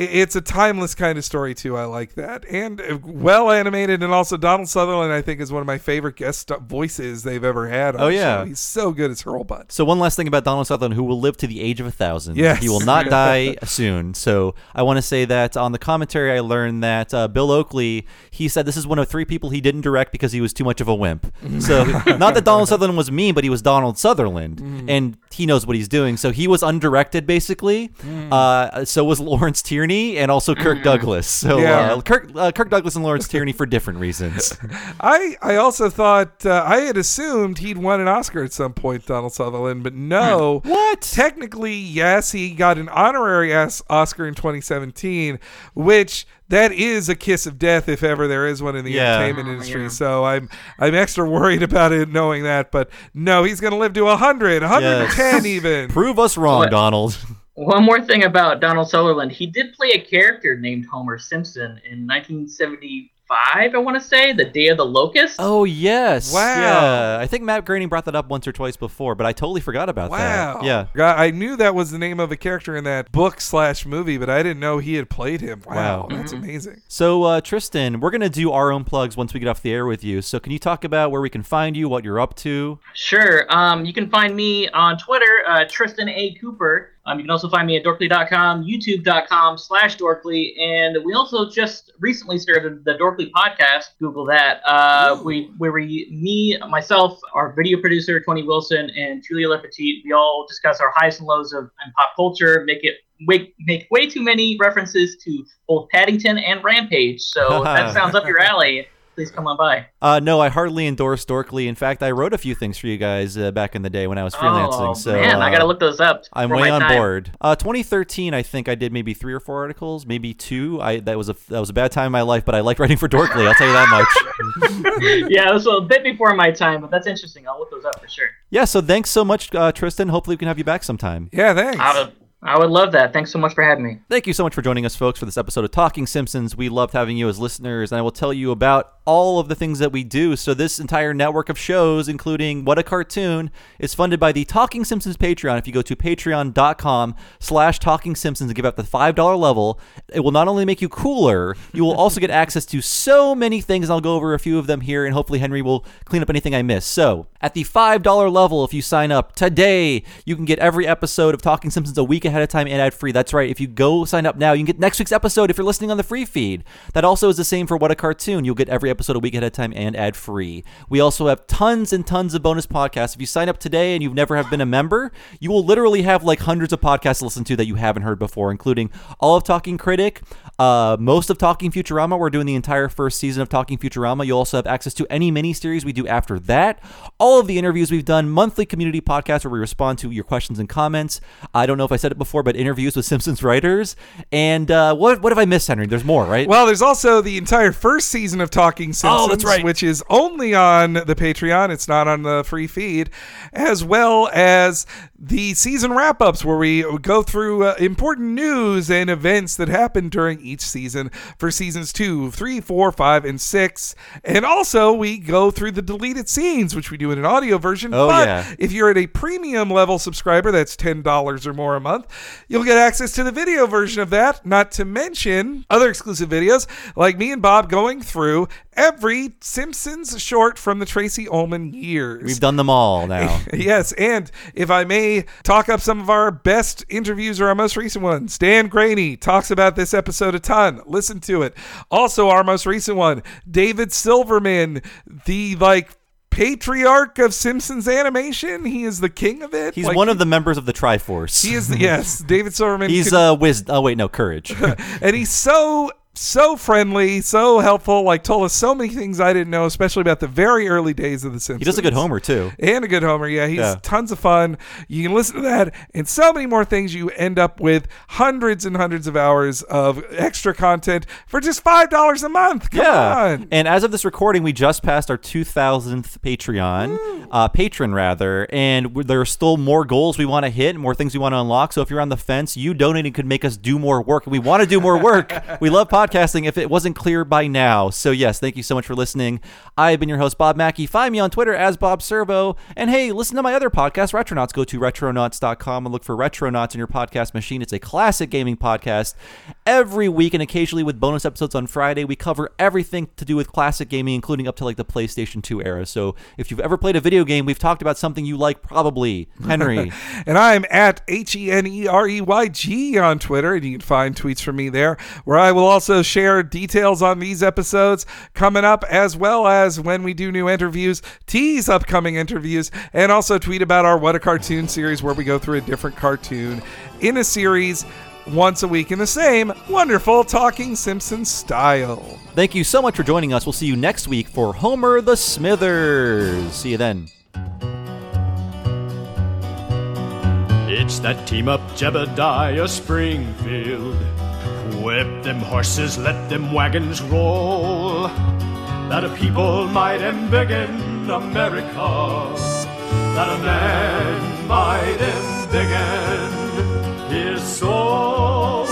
it's a timeless kind of story too. I like that, and uh, well animated, and also Donald Sutherland. I think is one of my favorite guest voices they've ever had. On Oh, yeah. show. he's so good as Hurlbut. So one last thing about Donald Sutherland, who will live to the age of a thousand. Yes. He will not die soon. So I want to say that on the commentary, I learned that uh, Bill Oakley, he said this is one of three people he didn't direct because he was too much of a wimp. So not that Donald Sutherland was mean, but he was Donald Sutherland, Mm. and he knows what he's doing. So he was undirected, basically. Mm. Uh, so was Lawrence Tierney and also Kirk Douglas. So Yeah. uh, Kirk, uh, Kirk Douglas and Lawrence Tierney for different reasons. I I also thought uh, I had assumed he'd won an Oscar at some point, Donald Sutherland, but no. what? Technically, yes, he got an honorary as- Oscar in 2017, which that is a kiss of death if ever there is one in the Yeah. entertainment Oh, industry. yeah. So I'm I'm extra worried about it knowing that, but no, he's going to live to 100, 110 Yes. even. Prove us wrong, What? Donald. One more thing about Donald Sutherland, he did play a character named Homer Simpson in 1975, I want to say, The Day of the Locust. Oh yes. Wow. Yeah. I think Matt Groening brought that up once or twice before, but I totally forgot about Wow. that. Yeah. God, I knew that was the name of a character in that book slash movie, but I didn't know he had played him. Wow, Wow. that's amazing. So uh, Tristan, we're gonna do our own plugs once we get off the air with you. So can you talk about where we can find you, what you're up to? Sure. Um, you can find me on Twitter, uh, Tristan A. Cooper. Um, you can also find me at dorkly.com, youtube.com slash dorkly. And we also just recently started the Dorkly podcast. Google that. Uh, we, where we, me, myself, our video producer, Tony Wilson, and Julia Lepetit, we all discuss our highs and lows of in pop culture, make it way, make way too many references to both Paddington and Rampage. So that sounds up your alley. Please come on by. Uh, no, I hardly endorse Dorkly. In fact, I wrote a few things for you guys uh, back in the day when I was freelancing. Oh, so man, I uh, gotta look those up. I'm way on time. board. Uh, 2013, I think I did maybe three or four articles, maybe two. I that was a that was a bad time in my life, but I liked writing for Dorkly. I'll tell you that much. yeah, it was a bit before my time, but that's interesting. I'll look those up for sure. yeah. So thanks so much, uh, Tristan. Hopefully, we can have you back sometime. Yeah, thanks. I would, I would love that. Thanks so much for having me. Thank you so much for joining us, folks, for this episode of Talking Simpsons. We loved having you as listeners, and I will tell you about all of the things that we do. So, this entire network of shows, including What a Cartoon, is funded by the Talking Simpsons Patreon. If you go to patreon.com slash Talking Simpsons and give up the $5 level, it will not only make you cooler, you will also get access to so many things, I'll go over a few of them here, and hopefully Henry will clean up anything I miss. So, at the $5 level, if you sign up today, you can get every episode of Talking Simpsons a week ahead of time and ad free. That's right. If you go sign up now, you can get next week's episode if you're listening on the free feed. That also is the same for What a Cartoon. You'll get every episode a week ahead of time and ad free. We also have tons and tons of bonus podcasts. If you sign up today and you've never have been a member, you will literally have like hundreds of podcasts to listen to that you haven't heard before, including all of Talking Critic, uh, most of Talking Futurama. We're doing the entire first season of Talking Futurama. You'll also have access to any miniseries we do after that. All of the interviews we've done, monthly community podcasts where we respond to your questions and comments. I don't know if I said it before, but interviews with Simpsons writers. And uh, what what have I missed, Henry? There's more, right? Well, there's also the entire first season of Talking Simpsons, Oh, that's right. which is only on the Patreon. It's not on the free feed, as well as the season wrap ups where we go through uh, important news and events that happened during each season for seasons two, three, four, five, and six. And also, we go through the deleted scenes, which we do in an audio version. Oh, but yeah. if you're at a premium level subscriber, that's $10 or more a month, you'll get access to the video version of that, not to mention other exclusive videos like me and Bob going through every Simpsons short from the Tracey Ullman years. We've done them all now. yes, and if I may may talk up some of our best interviews or our most recent ones. Dan Greaney talks about this episode a ton. Listen to it. Also, our most recent one, David Silverman, the like patriarch of Simpsons animation. He is the king of it. He's Like, one of the members of the Triforce. He is the yes, David Silverman. He's uh, whiz. Oh wait, no, courage. and he's so so friendly, so helpful. Like told us so many things I didn't know, especially about the very early days of the Simpsons. he does a good Homer too. And a good Homer, yeah. He's Yeah. tons of fun. You can listen to that and so many more things. You end up with hundreds and hundreds of hours of extra content for just five dollars a month. Come yeah. on. And as of this recording, we just passed our 2000th Patreon, uh, patron rather, and there are still more goals we want to hit, and more things we want to unlock. So if you're on the fence, you donating could make us do more work. And We want to do more work. we love podcasting. If it wasn't clear by now, so yes, thank you so much for listening. I've been your host Bob Mackey. Find me on Twitter as Bob Servo, and hey, listen to my other podcast, Retronauts. Go to retronauts.com and look for Retronauts in your podcast machine. It's a classic gaming podcast. Every week and occasionally with bonus episodes on Friday, we cover everything to do with classic gaming, including up to like the PlayStation 2 era. So if you've ever played a video game, we've talked about something you like, probably Henry. and I'm at H E N E R E Y G on Twitter, and you can find tweets from me there, where I will also share details on these episodes coming up, as well as when we do new interviews, tease upcoming interviews, and also tweet about our What a Cartoon series, where we go through a different cartoon in a series once a week in the same wonderful Talking Simpsons style. Thank you so much for joining us. We'll see you next week for Homer the Smithers. See you then. It's that team up Jebediah Springfield. Whip them horses, let them wagons roll. That a people might embiggen America. That a man might embiggen his soul.